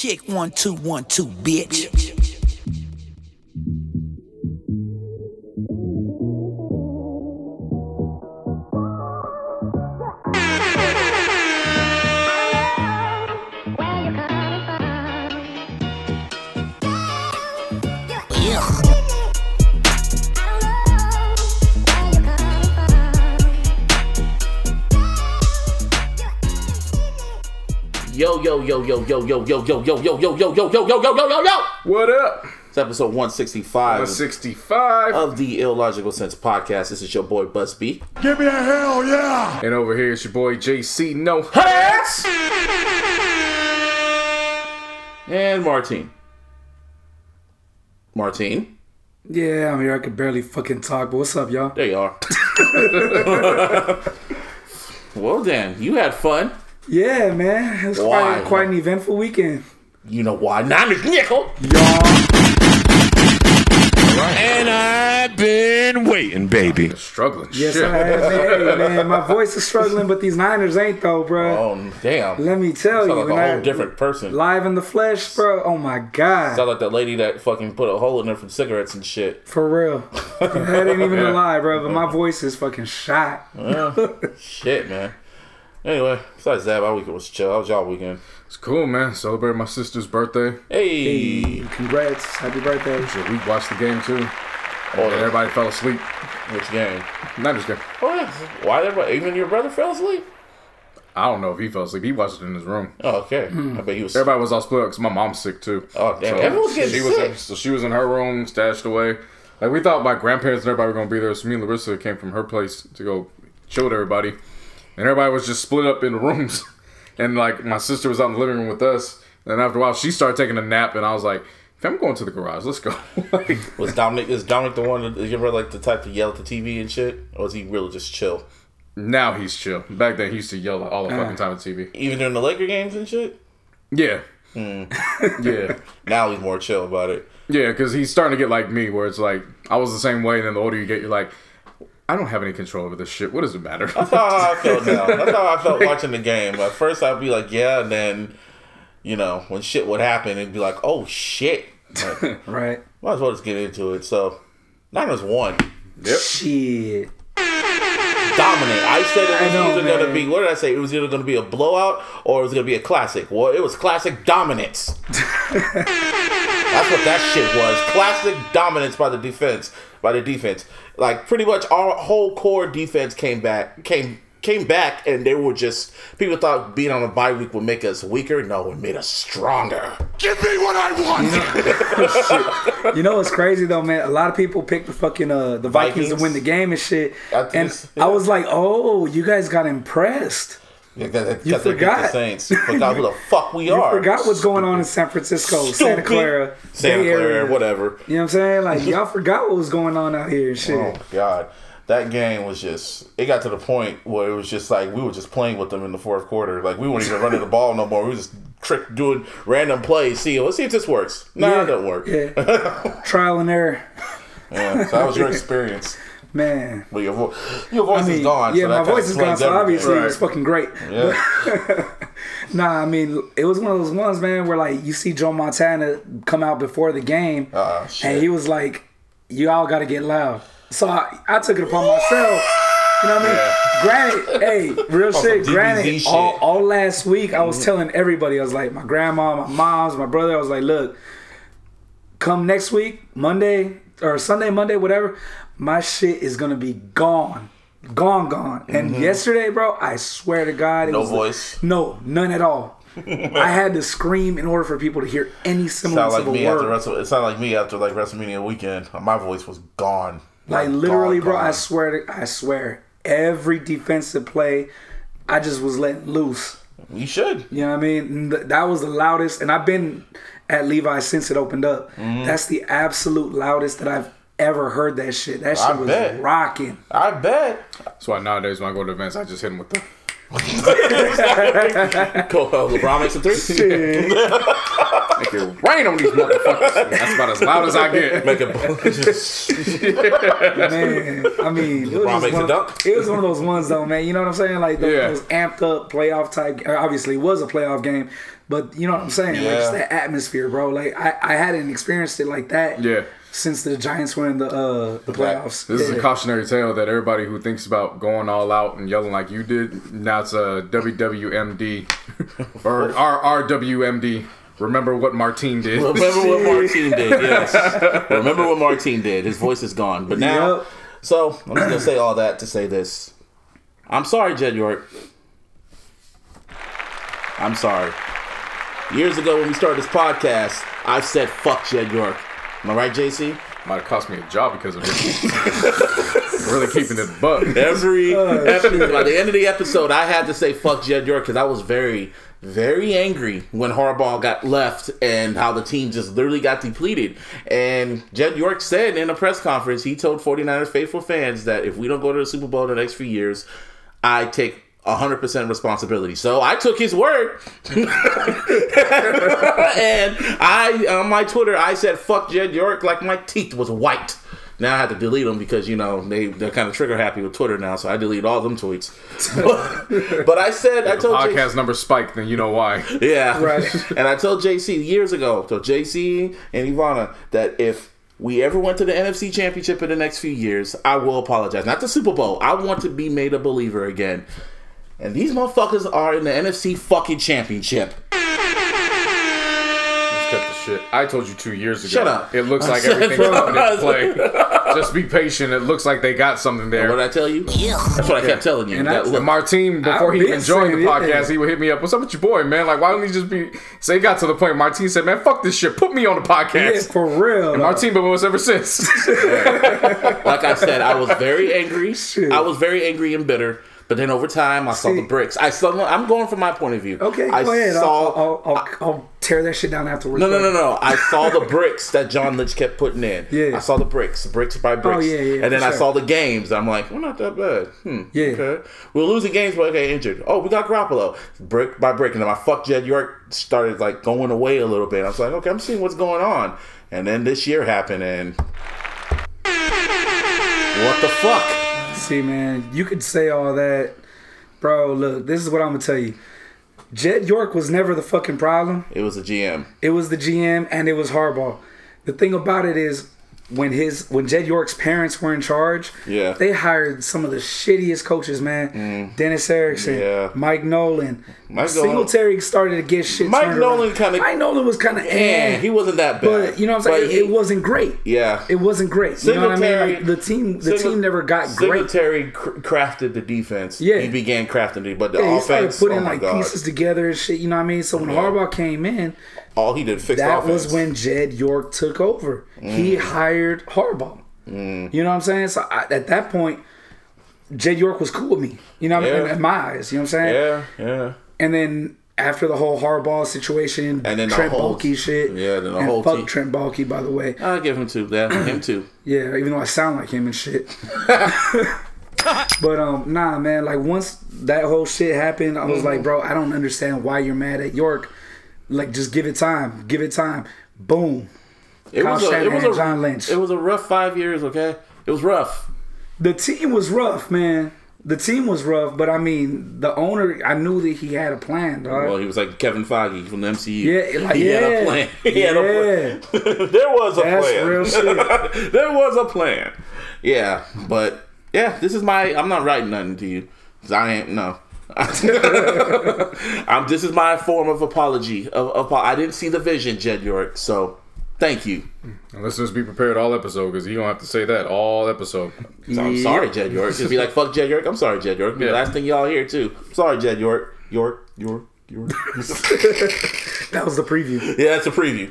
Check one, two, one, two, bitch. Yo, yo, yo, yo, yo, yo, yo, yo, yo, yo, yo, yo, yo, yo, yo, yo, yo, yo, yo. What up? It's episode 165 165. of the Illogical Sense podcast. This is your boy Buzz B. Give me a hell yeah! And over here it's your boy JC No. Hats! And Martine. Martine. Yeah, I'm here. I could barely fucking talk, but what's up, y'all? There you are. well then, you had fun. Yeah, man. It was Why? quite, quite an eventful weekend. You know why? Niners nickel. Y'all. And I've been waiting, baby. Struggling. Yes, Shit. I have. Man, hey, man, my voice is struggling, but these Niners ain't though, bro. Oh damn. Let me tell Sound you, like a whole I- different person. live in the flesh, bro. Oh my god, Sound like that lady that fucking put a hole in there from cigarettes and shit. for real. that ain't even a lie, bro. But my voice is fucking shot. Shit, man. Anyway, besides that, my weekend was chill. How was y'all weekend? It's cool, man. Celebrated my sister's birthday. Hey. Hey, congrats, happy birthday. So we watched the game too. Oh, And everybody fell asleep. Which game? Niners game. Oh, yeah. Why did everybody? Even your brother fell asleep? I don't know if he fell asleep. He watched it in his room. Oh, okay. I bet he was. Everybody was all split up because my mom's sick too. Oh, damn. Everyone's getting she was sick. in, so she was in her room, stashed away. Like we thought my grandparents and everybody were gonna be there. So me and Larissa came from her place to go chill with everybody, and everybody was just split up in rooms. And like my sister was out in the living room with us. And after a while, she started taking a nap, and I was like, if "I'm going to the garage. Let's go." like, Was Dominic? Is Dominic the one? That, is you ever like the type to yell at the TV and shit, or is he really just chill? now he's chill. Back then, he used to yell all the fucking time at TV. Even during the Laker games and shit. Yeah, Hmm. yeah. Now he's more chill about it. Yeah, because he's starting to get like me, where it's like I was the same way, and then the older you get, you're like, I don't have any control over this shit. What does it matter? That's how I felt now. That's how I felt watching the game. At first, I'd be like, yeah, and then, you know, when shit would happen, it'd be like, oh shit. Like, Right. might as well just get into it. So, Niners won. Yep. Shit. Dominant. I said it was know, either going to be, what did I say? It was either going to be a blowout or it was going to be a classic. Well, it was classic dominance. That's what that shit was. Classic dominance by the defense. By the defense. Like pretty much our whole core defense came back came came back and they were just people thought being on a bye week would make us weaker. No, it made us stronger. Give me what I want! You know what's crazy though, man? A lot of people picked the fucking uh the Vikings, Vikings? to win the game and shit. I think And it's- I was like, oh, you guys got impressed. Yeah, You forgot. the Saints. You forgot who the fuck we are. You are. forgot what's going on in San Francisco, Santa Clara, Santa Bay Clara, Area. whatever. You know what I'm saying? Like y'all forgot what was going on out here and oh, shit. Oh God, that game was just. It got to the point where it was just like we were just playing with them in the fourth quarter. Like we weren't even running the ball no more. We were just trick doing random plays. See, let's see if this works. No, Yeah. it doesn't work. Yeah. Trial and error. Yeah, so that was your experience. Man. Your, vo- your voice I mean, is gone. yeah, so my voice is gone, so obviously Right. it's fucking great. Yeah. Nah, I mean, it was one of those ones, man, where like you see Joe Montana come out before the game, uh-uh, shit. and he was like, "You all got to get loud." So I, I took it upon myself. You know what I mean? Granted, hey, real shit. Granted, shit. all, all last week I was mm-hmm. telling everybody, I was like, my grandma, my mom's, my brother, I was like, look, come next week, Monday or Sunday, Monday, whatever, my shit is gonna be gone. Gone, gone. And yesterday, bro, I swear to God, Mm-hmm. No voice. no, none at all. I had to scream in order for people to hear any Sound semblance like of me word. after Wrestle. It sounded like me after like WrestleMania weekend. My voice was gone. Like literally, gone, bro. I swear, to, I swear, every defensive play, I just was letting loose. You should. You know what I mean? Th- That was the loudest, and I've been at Levi's since it opened up. Mm-hmm. That's the absolute loudest that I've ever heard. That shit. That shit I was bet. rocking. I bet. That's why nowadays when I go to events, I just hit him with the. Go, uh, LeBron makes a three. It make it rain on these motherfuckers. That's about as loud as I get. Make it just man. I mean, it LeBron just makes a one, dunk. it was one of those ones though, man. You know what I'm saying? Like those, Yeah. those amped up playoff type. Obviously, it was a playoff game, but you know what I'm saying? Like just Yeah. that atmosphere, bro. Like I, I hadn't experienced it like that. Yeah. Since the Giants were in the uh the playoffs. This is a cautionary tale that everybody who thinks about going all out and yelling like you did, now it's a WWMD or RRWMD. Remember what Martine did. Remember what Martine did, yes. Remember what Martine did. His voice is gone. But now, Yep. so I'm just gonna say all that to say this. I'm sorry, Jed York. I'm sorry. Years ago when we started this podcast, I said fuck Jed York. Am I right, JC? Might have cost me a job because of it. really keeping it buck. Every oh, episode, by the end of the episode, I had to say fuck Jed York because I was very, very angry when Harbaugh got left and how the team just literally got depleted. And Jed York said in a press conference, he told 49ers faithful fans that if we don't go to the Super Bowl in the next few years, I take 100% responsibility. So I took his word. and I, on my Twitter, I said fuck Jed York like my teeth was white. Now I have to delete them because you know they they're kind of trigger happy with Twitter now, so I delete all them tweets. but, but I said I told Jay- Podcast number spiked, then you know why. yeah, Right. and I told JC years ago, told JC and Ivana that if we ever went to the NFC Championship in the next few years, I will apologize. Not the Super Bowl. I want to be made a believer again. And these motherfuckers are in the NFC fucking championship. Just cut the shit. I told you two years ago. Shut up. It looks like said- everything's coming into play. Just be patient. It looks like they got something there. What did. I tell you? That's what I kept telling you. And That that's- look- And Martine, before I've he even joined the saying, yeah. podcast, he would hit me up. What's up with your boy, man? Like, why don't he just be? So he got to the point. Martine said, "Man, fuck this shit. Put me on the Yeah, podcast." for real. And dog. Martine been with us ever since. like I said, I was very angry. I was very angry and bitter. But then over time, I saw the bricks. I saw. I'm going from my point of view. Okay, I go ahead. Saw, I'll, I'll, I'll, I'll tear that shit down afterwards. no, no, no, no. I saw the bricks that John Lynch kept putting in. Yeah. I saw the bricks, bricks by bricks. Oh, yeah, yeah, And then for I sure. saw the games. I'm like, we're not that bad. Hmm. Yeah. Okay. We're losing games, but okay, injured. Oh, we got Garoppolo. Brick by brick. And then my fuck Jed York started like going away a little bit. I was like, okay, I'm seeing what's going on. And then this year happened, and what the fuck? See, man, you could say all that, bro. Look, this is what I'm gonna tell you. Jed York was never the fucking problem. It was the GM. It was the GM and it was Harbaugh. The thing about it is, when his when Jed York's parents were in charge, Yeah. they hired some of the shittiest coaches, man. Dennis Erickson, Mm. Yeah. Mike Nolan, Mike Singletary started to get shit. Mike Nolan kinda- Mike Nolan was kind of Yeah, eh, he wasn't that bad. but you know what I'm saying. But It, wasn't great. Yeah. It wasn't great. You know what I mean? Like the team, the Singlet- team never got great. Singletary cr- crafted the defense. Yeah. he began crafting it, but the Yeah, he started offense. putting oh like god! pieces together and shit. You know what I mean? So when Yeah. Harbaugh came in, All he did fix that offense. was when Jed York took over. He Mm. hired Harbaugh. You know what I'm saying? So I, at that point, Jed York was cool with me. You know what I mean? Yeah. In, in my eyes. You know what I'm saying? Yeah, yeah. And then after the whole Harbaugh situation, And then the Trent whole- Baalke shit. yeah, then the and whole fuck team- Trent Baalke, by the way. I give him two. Yeah, him too. Yeah, even though I sound like him and shit. but um, nah, man. Like once that whole shit happened, I was Mm-hmm. like, bro, I don't understand why you're mad at York. Like, just give it time. Give it time. Boom. It Kyle was a, it was a John Lynch. It was a rough five years. Okay, it was rough. The team was rough, man. The team was rough, but I mean, the owner, I knew that he had a plan, dog. Well, he was like Kevin Feige from the MCU. Yeah, like, he had a plan. He had a plan. There was a That's plan. real shit. there was a plan. Yeah, but yeah, this is my. I'm not writing nothing to you because I ain't no. I'm. This is my form of apology. Of, of I didn't see the vision, Jed York. So, thank you. And listeners, be prepared all episode because you don't have to say that all episode. So I'm sorry, Jed York. Just be like, fuck Jed York. I'm sorry, Jed York. Be The last thing y'all hear too. Sorry, Jed York. York. York. York. That was the preview. yeah, that's a preview.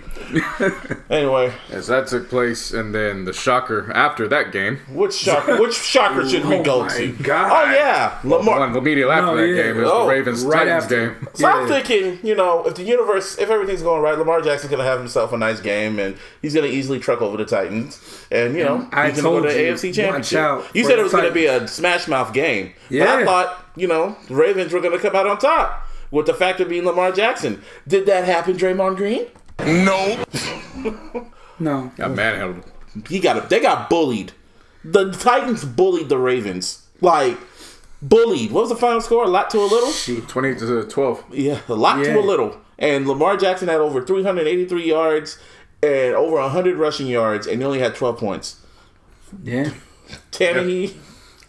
anyway, As that took place, and then the shocker after that game, which shocker? Which shocker should we Oh go to? God. Oh yeah, Lamar. one immediately after No, that yeah. game, it was Oh, the Ravens right Titans after. game. So I'm thinking, you know, if the universe, if everything's going right, Lamar Jackson's gonna have himself a nice game, and he's gonna easily truck over the Titans, and you know, I he's gonna go to the AFC Championship. You said it was gonna be a smash mouth game, but I thought, you know, the Ravens were gonna come out on top with the factor being Lamar Jackson. Did that happen, Draymond Green? No. No. Got manhandled. He got they got bullied. The Titans bullied the Ravens. Like bullied. What was the final score? A lot to a little? Twenty to twelve. Yeah, a lot Yeah. to a little. And Lamar Jackson had over 383 yards and over 100 rushing yards, and he only had 12 points. Yeah. Tannehill,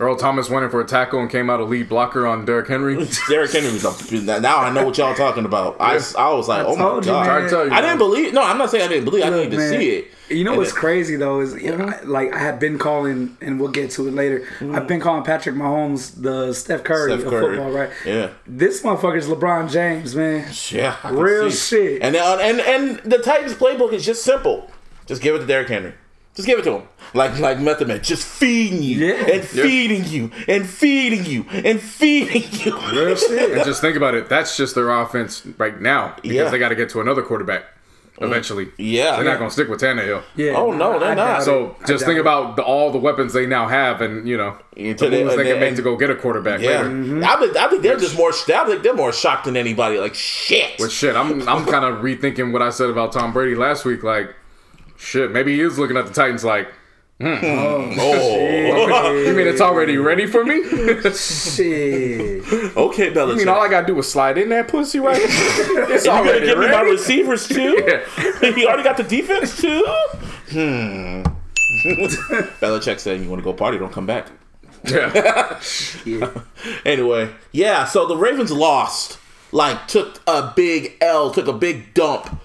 Earl Thomas went in for a tackle and came out a lead blocker on Derrick Henry. Derrick Henry was up. Now I know what y'all talking about. I, I was like, oh my told you, god. man. I tell you, I didn't believe. No, I'm not saying I didn't believe. I Look, needed to man, see it. You know And what's it- crazy though is you know, I- like I have been calling, and we'll get to it later. I've been calling Patrick Mahomes the Steph Curry Steph of Curry. football, right? Yeah. This motherfucker's LeBron James, man. Yeah, I can Real see. shit. And uh, and and the Titans playbook is just simple. Just give it to Derrick Henry. Just give it to him. Like like Method Man, just feeding you Yeah. and feeding you and feeding you and feeding you. Real shit. And just think about it. That's just their offense right now because Yeah. they got to get to another quarterback mm-hmm. eventually. Yeah. they're not going to stick with Tannehill. Yeah. Oh, no, they're not. So just think it. about the, all the weapons they now have, and you know Yeah, the moves they and- can make and- to go get a quarterback Yeah, later. I think I think they're just more. I think they're more shocked than anybody. Like shit. But shit, I'm I'm kind of rethinking what I said about Tom Brady last week. Like, shit, maybe he is looking at the Titans like, oh, you mean it's already ready for me? Shit. okay, Belichick. You mean all I gotta do is slide in that pussy right? it's you gonna already give me my receivers too? Yeah. you already got the defense too? Hmm. Belichick said, "You want to go party? Don't come back." Yeah. Anyway, yeah. So the Ravens lost. Like took a big L, took a big dump.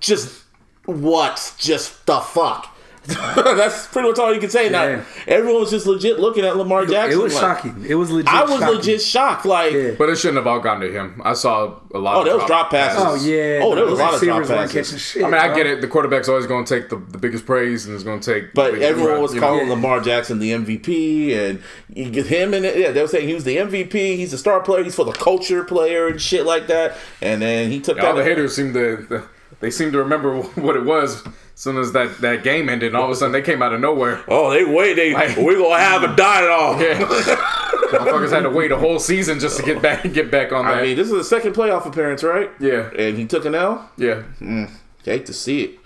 Just what? Just the fuck. That's pretty much all you can say now. Yeah. Everyone was just legit looking at Lamar Jackson. It was like- shocking. It was legit. I was shocking. legit shocked. Like, Yeah. But it shouldn't have all gone to him. I saw a lot. oh, of there was drop passes. Oh yeah. Oh, there was a lot of drop passes. shit, I mean, I bro. get it. The quarterback's always going to take the, the biggest praise and it's going to take. But everyone rep, was you know? calling Lamar Jackson the MVP, and you get him in it. Yeah, they were saying he was the MVP. He's a star player. He's for the culture player and shit like that. And then he took all that. the haters seem to they seem to remember what it was as soon as that, that game ended, and all of a sudden they came out of nowhere. Oh, they wait. They Like- we're gonna have a dine off. Yeah, motherfuckers had to wait a whole season just to get back get back on that. I mean, this is the second playoff appearance, right? yeah, And he took an L. yeah. Hmm. Hate to see it.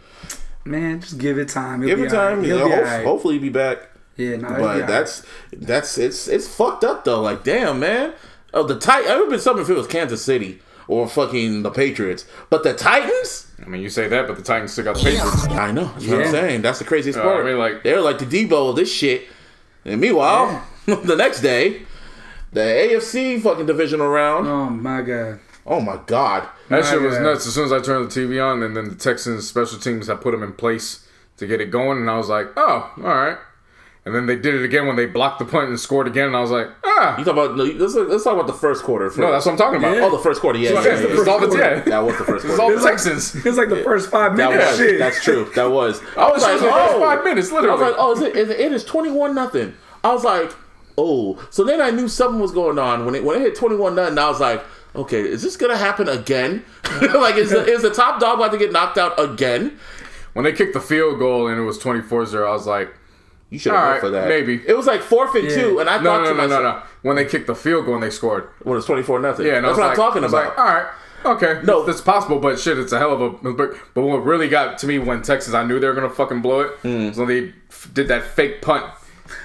Man, just give it time. He'll Give be it time. alright. You He'll know, be hope- alright. Hopefully, he'll be back. Yeah, no, But alright. that's that's it's it's fucked up though. Like, damn, man. Oh, the Titan. It would have been something if it was Kansas City or fucking the Patriots. But the Titans. I mean, you say that, but the Titans still got the Patriots. I know. That's what I'm saying. That's the craziest Uh, part. I mean, like- they're like the Debo of this shit. And meanwhile, the next day, the AFC fucking divisional round. Oh my god. Oh my god. That shit was God. nuts. As soon as I turned the TV on, and then the Texans special teams had put them in place to get it going, and I was like, oh, all right. And then they did it again when they blocked the punt and scored again, and I was like, ah. You talk about let's, let's talk about the first quarter. First. No, that's what I'm talking about. Yeah. oh the first quarter. Yeah, Yeah, yeah, yeah, it's all the- yeah. that was the first It's quarter. all the Texans. It was like the first five That minutes. was. shit. That's true. That was. I was like, the first oh. five minutes, Literally. I was like, oh, is it, is it, it is twenty one nothing. I was like, oh. So then I knew something was going on when it when it hit twenty one nothing. I was like, okay, is this gonna happen again? like, is the, is the top dog about to get knocked out again? When they kicked the field goal and it was 24-0, I was like, You should have gone right, for that. maybe. it was like fourth and Yeah. two, and I no, thought no, to no, no, myself, no. no, When they kicked the field goal and they scored. when it's twenty four nothing. Yeah, and that's I what was I'm like, talking I was about. Like, all right, okay, No. no, that's possible, but shit, it's a hell of a. But, but what really got to me when Texas, I knew they were gonna fucking blow it. Hmm. So they f- did that fake punt,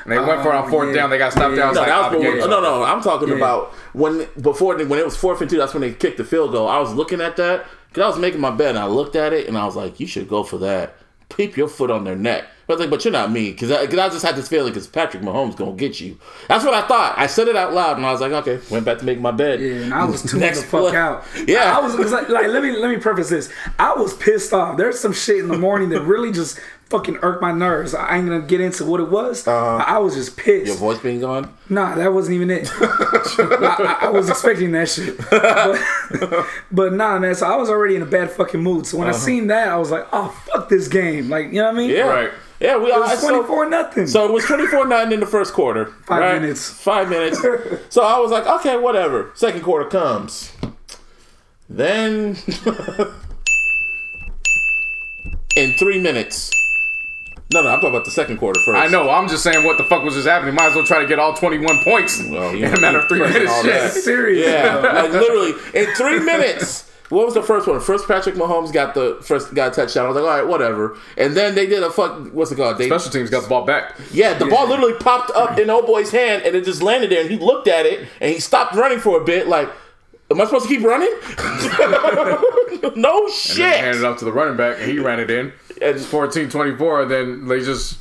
and they went for it on Oh, fourth yeah. down. They got stopped Yeah. down. No, like, was the when, game's no, no. I'm talking Yeah. about when before when it was fourth and two. That's when they kicked the field goal. I was looking at that because I was making my bed and I looked at it and I was like, "You should go for that. Keep your foot on their neck." But like, "But you're not me," because I, 'cause I just had this feeling because Patrick Mahomes gonna get you. That's what I thought. I said it out loud and I was like, "Okay." Went back to make my bed. Yeah, and I was tuned Next the fuck play. out. Yeah. I was, was like, like, let me let me preface this. I was pissed off. There's some shit in the morning that really just fucking irked my nerves. I ain't gonna get into what it was. Uh, I was just pissed. Your voice being gone. Nah, that wasn't even it. I, I, I was expecting that shit, but, but nah, man. So I was already in a bad fucking mood. So when I seen that, I was like, "Oh fuck this game!" Like, you know what I mean? Uh-huh. Yeah. Right. Yeah. We It all was so- twenty four nothing. So it was 24 9 in the first quarter. Five right? minutes. Five minutes. so I was like, okay, whatever. Second quarter comes. Then, in three minutes. No, no, I'm talking about the second quarter first. I know. I'm just saying, what the fuck was just happening? Might as well try to get all 21 points Well, you in a matter of three minutes. all Shit. that. serious. Yeah, like literally in three minutes. What was the first one? First, Patrick Mahomes got the first got a touchdown. I was like, all right, whatever. And then they did a fuck. What's it called? They, Special teams got the ball back. yeah, the ball literally popped up in old boy's hand and it just landed there. And he looked at it and he stopped running for a bit. Like, am I supposed to keep running? no And shit. then handed it off to the running back, and he ran it in. And- It's 14-24, and then they just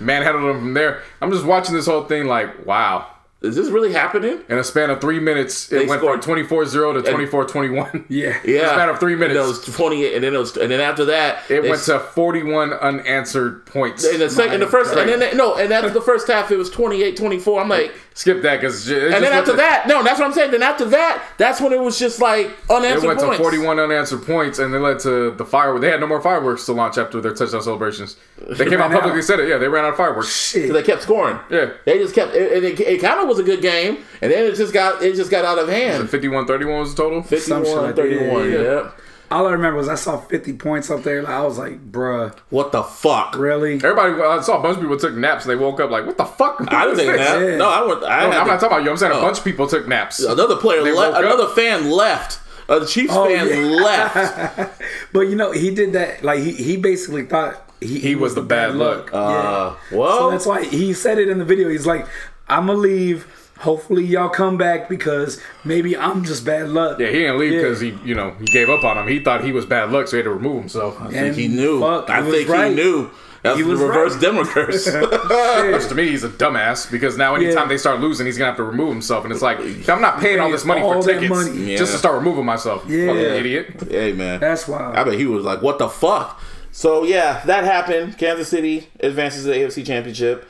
manhandled him from there. I'm just watching this whole thing like, wow. Is this really happening? In a span of three minutes, it They went scored- from 24-0 to 24-21. Yeah. Yeah, In a span of three minutes. And it was twenty eight, and then it was, and then after that, It went to 41 unanswered points. in the second, the first, and then no, and after the first half, it was 28-24. I'm like, Skip that because and then after that, no, that's what I'm saying. Then after that, that's when it was just like unanswered. it went points. to 41 unanswered points, and they led to the fireworks. They had no more fireworks to launch after their touchdown celebrations. They came out publicly out. said it. Yeah, they ran out of fireworks. Shit. They kept scoring. Yeah. they just kept, and it, it kind of was a good game, and then it just got, it just got out of hand. 51-31 was the total. 51 like 31, yeah, yeah. yeah. All I remember was I saw 50 points up there. I was like, bruh, What the fuck? really? Everybody, I saw a bunch of people took naps. and They woke up like, "What the fuck?" I didn't was think that. Yeah. No, I would. I No, had I'm to- not talking about you. I'm saying a Oh. bunch of people took naps. Another player left. woke up. Another fan left. The Chiefs Oh, fan yeah. left. But you know, he did that. Like, he, he basically thought he, He was the bad luck. Uh, So well, that's why he said it in the video. He's like, I'm going to leave. Hopefully, y'all come back because maybe I'm just bad luck. Yeah, he didn't leave Yeah. because he, you know, he gave up on him. He thought he was bad luck, so he had to remove himself. I think he knew. fuck, I he think right. he knew. That's He the was reverse right. Denver curse. Which to me, he's a dumbass because now anytime Yeah. they start losing, he's gonna have to remove himself, and it's like I'm not paying all this money All for tickets money. just to start removing myself. Yeah. Fucking idiot. hey man, That's wild. I bet he was like, "What the fuck?" So yeah, that happened. Kansas City advances to the AFC Championship.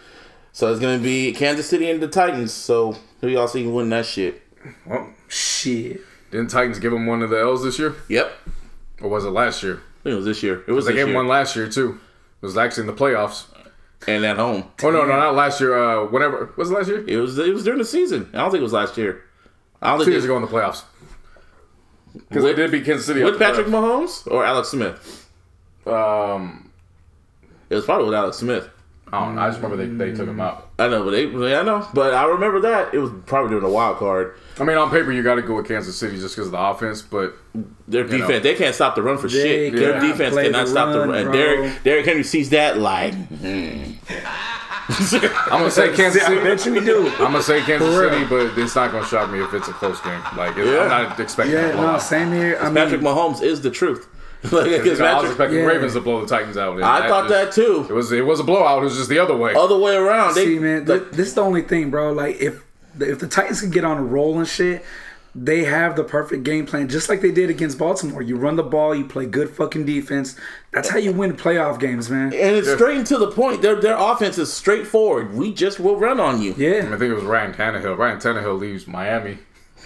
So it's gonna be Kansas City and the Titans. So who y'all see win that shit? Well, Shit. didn't Titans give them one of the L's this year, Yep, or was it last year? I think it was this year. It was They gave year. one last year too. It was actually in the playoffs. and at home. Oh no, no, not last year. Uh, whenever was it last year? It was it was during the season. I don't think it was last year. I don't Two think years it, ago in the playoffs. Because they did beat Kansas City. with Patrick Mahomes or Alex Smith. Um, It was probably with Alex Smith. I don't know. I just remember they, they took him out. I know, but they, I know, but I remember that it was probably during the wild card. I mean, on paper, you got to go with Kansas City just because of the offense, but Their know. defense, they can't stop the run for They shit. Their defense cannot the stop the run, run. And bro. Derrick, Derrick Henry sees that like, hmm. I'm gonna say Kansas City. I City. bet you we do. I'm gonna say Kansas City, but it's not gonna shock me if it's a close game. Like Yeah. I'm not expecting. Yeah, a no, blowout. same here. I Patrick mean, Mahomes is the truth. like, You against know, I was expecting Yeah. Ravens to blow the Titans out. and I thought that too. It was it was a blowout. It was just the other way. Other way around. They, see, man, like, this is the only thing, bro. Like, if if the Titans can get on a roll and shit, they have the perfect game plan, just like they did against Baltimore. You run the ball, you play good fucking defense. That's how you win playoff games, man. and it's straight and to the point. Their their offense is straightforward. We just will run on you. Yeah. I Yeah, think it was Ryan Tannehill. Ryan Tannehill leaves Miami.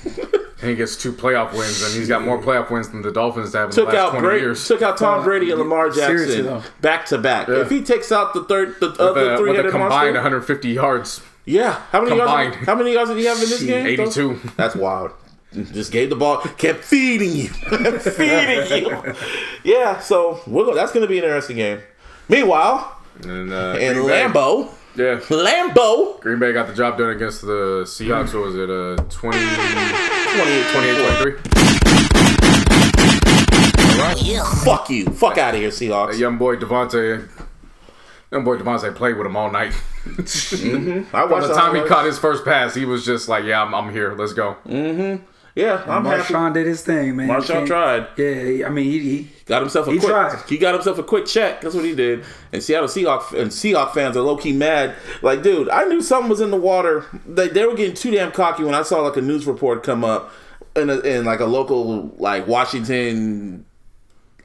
And he gets two playoff wins, and he's got more playoff wins than the Dolphins have in Took the last out 20 Brady, years. took out Tom Brady and Lamar Jackson back to back. If he takes out the third, the with other a, three with a headed combined monster, 150 yards, yeah. How many combined. yards? How many yards did he have in this game? 82. That's wild. Just gave the ball, kept feeding you, feeding you. Yeah, so we're go- that's going to be an interesting game. Meanwhile, And uh, in Green Bay- Lambeau, yeah, Lambeau. Green Bay got the job done against the Seahawks. What was it? Uh, 20, 28, 28 23. Fuck you. Fuck out of here, Seahawks. Young boy Davante. Young boy Davante played with him all night. I By watched the time he caught his first pass, he was just like, "Yeah, I'm, I'm here. Let's go." Yeah, I'm happy. Marshawn did his thing, man. Marshawn tried. Yeah, I mean, he, he Got himself a He quick. tried. He got himself a quick check. That's what he did. And Seattle Seahawks and Seahawks fans are low key mad. Like, dude, I knew something was in the water. They, they were getting too damn cocky when I saw like a news report come up in, a, in like a local like Washington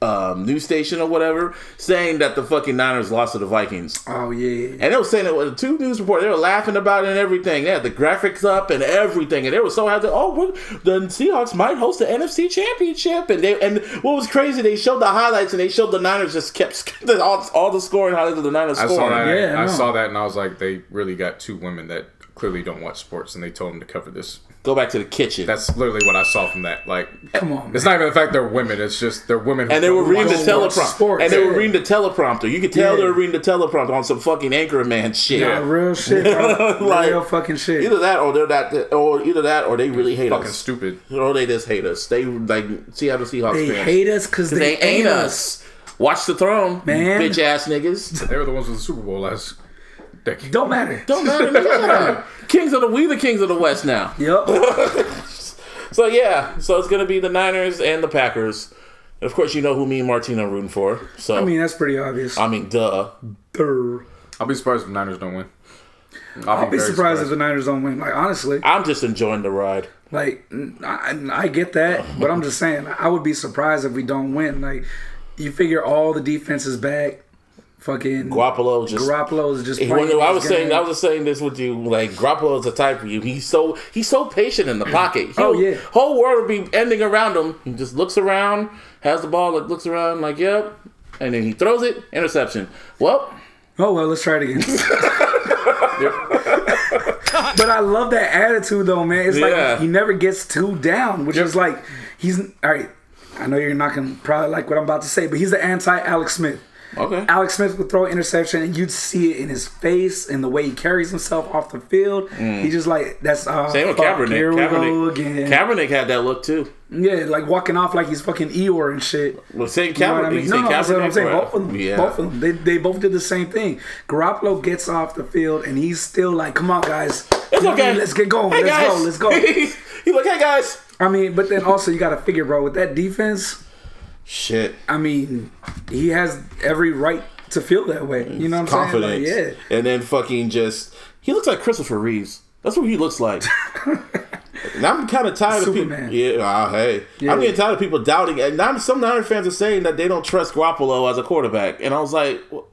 um, news station or whatever, saying that the fucking Niners lost to the Vikings. oh yeah. And they were saying it was two news reports. They were laughing about it and everything. They had the graphics up and everything, and they were so happy. Oh, we're, the Seahawks might host the NFC Championship. And they and what was crazy, they showed the highlights and they showed the Niners just kept all, all the scoring highlights of the Niners I saw that. Yeah, I I saw that, and I was like, they really got two women that clearly don't watch sports, and they told them to cover this. Go back to the kitchen. That's literally what I saw from that. Like, Come on, it's not even the fact they're women. It's just they're women. Who and they were reading the watch teleprompter. sports, and they were reading the teleprompter. You could tell Yeah. they were reading the teleprompter on some fucking anchorman shit. Yeah, real shit, bro. Like, real fucking shit. Either that, or they're that, or either that, or they really hate fucking us, Fucking stupid. or they just hate us. They like Seattle Seahawks they fans. hate us because they, they ain't us. Watch the throne, Man. bitch ass niggas. They were the ones with the Super Bowl last decade. Don't matter. Don't matter. nigga. Kings of the we the kings of the West now. Yep. So yeah, so it's gonna be the Niners and the Packers. And of course, you know who me and Martina are rooting for. So I mean, that's pretty obvious. I mean, duh. Durr. I'll be surprised if the Niners don't win. I'll be very surprised if the Niners don't win. Like honestly, I'm just enjoying the ride. like I, I get that, but I'm just saying I would be surprised if we don't win. Like you figure all the defense is back. Fucking Garoppolo just. Garoppolo is just. When I was saying. I was saying this with you. Like Garoppolo is the type for you. He's so he's so patient in the pocket. Oh, He'll- yeah. whole world will be ending around him. He just looks around, has the ball, like looks around, like yep, and then he throws it, interception. Well, Oh well, let's try it again. but I love that attitude though, man. It's Yeah. like he never gets too down, which is like he's all right. I know you're not gonna probably like what I'm about to say, but he's the anti Alex Smith. Okay. Alex Smith would throw an interception, and you'd see it in his face and the way he carries himself off the field. He just like that's uh, Mm. Same with Kaepernick. Here we go again. Kaepernick had that look too. yeah, like walking off like he's fucking Eeyore and shit. Well, saying You know Kaepernick, what I mean? No, no, that's what I'm saying. Both of them, Yeah. both of them, they, they both did the same thing. Garoppolo gets off the field and he's still like, "Come on, guys, It's You know what okay. let's get going, Hey, let's guys. go, let's go." He's like, hey guys. I mean, but then also you got to figure, bro, with that defense, Shit. I mean, he has every right to feel that way. You know what I'm Confidence. saying? Like, yeah. And then fucking just he looks like Christopher Reeves. That's what he looks like. and I'm kind of tired Superman. of people. Yeah, uh, hey, Yeah. I'm getting tired of people doubting. And now some Niner fans are saying that they don't trust Garoppolo as a quarterback. And I was like, well,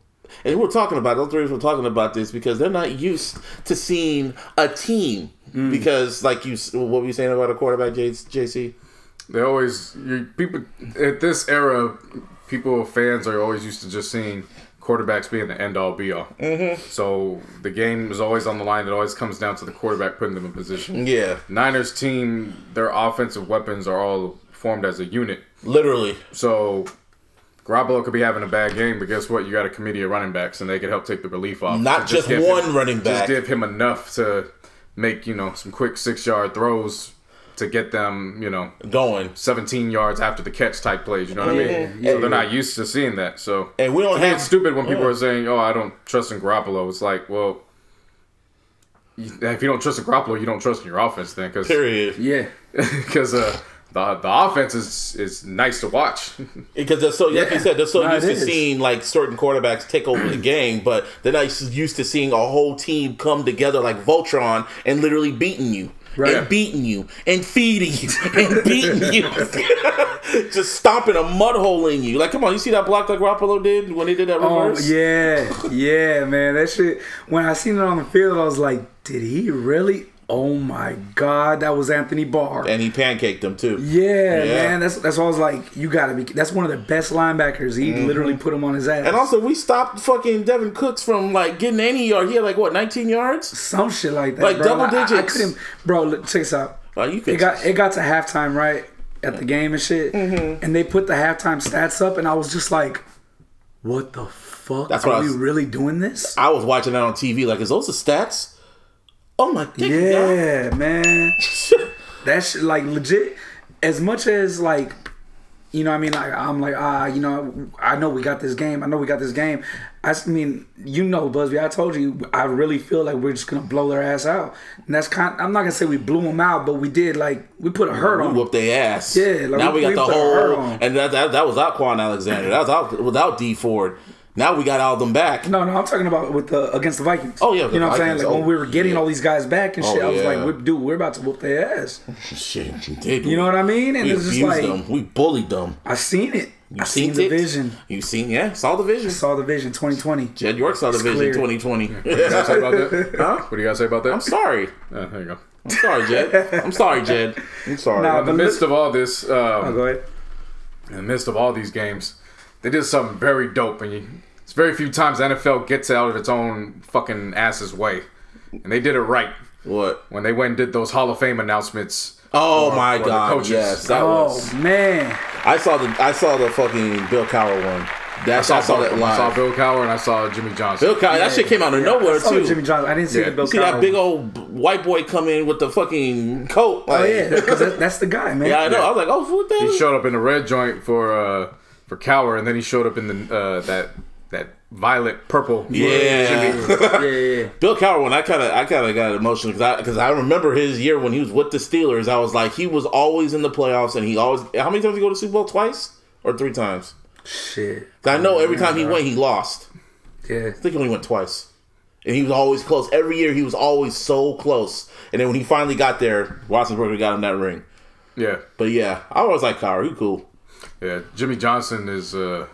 and we're talking about those three were talking about this because they're not used to seeing a team. Mm. Because, like you, what were you saying about a quarterback, J- JC? They always you, people at this era, people fans are always used to just seeing quarterbacks being the end all be all. Mm-hmm. So the game is always on the line. It always comes down to the quarterback putting them in position. Yeah, Niners team, their offensive weapons are all formed as a unit. literally. So Garoppolo could be having a bad game, but guess what? You got a committee of running backs, and they could help take the relief off. Not So just one him- running back. Just give him enough to make you know some quick six yard throws to get them you know Going. 17 yards after the catch type plays. You know what I mean? Yeah, so they're not used to seeing that. So And we don't I have it's stupid when people are saying, "Oh, I don't trust in Garoppolo." It's like, well, if you don't trust in Garoppolo, you don't trust in your offense then, because Period. Yeah. because uh, the the offense is is nice to watch. Because they're so, like you said, they're so No, used to is. seeing like certain quarterbacks take over the game, but they're not used to seeing a whole team come together like Voltron and literally beating you. Right. And beating you and feeding you and beating you, just stomping a mud hole in you. Like, come on, you see that block like Garoppolo did when he did that Oh reverse? yeah, yeah, man. That shit. When I seen it on the field, I was like, "Did he really?" Oh my god, that was Anthony Barr. And he pancaked them too. yeah, Yeah. man. That's that's why I was like, "You gotta be." That's one of the best linebackers. He literally put him on his ass. Mm-hmm. And also, we stopped fucking Dalvin Cooks from like getting any yard. He had like what, 19 yards? some shit like that, Like bro. double I- I, digits. couldn't, bro. Look, check this out. Oh, you could. It got it got to halftime right at the game and shit, Mm-hmm. and they put the halftime stats up, and I was just like, "What the fuck? That's Are what I we was- really doing this?" I was watching that on TV. Like, is those the stats? Oh my dick, God. Yeah, man. That's like legit. As much as like, you know, what I mean, like I'm like, ah, you know, I know we got this game. I know we got this game. I mean, you know, Busby. I told you, I really feel like we're just gonna blow their ass out. And that's kind. I'm not gonna say we blew them out, but we did. Like we put a hurt We on. 'em. whooped their ass. Yeah, like, now we, we- got we the put a hurt whole, on 'em. and that, that that was out Kwon Alexander. That was out without Dee Ford. Now we got all them back. No, no, I'm talking about with the against the Vikings. Oh, yeah, you know what I'm saying? Vikings. Like when Oh, we were getting yeah. all these guys back and Oh, shit, I was yeah. like, dude, we're about to whoop their ass. Shit, you did. You know what I mean? And We it's just like them. We bullied them. I seen it. You I seen seen the it? vision. You seen? Yeah, saw the vision. Saw the vision 2020. Jed York saw the vision. clear. 2020. What do you guys say about that? Huh? What do you guys say about that? I'm sorry. Uh, there you go. I'm sorry, Jed. I'm sorry, Jed. I'm sorry. Nah, In the but midst of all this, Oh, um, go ahead. in the midst of all these games, they did something very dope, and you, it's very few times the NFL gets out of its own fucking ass's way, and they did it right. What? when they went and did those Hall of Fame announcements. Oh for- my for god! coaches. Yes, that Oh was. man, I saw the I saw the fucking Bill Cowher one. That's I saw, both that line. I saw Bill Cowher and I saw Jimmy Johnson. Bill Cowher. That shit came out of nowhere I saw too. Jimmy Johnson. I didn't see Yeah. the Bill See that big old white boy come in with the fucking coat. Oh yeah, because that's the guy, man. yeah, I know. I was like, oh, what the he showed up in the red joint for uh for Cowher, and then he showed up in the uh that that violet purple. Yeah. Yeah, yeah, yeah. Bill Cowher one, I kind of, I kind of got emotional because I, because I remember his year when he was with the Steelers. I was like, he was always in the playoffs, and he always. How many times did he go to Super Bowl? Twice or three times? Shit, I know every time he went, he lost. Yeah. I think he only went twice, and he was always close. Every year, he was always so close. And then when he finally got there, Roethlisberger got him that ring. Yeah, But yeah, I always like Cowher. He cool. Yeah. Jimmy Johnson is. uh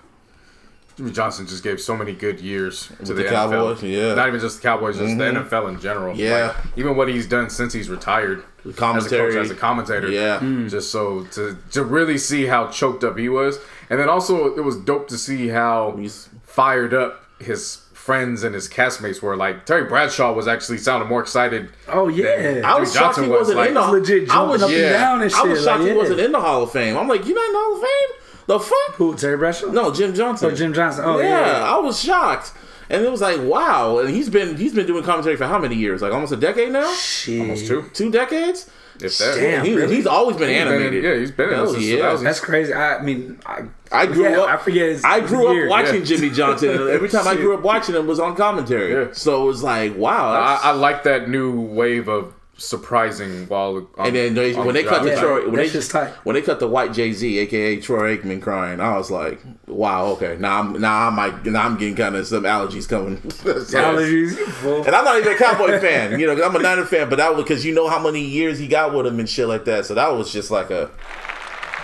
Jimmy Johnson just gave so many good years to the, the NFL. Yeah. Mm-hmm. Not even just the Cowboys, just the NFL in general. Yeah. Like, even what he's done since he's retired. As a coach, as a commentator. Yeah. Just so to to really see how choked up he was. And then also it was dope to see how He's- fired up his friends and his castmates were. Like Terry Bradshaw was actually sounding more excited. Oh yeah. I was Jimmy shocked Johnson he was wasn't like- in the legit I was, jumping up and yeah, down and I was shocked like, he yeah. wasn't in the Hall of Fame. I'm like, you not in the Hall of Fame? The fuck? Who? Terry Bradshaw? No, Jim Johnson. Oh, Jim Johnson. Oh yeah, yeah. I was shocked, and it was like, wow. And he's been he's been doing commentary for how many years? Like almost a decade now. Shit. Almost two. Two decades. If that. Damn. He, really? He's always been He's been- animated. yeah, he's been in Hell this since yeah. 2000. That's crazy. I mean, I, I grew yeah, up. I forget his. I grew year. up watching yeah. Jimmy Johnson, every time I grew up watching him was on commentary. Yeah. So it was like, wow. I, I like that new wave of surprising while on, and then they, on when they cut the Yeah, Troy, when that's they just tight. when they cut the white Jay Z, aka Troy Aikman, crying, I was like, wow, okay, now I'm now I might now I'm getting kind of some allergies coming. So- Allergies. And I'm not even a Cowboy fan, you know, 'cause I'm a Niner fan, but that was because you know how many years he got with him and shit like that. So that was just like a.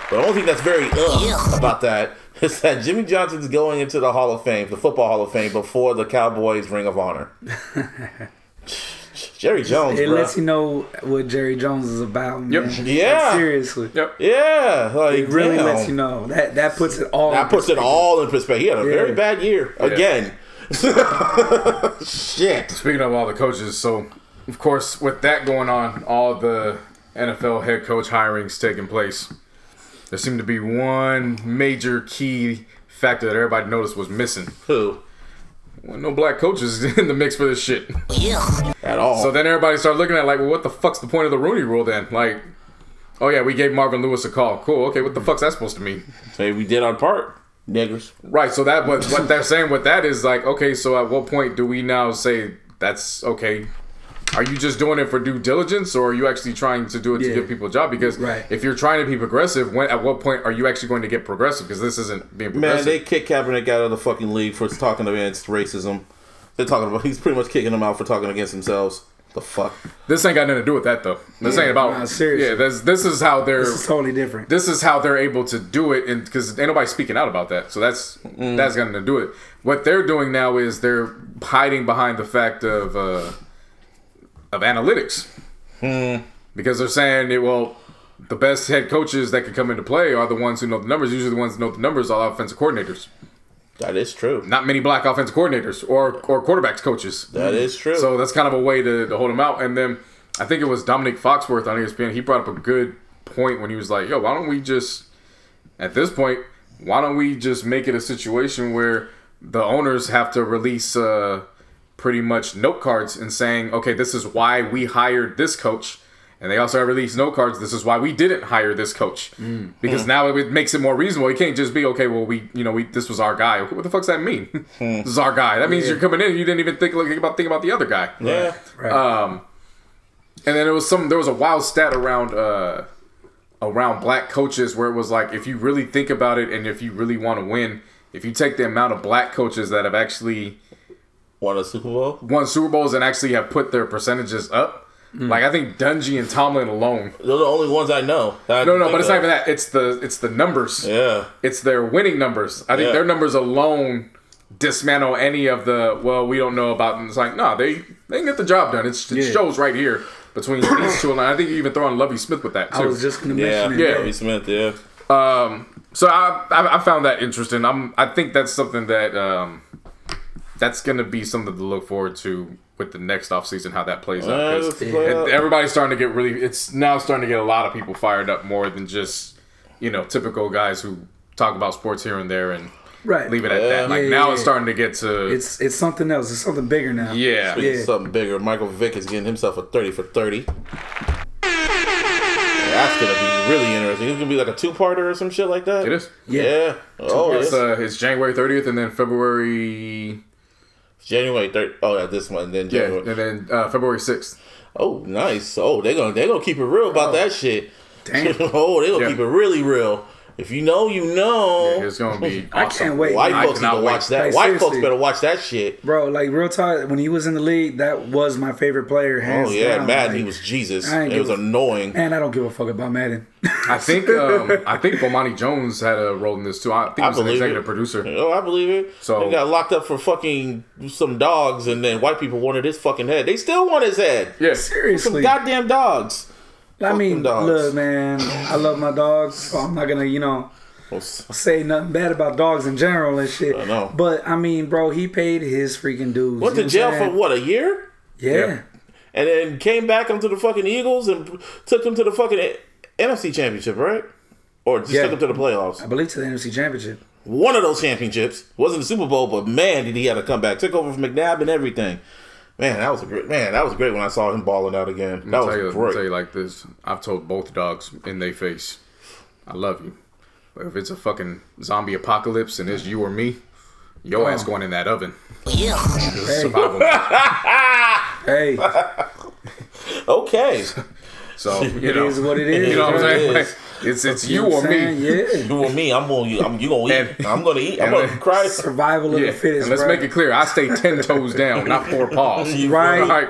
But the only thing that's very ugh about that is that Jimmy Johnson's going into the Hall of Fame, the Football Hall of Fame, before the Cowboys Ring of Honor. Jerry Jones, It bro. lets you know what Jerry Jones is about. Man. Yep. Yeah. Seriously. Yep. Yeah, like It really damn. lets you know that that puts it all. That in puts it all in perspective. He had a very bad year again. Shit. Speaking of all the coaches, so of course with that going on, all the NFL head coach hirings taking place, there seemed to be one major key factor that everybody noticed was missing. Who? Well, no black coaches in the mix for this shit. At all. So then everybody started looking at like, well, what the fuck's the point of the Rooney Rule then? Like, oh yeah, we gave Marvin Lewis a call. Cool. Okay, what the fuck's that supposed to mean? Hey, we did our part, niggers. Right. So that what what they're saying with that is like, okay, so at what point do we now say that's okay? Are you just doing it for due diligence, or are you actually trying to do it to give people a job? Because Right. if you're trying to be progressive, when at what point are you actually going to get progressive? Because this isn't being Man, they kicked Kaepernick out of the fucking league for talking against racism. They're talking about he's pretty much kicking them out for talking against themselves. The fuck. this ain't got nothing to do with that though. This ain't about. nah, seriously. Yeah, this this is how they're. This is totally different. this is how they're able to do it and because ain't nobody speaking out about that so that's that's got nothing to do it what they're doing now is they're hiding behind the fact of uh of analytics because they're saying it well the best head coaches that can come into play are the ones who know the numbers usually the ones who know the numbers are offensive coordinators That is true. not many black offensive coordinators or or quarterbacks coaches That is true. so that's kind of a way to, to hold them out. And then I think it was Dominic Foxworth on ESPN. He brought up a good point when he was like, "Yo, why don't we just at this point, why don't we just make it a situation where the owners have to release uh, pretty much note cards and saying, okay, this is why we hired this coach." And they also released note cards. This is why we didn't hire this coach because now it makes it more reasonable. It can't just be okay. Well, we, you know, we this was our guy. Okay, what the fuck's that mean? this is our guy. That means you're coming in. You didn't even think like, about think about the other guy. yeah. Right. Um, and then there was some. There was a wild stat around uh, around black coaches where it was like, if you really think about it, and if you really want to win, if you take the amount of black coaches that have actually Won a Super Bowl. won Super Bowls and actually have put their percentages up, like I think Dungy and Tomlin alone. Those are the only ones I know. I No, no, think but it's not even that. It's the it's the numbers. Yeah. It's their winning numbers. I think Yeah. their numbers alone dismantle any of the well, we don't know about. And it's like no, they they can get the job done. It's, it Yeah. shows right here between these two, and I think you even throw on Lovie Smith with that too. I was just gonna Yeah. mention Yeah. it. Lovie Smith. Yeah. Um, so I, I I found that interesting. I'm I think that's something that um that's gonna be something to look forward to with the next offseason, how that plays out. Uh, 'cause let's play it- out. everybody's starting to get really. It's now starting to get a lot of people fired up more than just you know typical guys who talk about sports here and there and Right. leave it at that. Like Yeah, now yeah, it's yeah. starting to get to It's it's something else. It's something bigger now. yeah. Yeah. Something bigger. Michael Vick is getting himself a 30 for 30. That's going to be really interesting. It's going to be like a two parter or some shit like that. It is. Yeah. Oh, It's it's uh, it's January 30th and then February January 3rd. Oh, yeah, this one. Then yeah, January. and then uh, February 6th. Oh, nice. Oh, they're going to they're gonna keep it real about that shit. Damn. oh, they're going to Yeah. keep it really real. If you know, you know. It's gonna be. I can't wait. White I folks need to watch that. Like, White folks better watch that shit. Bro, like real talk, when he was in the league, that was my favorite player. Hands Oh, yeah. down. Madden, Like, he was Jesus. It was a- annoying. And I don't give a fuck about Madden. I think um, I think Bomani Jones had a role in this too. I think he I was an believe executive it. producer. Oh, I believe it. So- So he got locked up for fucking some dogs, and then white people wanted his fucking head. They still want his head. Yes. Some goddamn dogs. I mean, look, man, I love my dogs, so I'm not gonna, you know, say nothing bad about dogs in general and shit. I know. But I mean, bro, he paid his freaking dues. Went to jail for what a year, Yeah. Yeah. and then came back onto the fucking Eagles and took them to the fucking NFC Championship, right? Or just Yeah. took them to the playoffs. I believe to the NFC Championship. One of those championships wasn't the Super Bowl, but man, did he have to come back. Took over from McNabb and everything. Man, that was a great man. That was great when I saw him balling out again. That I'll was tell you, I'll great. tell you like this. I've told both dogs in their face, I love you. But if it's a fucking zombie apocalypse and it's you or me, your ass going in that oven. Yeah. It's a survival. Hey, Okay, So you it know, is what it is. you know what I'm saying? Like, is. It's it's You you or saying? me. Yeah. you and me. I'm gonna. I'm, you gonna eat. And- I'm gonna eat. I'm gonna then- cry. Survival of Yeah, the fittest. and let's bro. make it clear. I stay ten toes down, not four paws. Right. All right.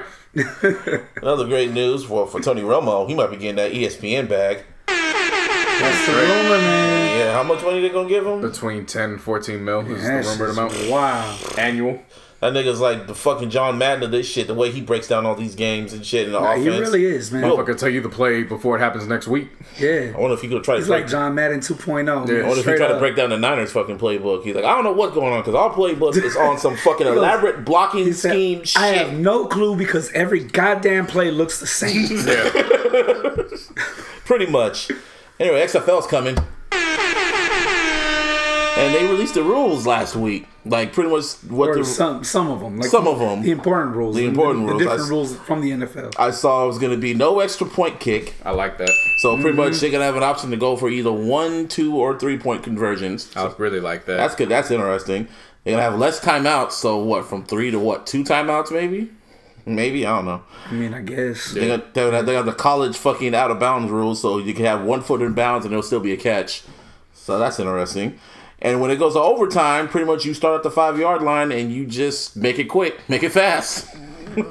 Another great news for, for Tony Romo. He might be getting that ESPN bag. That's the rumor, man. Yeah, how much money they gonna give him? Between 10 and 14 mil is That the rumored amount. Wow. Annual. That nigga's like the fucking John Madden of this shit. The way he breaks down all these games and shit in the Nah, offense. he really is, man. I could tell you the play before it happens next week. Yeah. I wonder if he could try to He's break. like John Madden 2.0. Yeah. I wonder if he Straight tried to break down the Niners fucking playbook. He's like, I don't know what's going on because our playbook is on some fucking elaborate blocking said, scheme shit. I have no clue because every goddamn play looks the same. Yeah. Pretty much. Anyway, XFL's coming. And they released the rules last week. Like pretty much what or the some some of them. Like Some of 'em. The important rules. The important the, rules. The different I- rules from the NFL. I saw it was gonna be no extra point kick. I like that. So pretty Mm-hmm. much they're gonna have an option to go for either one, two, or three point conversions. I really like that. That's good. That's interesting. They're gonna have less timeouts. So what? From three to what? Two timeouts, maybe? Maybe I don't know. I mean, I guess. They got they got, they got the college fucking out of bounds rules, so you can have one foot in bounds and there'll still be a catch. So that's interesting. And when it goes to overtime, pretty much you start at the five yard line and you just make it quick, make it fast.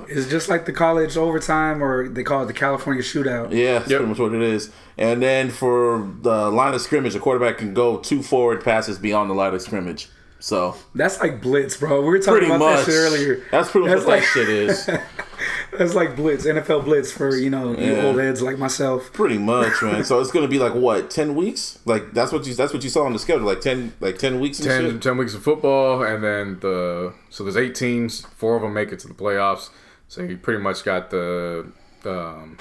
It's just like the college overtime, or they call it the California shootout. Yeah, that's pretty much what it is. And then for the line of scrimmage, the quarterback can go two forward passes beyond the line of scrimmage. So That's like blitz, bro. We were talking pretty about much that shit earlier. That's pretty much That's what like- that shit is. That's like blitz, NFL blitz for you know you old heads like myself. Pretty much, man. So it's gonna be like what, ten weeks? Like that's what you that's what you saw on the schedule, like ten like ten weeks and 10, shit. 10 weeks of football, and then the so there's eight teams. Four of them make it to the playoffs. So you pretty much got the um,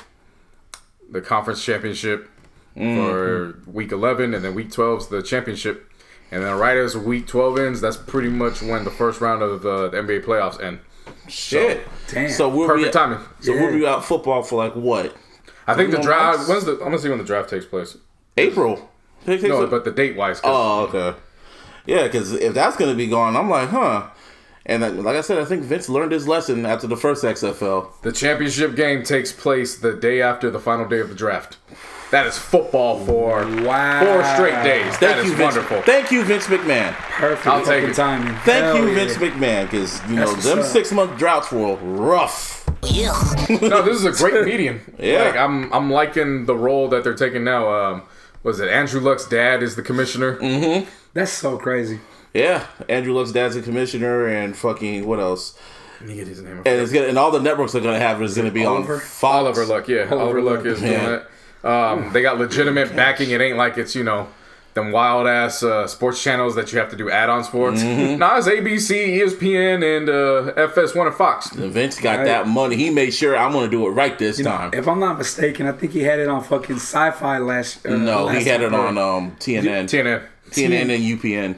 the conference championship for week 11, and then week 12 is the championship. And then right as week 12 ends, that's pretty much when the first round of the, the NBA playoffs end. Shit. Damn. So we'll Perfect be timing. So we'll Yeah. be out football for like what? I think the draft. months? When's the? I'm gonna see when the draft takes place. April. Take- take No, some- but the date wise. Oh, okay. Yeah, because if that's gonna be gone, I'm like, huh. And like I said, I think Vince learned his lesson after the first XFL. The championship game takes place the day after the final day of the draft. That is football for Wow. four straight days. Thank that is you, Vince. wonderful. Thank you, Vince McMahon. Perfect I'll take fucking it. timing. Thank Hell you, yeah. Vince McMahon, because you know them up. six month droughts were rough. Yeah. no, this is a great medium. Yeah. like, I'm I'm liking the role that they're taking now. Um, was it Andrew Luck's dad is the commissioner? Mm. Hmm. That's so crazy. Yeah, Andrew Luck's dad's a commissioner, and fucking what else? Let me get his name. And it's gonna and all the networks are gonna have it is gonna be Oliver? on Fox. Oliver Luck, yeah, Oliver, Luck, Luck. is doing Yeah. that. Um, they got legitimate backing. It ain't like it's you know them wild ass uh, sports channels that you have to do add-ons for. Mm-hmm. Nah, it's ABC, ESPN, and uh, FS1 and Fox. Vince got Right. that money. He made sure I'm gonna do it right this time. If I'm not mistaken, I think he had it on fucking sci-fi last. Uh, no, last he had it on um, TNN, TNN. TNN and UPN.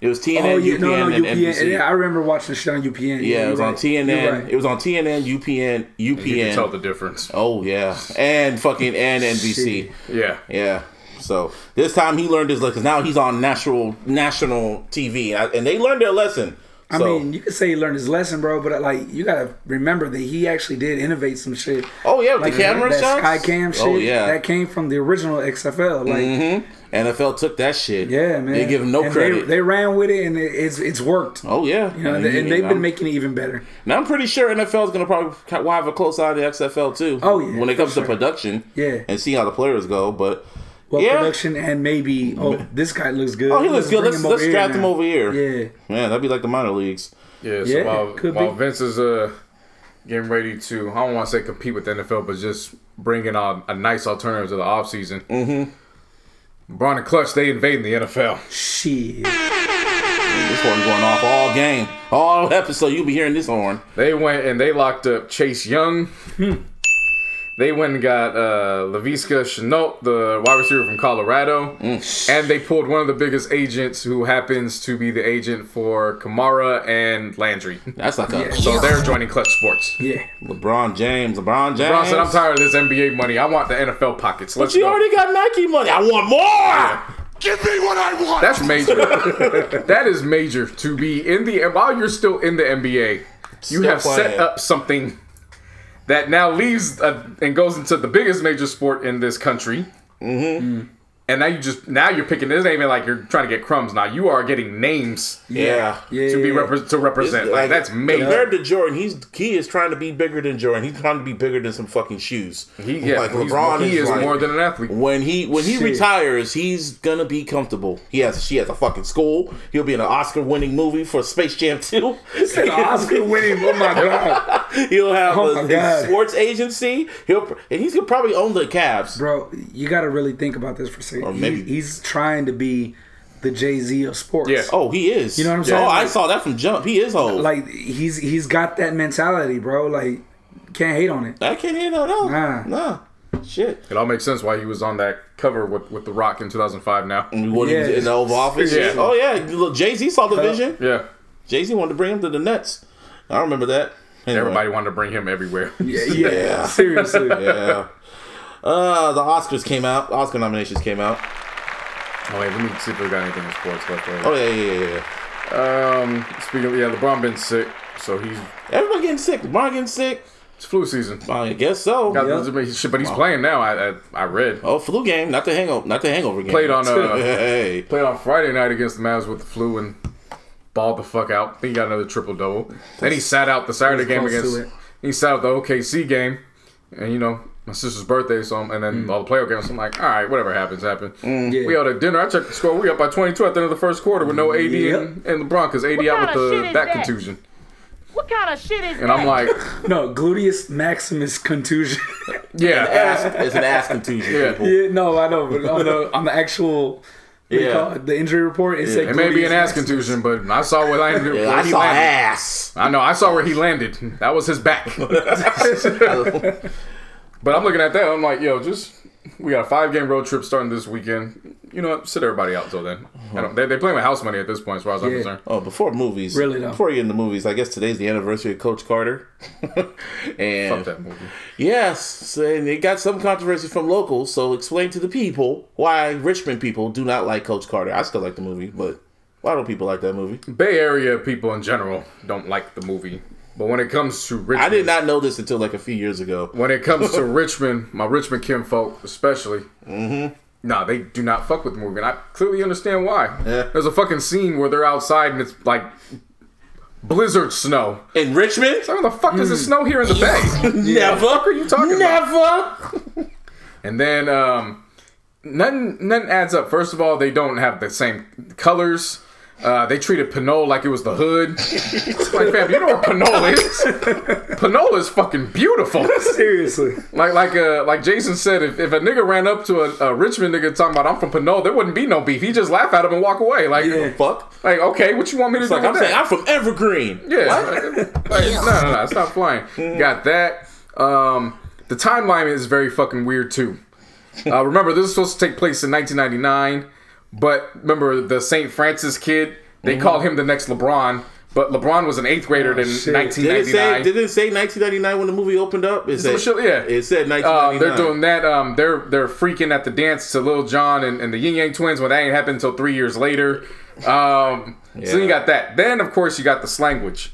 It was TNN, Oh yeah, UPN, no, no, and UPN. NBC. Yeah, I remember watching the shit on UPN. Yeah, it was on right. You're TNN. right. It was on TNN, UPN, You can tell the difference. Oh yeah, and fucking and NBC. Yeah. Yeah. So this time he learned his lesson. Now he's on national national TV, and, they learned their lesson. I So, mean, you could say he learned his lesson, bro, but like you gotta remember that he actually did innovate some shit. oh yeah, with Like the camera that shots. sky cam shit. Oh yeah. that came from the original XFL. Like, hmm NFL took that shit. yeah, man, They give him no And credit. They, they ran with it, and it, it's it's worked. oh yeah. You know, and, And and they've I'm- been making it even better. Now I'm pretty sure NFL is gonna probably ca- will have a close eye on the XFL too. Oh, yeah, when it comes sure. to production. Yeah. And see how the players go, but Well, yeah. production and maybe oh, this guy looks good. Oh, he looks good. Let's him let's draft here him over here. Yeah, Man, that'd be like the minor leagues. Yeah, so Yeah, while, could while be. Vince is uh, getting ready to, I don't want to say compete with the NFL, but just bringing on a nice alternative to the offseason. Mm-hmm. LeBron and Clutch, they invading the NFL. shit. This horn going off all game, all episode. You'll be hearing this horn. They went and they locked up Chase Young. Hmm. They went and got uh, Laviska Shenault, the wide receiver from Colorado. And they pulled one of the biggest agents who happens to be the agent for Kamara and Landry. That's like a Yeah. So they're joining Clutch Sports. Yeah, LeBron James. LeBron James. LeBron said, I'm tired of this NBA money. I want the NFL pockets. Let's But you go. already got Nike money. I want more. Give me what I want. That's major. that is major to be in the while you're still in the NBA. You Still have set up something that now leaves uh, and goes into the biggest major sport in this country. Mm-hmm. And now you just now you're picking. This ain't even like you're trying to get crumbs. Now you are getting names Yeah. yeah. to be repre- to represent. Like, that's major. Compared to Jordan, he's he is trying to be bigger than Jordan. He's trying to be bigger than some fucking shoes. He, yeah, like he's- LeBron he is, is like- more than an athlete. When he when he Shit. retires, he's gonna be comfortable. He has she has a fucking school. He'll be in an Oscar winning movie for Space Jam 2. Oscar winning. Oh my god, He'll have Oh a, my his God. sports agency. He'll and he's gonna probably own the Cavs. bro, you got to really think about this for a second. Or He- maybe- he's trying to be the Jay Z of sports. Yeah. Oh, he is. You know what I'm saying? Oh, I saw that from jump. He is old. like he's he's got that mentality, bro. Like can't hate on it. I can't hear that. No, Nah. nah, shit. It all makes sense why he was on that cover with, with The Rock in 2005 now. What Yeah. he was in the Oval Office? Yeah. Oh yeah, look, Jay Z saw the vision. Yeah. Jay Z wanted to bring him to the Nets. I remember that. Anyway. Everybody wanted to bring him everywhere. Yeah, yeah. Yeah. Seriously. Yeah. Uh, the Oscars came out. Oscar nominations came out. Oh, wait, let me see if we got anything in sports left. Oh yeah, yeah, yeah, yeah. Um, speaking of, yeah, LeBron been sick, so he's Everybody getting sick. LeBron getting sick. it's flu season. I guess so. Got Yeah. the- but he's playing now. I, I I read Oh, flu game, not the hangover, not the hangover game. Played on, uh, hey, played on Friday night against the Mavs with the flu and balled the fuck out. I think he got another triple double. Then he sat out the Saturday game against. He sat out the OKC game, and you know my sister's birthday, so I'm, and then mm. all the playoff games. So I'm like, all right, whatever happens, happen. Mm. Yeah. We out at dinner. I checked the score. We up by 22 at the end of the first quarter with no AD Yep. and, and LeBron because AD What out with the back that? contusion. What kind of shit is And that? I'm like, No, gluteus maximus contusion. yeah, an ass, it's an ass contusion. Yeah. yeah, no, I know, but on the on the actual what Yeah. call it? the injury report, it said it may be an ass contusion, but I saw where, landed, Yeah, where I he saw landed. ass. I know. I saw where he landed. That was his back. but I'm looking at that. I'm like, yo, just we got a five game road trip starting this weekend. You know what? Sit everybody out till then. I don't, they they play with house money at this point, as far as I'm concerned. Oh, before movies, Really, though? Before you get into movies, I guess today's the anniversary of Coach Carter. and Fuck that movie. yes, so, and it got some controversy from locals. So explain to the people why Richmond people do not like Coach Carter. I still like the movie, but why don't people like that movie? Bay Area people in general don't like the movie, but when it comes to Richmond, I did not know this until like a few years ago. When it comes to Richmond, my Richmond kinfolk especially, mm-hmm. nah, they do not fuck with the movie, and I clearly understand why. Yeah. There's a fucking scene where they're outside and it's like blizzard snow. In Richmond, So where the fuck does it snow here in the bay? never. What are you talking about? Never. And then um, nothing nothing adds up. First of all, they don't have the same colors. Uh, they treated Pinole like it was the hood. like, fam, you know what Pinole is? Pinole is fucking beautiful. Seriously. Like, like, uh, like Jason said, if, if a nigga ran up to a, a Richmond nigga talking about I'm from Pinole, there wouldn't be no beef. He just laugh at him and walk away. Like, Yeah. Fuck. like, okay, what you want me to It's do like with I'm that? saying, I'm from Evergreen. Yeah. Like, like, no, no, no. Stop flying. Got that. Um, the timeline is very fucking weird too. Uh, remember, this is supposed to take place in 1999, but remember the St. Francis kid? They called him the next LeBron, but LeBron was an eighth grader in shit. Did it say? 1999. Did it say 1999 when the movie opened up? It Some said, shit, yeah. It said Um, 1999. they're doing that. Um, they're they're freaking at the dance to Lil Jon and, and the Ying Yang Twins when that ain't happened until three years later. Um, So you got that. Then of course you got the slanguage,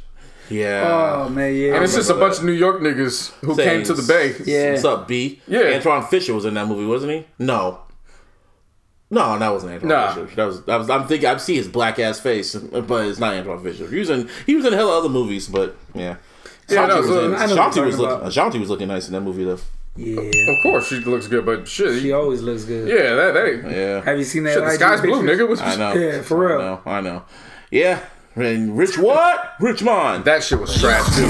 Yeah. Oh man, yeah. and it's just a remember bunch of New York niggas who Saying, came to the Bay. Yeah. What's up, B? Yeah. Antoine Fisher was in that movie, wasn't he? No. No, that wasn't Antoine Nah. Fisher. That was, that was. I'm thinking. I see his black ass face, but it's not Antoine Fisher. He was in. He was in hella other movies, but yeah. Yeah, no, Ashanti so- was, in, I know what Ashanti you're was looking. about. Ashanti was looking nice in that movie though. yeah. Of course she looks good, but shit, She always looks good. yeah, that that Yeah. Have you seen that? shit, the IG sky's blue, pictures? nigga. What's- I know. Yeah, for real. I know. I know. Yeah. And Rich what? Richmond. That shit was trash too.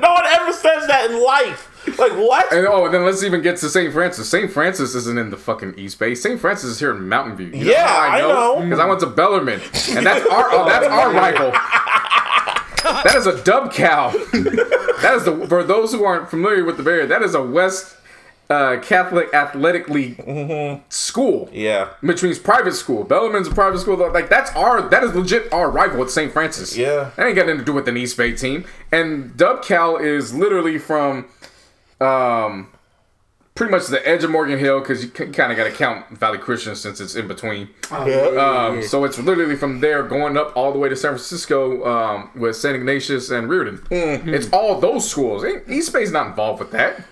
no one ever says that in life. Like what? and oh, and then let's even get to St. Francis. St. Francis isn't in the fucking East Bay. St. Francis is here in Mountain View. You Yeah, I know. because I went to Bellarmine, and that's our oh, that's our rival. That is a Dub Cal. that is the for those who aren't familiar with the Bay Area. That is a West uh, Catholic Athletic League school. Yeah. which means private school. Bellarmine's a private school. Like that's our that is legit our rival at St. Francis. Yeah. that ain't got nothing to do with an East Bay team. And Dub Cal is literally from, um, pretty much the edge of Morgan Hill because you kind of got to count Valley Christian since it's in between. Oh, yeah, yeah, Um, so it's literally from there going up all the way to San Francisco um, with St. Ignatius and Riordan. Mm-hmm. It's all those schools. East Bay's not involved with that.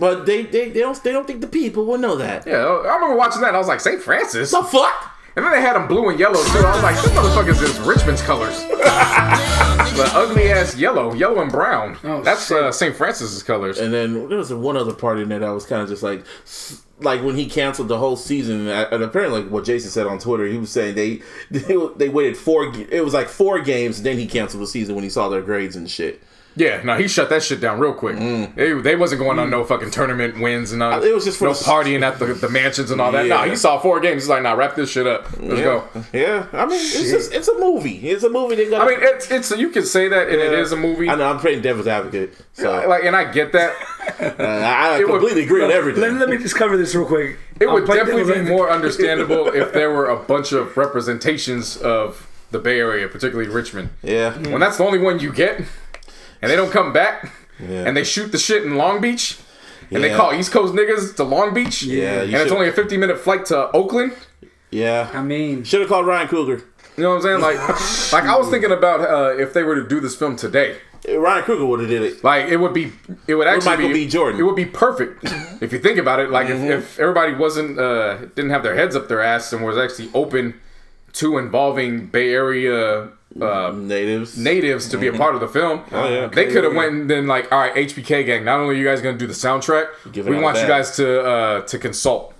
But they, they they don't they don't think the people will know that. Yeah, I remember watching that. and I was like, St. Francis. The fuck? And then they had them blue and yellow too. I was like, this motherfuckers is Richmond's colors. the ugly ass yellow, yellow and brown. Oh, That's shit. uh, St. Francis's colors. And then there was one other part in there that was kind of just like, like when he canceled the whole season. And apparently, like what Jason said on Twitter, he was saying they they, they waited four. It was like four games. Then he canceled the season when he saw their grades and shit. Yeah, no, he shut that shit down real quick. They, they wasn't going on no fucking tournament wins and all. Mm. It was just for no the- partying at the, the mansions and all that. Yeah. Nah, he saw four games. He's like, nah, wrap this shit up. Let's yeah. go. Yeah, I mean, it's just it's a movie. It's a movie. They got. I mean, it's it's you can say that, and it is a movie. I know. I'm playing devil's advocate, so Like, and I get that. uh, I, I It would- completely agree with everything. Let, let me just cover this real quick. It I'll would definitely be more understandable if there were a bunch of representations of the Bay Area, particularly Richmond. yeah, When that's the only one you get, and they don't come back, Yeah. and they shoot the shit in Long Beach, and they call East Coast niggas to Long Beach, Yeah, and you it's only a 50 minute flight to Oakland. yeah. I mean, Should have called Ryan Coogler. You know what I'm saying? Like, like I was thinking about uh, if they were to do this film today. Ryan Coogler would have did it. Like it would be, it would actually Michael be B. Jordan. It would be perfect if you think about it. Like Mm-hmm. if, if everybody wasn't uh, didn't have their heads up their ass and was actually open to involving Bay Area uh, Natives. natives to be a part of the film. Mm-hmm. Oh, yeah. They could have went and then like, all right, HBK gang. Not only are you guys going to do the soundtrack, we want you guys to uh, to consult.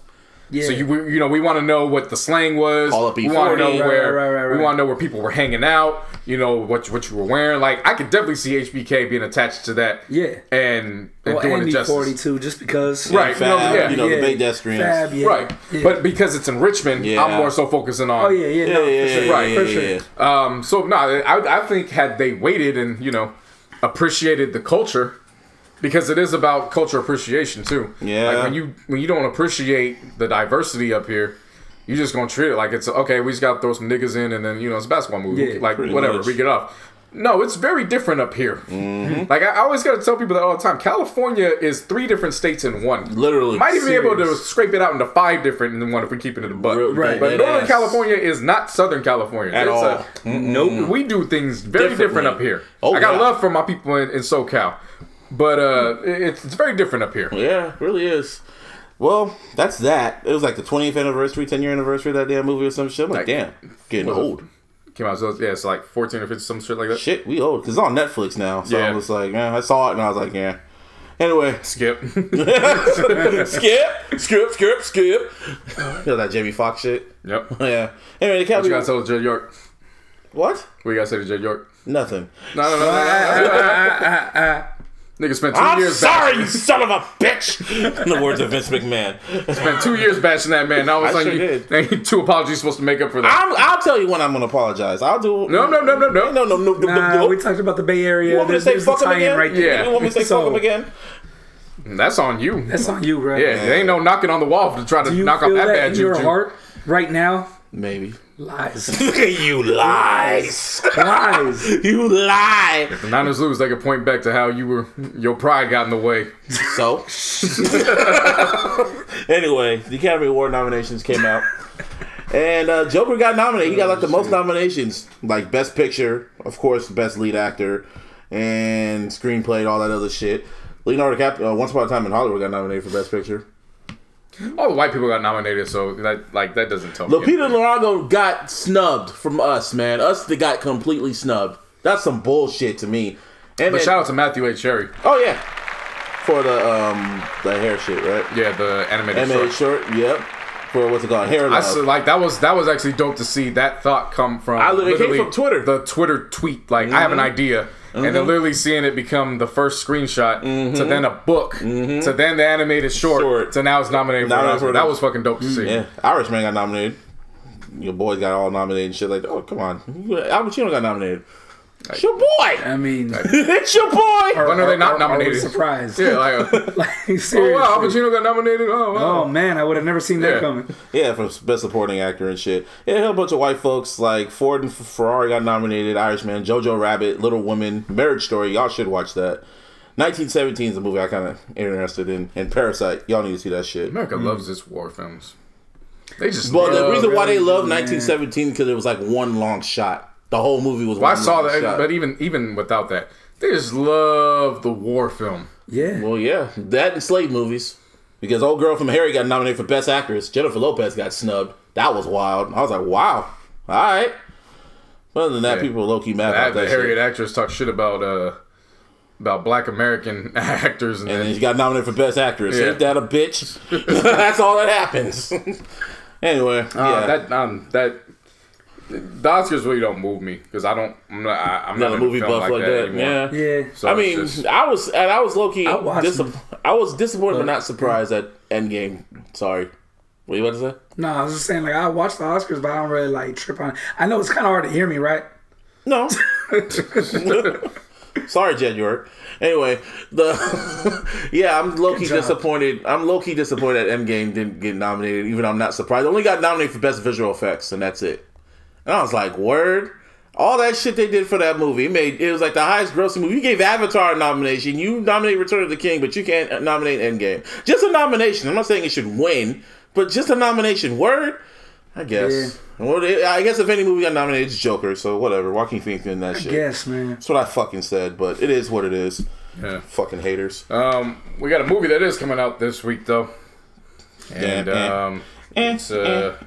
Yeah. So you we, you know we want to know what the slang was. Call up we want to know Right, where right, right, right, we want to know where people were hanging out. You know what what you were wearing. Like I could definitely see HBK being attached to that. Yeah. and, and well, doing Andy it justice. 42, just because. Right. Fab, you know, yeah. you know Yeah. the Baydestrians. Fab, yeah. Right, Yeah. but because it's in Richmond, Yeah. I'm more so focusing on. Oh yeah, yeah, Yeah, no, yeah, for sure, yeah, Right, yeah, for sure. yeah. Um, so no, I, I think had they waited and you know appreciated the culture, because it is about culture appreciation too. Yeah. Like when you when you don't appreciate the diversity up here, you just gonna treat it like it's okay. We just gotta throw some niggas in, and then you know it's a basketball movie. Yeah, like whatever, much. we get off. No, it's very different up here. Mm-hmm. Like I, I always gotta tell people that all the time. California is three different states in one. Literally. Might even be able to scrape it out into five different in one if we keep it in the butt. Real- Right. But Northern ass. California is not Southern California At It's all. A, nope. We do things very different up here. Oh, I got yeah. love for my people in, in SoCal, but uh, it's, it's very different up here. Yeah, it really is. Well, that's that. It was like the 20th anniversary, 10 year anniversary of that damn movie or some shit. I'm like, Like- damn, getting What it? old. Came out, so yeah, it's like 14 or 15, some shit like that. Shit, we old. Because it's on Netflix now. So Yeah. I was like, man, I saw it and I was like, yeah. Anyway, Skip. skip, skip, skip, skip. You know that Jamie Foxx shit? yep. Yeah. Anyway, the you gotta tell Jed York? What? What you gotta say to Jed York? Nothing. No, no, no, no, no, no, no. Nigga spent 2 I'm years sorry, bashing- you son of a bitch. In the words of Vince McMahon. spent two years bashing that man. Now all of a I sudden sure you, did. two apologies supposed to make up for that. I'm, I'll tell you when I'm gonna apologize. I'll do. No, no, no, no, no. no, no, no. no, Nah, no. we talked about the Bay Area. You want me to say fuck him again? right there. Yeah. You want me to say So- fuck him again? That's on you. That's on you, bro. yeah, there ain't no knocking on the wall to try to knock off that that, bad in your heart right now? Maybe. Lies. Look at you lies. Lies. you lie. The Niners lose, they can point back to how you were your pride got in the way. So. anyway, the Academy Award nominations came out. And uh, Joker got nominated. He got like the most nominations, like Best Picture, of course, Best Lead Actor, and Screenplay, and all that other shit. Leonardo DiCaprio, uh, Once Upon a Time in Hollywood, got nominated for Best Picture. All the white people got nominated, so that like that doesn't tell me. Lupita. Nyong'o got snubbed from us, man. Us that got completely snubbed. That's some bullshit to me. And But shout out to Matthew A. Cherry. oh yeah, for the um the hair shit, right? Yeah, the animated Animated short. short, yep. For what's it called? Hair I love. said, like that was that was actually dope to see that thought come from. I literally- it came from Twitter. The Twitter tweet, like I have an idea, and then mm-hmm. literally seeing it become the first screenshot to mm-hmm. then a book mm-hmm. to then the animated short, Short. to now it's nominated for an Oscar. for That was fucking dope to mm, see. yeah, Irishman got nominated. Your boys got all nominated and shit like that. Oh come on, Al Pacino got nominated. It's your boy. I mean, it's your boy. When are they not are we nominated? surprised? Yeah, like, uh, Like, oh seriously. wow, Al Pacino got nominated. Oh wow. Oh man, I would have never seen that coming. Yeah, for best supporting actor and shit. Yeah, a whole bunch of white folks like Ford and Ferrari got nominated. Irishman, Jojo Rabbit, Little Women, Marriage Story. Y'all should watch that. 1917 is a movie I kind of interested in, and Parasite. Y'all need to see that shit. America loves its war films. They just Well, the love reason why they love do, man. 1917 because it was like one long shot. The whole movie was. Well, I saw that, shot. but even even without that, they just love the war film. Yeah. Well, yeah, that and slave movies. Because old girl from Harry got nominated for best actress. Jennifer Lopez got snubbed. That was wild. I was like, wow. All right. Other than that, Yeah. people are low key mad That, about the Harriet shit. actress talk shit about uh about black American actors and, And then then she got nominated for best actress. Yeah. Ain't that a bitch? That's all that happens. anyway, uh, yeah. that um that the Oscars really don't move me because I don't I'm not I, I'm not not a movie buff like that. anymore. Yeah. Yeah. So I mean, just- I was and I was low key. I watched Dis- them. I was disappointed, but not surprised at Endgame. Sorry. What you about to say? No, I was just saying, like, I watch the Oscars, but I don't really like trip on. it. I know it's kind of hard to hear me, right? No. Sorry, Jed York. Anyway, the yeah, I'm low key disappointed. I'm low key disappointed that Endgame didn't get nominated. Even though I'm not surprised. Only got nominated for best visual effects, and that's it. And I was like, word. All that shit they did for that movie, it made it was like the highest grossing movie. You gave Avatar a nomination, you nominate Return of the King, but you can't nominate Endgame. Just a nomination. I'm not saying it should win, but just a nomination. Word. I guess. Well, I guess if any movie got nominated, it's Joker. So whatever. Joaquin Phoenix in that shit. Yes, man. That's what I fucking said, but it is what it is. Yeah. Fucking haters. Um, we got a movie that is coming out this week though, and Yeah, eh. um, it's uh,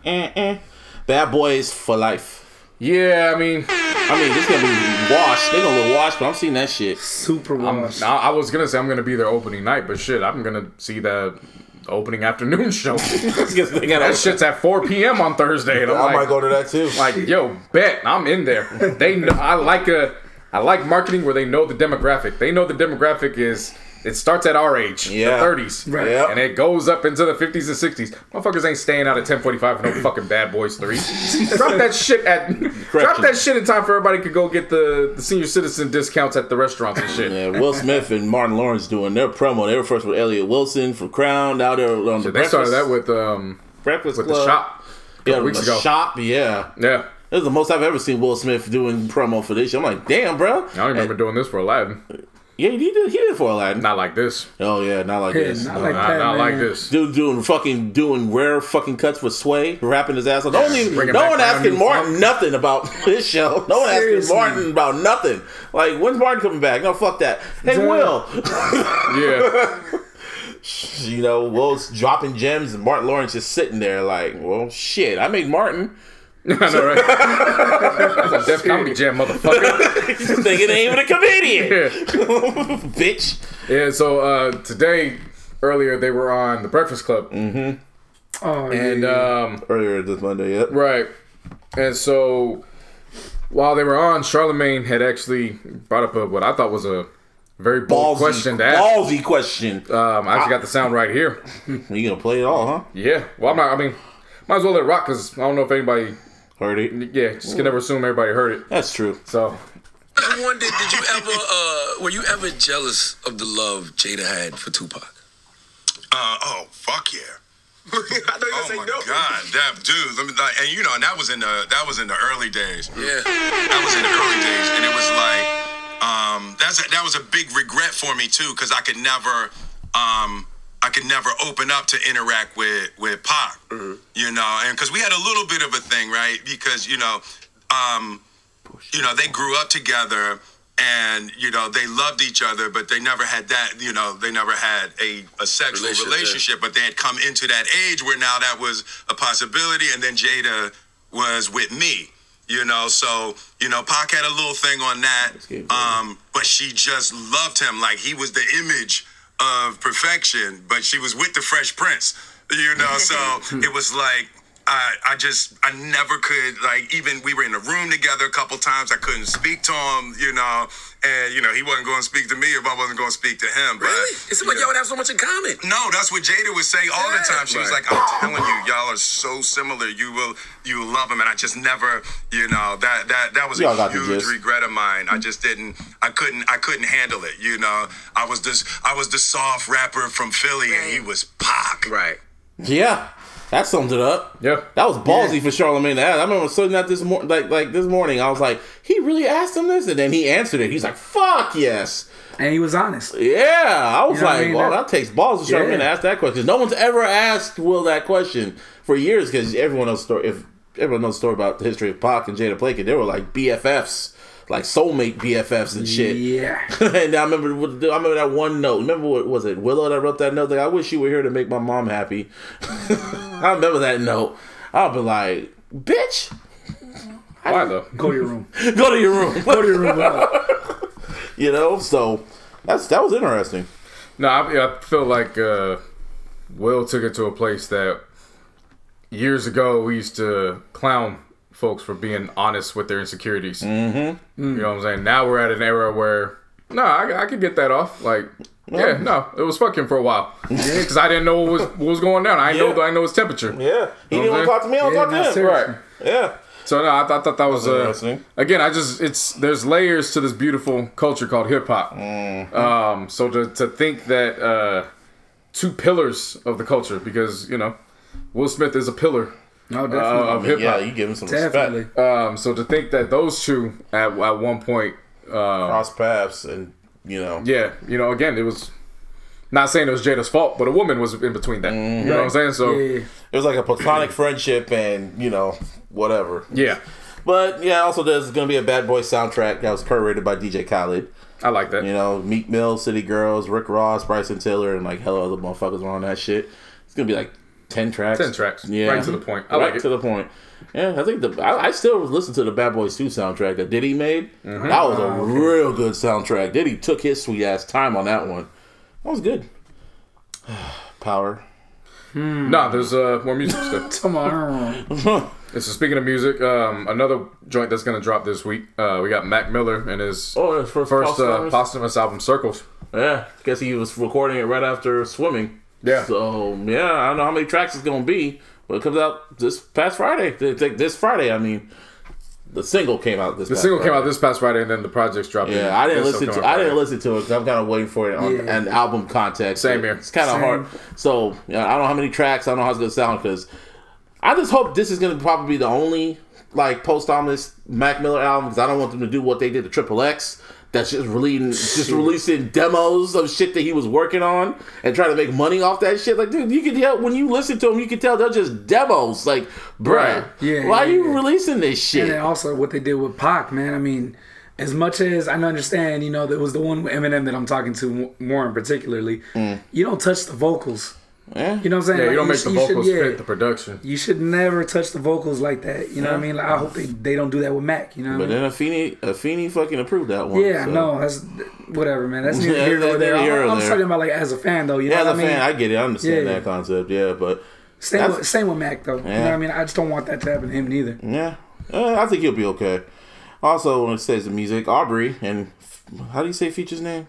Bad Boys for Life. yeah. I mean, I mean, this gonna be washed. They gonna look washed, but I'm seeing that shit. Super I'm, washed. I, I was gonna say I'm gonna be there opening night, but shit, I'm gonna see the opening afternoon show. They gotta- that shit's at 4 p.m. on Thursday, and I'm I like, might go to that too. like, yo, bet I'm in there. They know I like a I like marketing where they know the demographic. They know the demographic is it starts at our age, Yeah. the 30s, Right. Yep. and it goes up into the 50s and 60s. Motherfuckers ain't staying out at 10:45 for no fucking Bad Boys 3. drop that shit at drop that shit in time for everybody could go get the, the senior citizen discounts at the restaurants and shit. Yeah, Will Smith and Martin Lawrence doing their promo. They were first with Elliott Wilson from Crown. Now they're on the They started that with um Breakfast with Club. the shop Yeah, weeks the ago. shop. Yeah, Yeah. this is the most I've ever seen Will Smith doing promo for this. shit. I'm like, damn, bro. I don't remember doing this for Aladdin. Yeah, he did. He did it for Aladdin. Not like this. Oh yeah, not like Yeah, this. not like Not, that, not like this. Dude doing fucking doing rare fucking cuts with Sway, rapping his ass off. No one, even- bringing no one asking Martin funk. nothing about his show. No one asking Martin about nothing. Like, when's Martin coming back? No, fuck that. Hey, Duh. Will. Yeah. you know, Will's dropping gems and Martin Lawrence just sitting there like, well, shit, I made Martin. I know, right? That's a Def Comedy Jam, motherfucker. He's thinking ain't even a comedian, yeah. bitch. yeah. So uh, today, earlier, they were on the Breakfast Club, mm-hmm. Oh, and yeah. um, Earlier this Monday, yep. Right. And so while they were on, Charlemagne had actually brought up a, what I thought was a very bold Ballsy question to ask. Ballsy question. Um, I actually got the sound right here. you gonna play it all, huh? Yeah. Well, I'm not. I mean, might as well let it rock because I don't know if anybody. Heard it. Yeah, just can never assume everybody heard it. That's true. So I wondered, did you ever, uh, were you ever jealous of the love Jada had for Tupac? Uh, oh, fuck yeah. I know you Oh my god, that dude. Let me, like, and you know, and that was in the that was in the early days. Yeah. That was in the early days, and it was like, um, that's a, that was a big regret for me too, because I could never, um, I could never open up to interact with with Pac, you know, and because we had a little bit of a thing, right? Because you know, um, you know, they grew up together. And you know they loved each other, but they never had that. You know they never had a, a sexual Relationship. relationship. But they had come into that age where now that was a possibility. And then Jada was with me. You know, so you know, Pac had a little thing on that. Um, but she just loved him like he was the image of perfection. But she was with the Fresh Prince. You know, so hmm. it was like I, I just I never could like even we were in a room together a couple times. I couldn't speak to him, you know, and you know he wasn't going to speak to me if I wasn't going to speak to him. But Really? It seemed like y'all would have so much in common. no, that's what Jada would say all the time. She was like, "I'm telling you, y'all are so similar. You will, you will love him." And I just never, you know, that that that was Y'all a huge regret of mine. I just didn't, I couldn't, I couldn't handle it. You know, I was this, I was the soft rapper from Philly, and he was Pac. Right. Yeah, that sums it up. Yeah. that was ballsy for Charlemagne to ask. I remember sitting that this morning, like like this morning. I was like, he really asked him this, and then he answered it. He's like, "Fuck yes." and he was honest. Yeah, I was You know what I like, mean? well, That- that takes balls for Charlemagne Yeah. to ask that question. No one's ever asked Will that question for years because everyone knows the story. If everyone knows the story about the history of Pac and Jada Pinkett, they were like BFFs, like soulmate BFFs and shit. Yeah. and I remember, I remember that one note. Remember what was it? Willow that wrote that note. Like, I wish you were here to make my mom happy. I remember that note. I'll be like, bitch, why though? Go to your room. go to your room. Go to your room. You know. So that's that was interesting. No, I, I feel like uh, Will took it to a place that years ago we used to clown folks for being honest with their insecurities. Mm-hmm. You know what I'm saying? Now we're at an era where no, I, I could get that off. Like, yeah, no, it was fucking for a while because I didn't know what was what was going down. I didn't Yeah. know I know his temperature. Yeah, he Know didn't what want to talk to me. I don't Yeah, talk to him. seriously. Right. Yeah. So no, I, thought- I thought that was uh, again. I just it's there's layers to this beautiful culture called hip hop. Mm-hmm. Um, so to to think that uh, two pillars of the culture because you know Will Smith is a pillar No, uh, definitely. of hip Yeah, hop. you give him some definitely. respect. Um, so to think that those two at at one point, uh, Cross paths, and you know, yeah, you know, again it was. Not saying it was Jada's fault, but a woman was in between that. You know what I'm saying? So Yeah. it was like a platonic friendship, and you know, whatever. yeah, But yeah, also there's going to be a Bad Boy soundtrack that was curated by DJ Khaled. I like that. You know, Meek Mill, City Girls, Rick Ross, Bryson Tiller, and like hell other motherfuckers were on that shit. It's gonna be like ten tracks. 10 tracks. Yeah, Right to the point. I right like it. to the point. Yeah, I think the I, I still listen to the Bad Boys 2 soundtrack that Diddy made. Mm-hmm. That was a Oh, real good soundtrack. Diddy took his sweet ass time on that one. That was good. Power. No, there's uh, more music stuff. Tomorrow. So speaking of music, um, another joint that's gonna drop this week. Uh, we got Mac Miller and his Oh, his first, first uh, posthumous? posthumous album, Circles. Yeah, guess he was recording it right after swimming. Yeah. So yeah, I don't know how many tracks it's gonna be, but it comes out this past Friday. Th- th- This Friday, I mean, the single came out this. The single came out this past Friday, and then the project's dropped. Yeah, I didn't listen to. I didn't listen to it because I'm kind of waiting for it on Yeah. an album context. Same here. It's kind of hard. So yeah, I don't know how many tracks. I don't know how it's gonna sound because I just hope this is gonna probably be the only like posthumous Mac Miller album because I don't want them to do what they did to Triple X. That's just releasing, just releasing demos of shit that he was working on and trying to make money off that shit. Like, dude, you can tell when you listen to them, you can tell they're just demos. Like, bruh, Right. Yeah, why yeah, are you yeah. releasing this shit? then also what they did with Pac, man. I mean, as much as I understand, you know, there was the one with Eminem that I'm talking to more in particularly. Mm. You don't touch the vocals Yeah. You know what I'm saying? Yeah, Like, you don't make the sh- should- vocals yeah. fit the production. You should never touch the vocals like that. You know what I mean? Like, I hope they, they don't do that with Mac. You know what But I mean? then Afeni, Afeni fucking approved that one. Yeah, so. no, that's whatever, man. That's neither Yeah, here nor that's there. neither I'm, here I'm there. talking about like as a fan though. You Yeah, know as a what I mean? fan, I get it. I understand Yeah. that concept. Yeah, but same, with, same with Mac though. You know what I mean? I just don't want that to happen to him neither. yeah, uh, I think he'll be okay. Also, when it says the music, Aubrey and how do you say feature's name?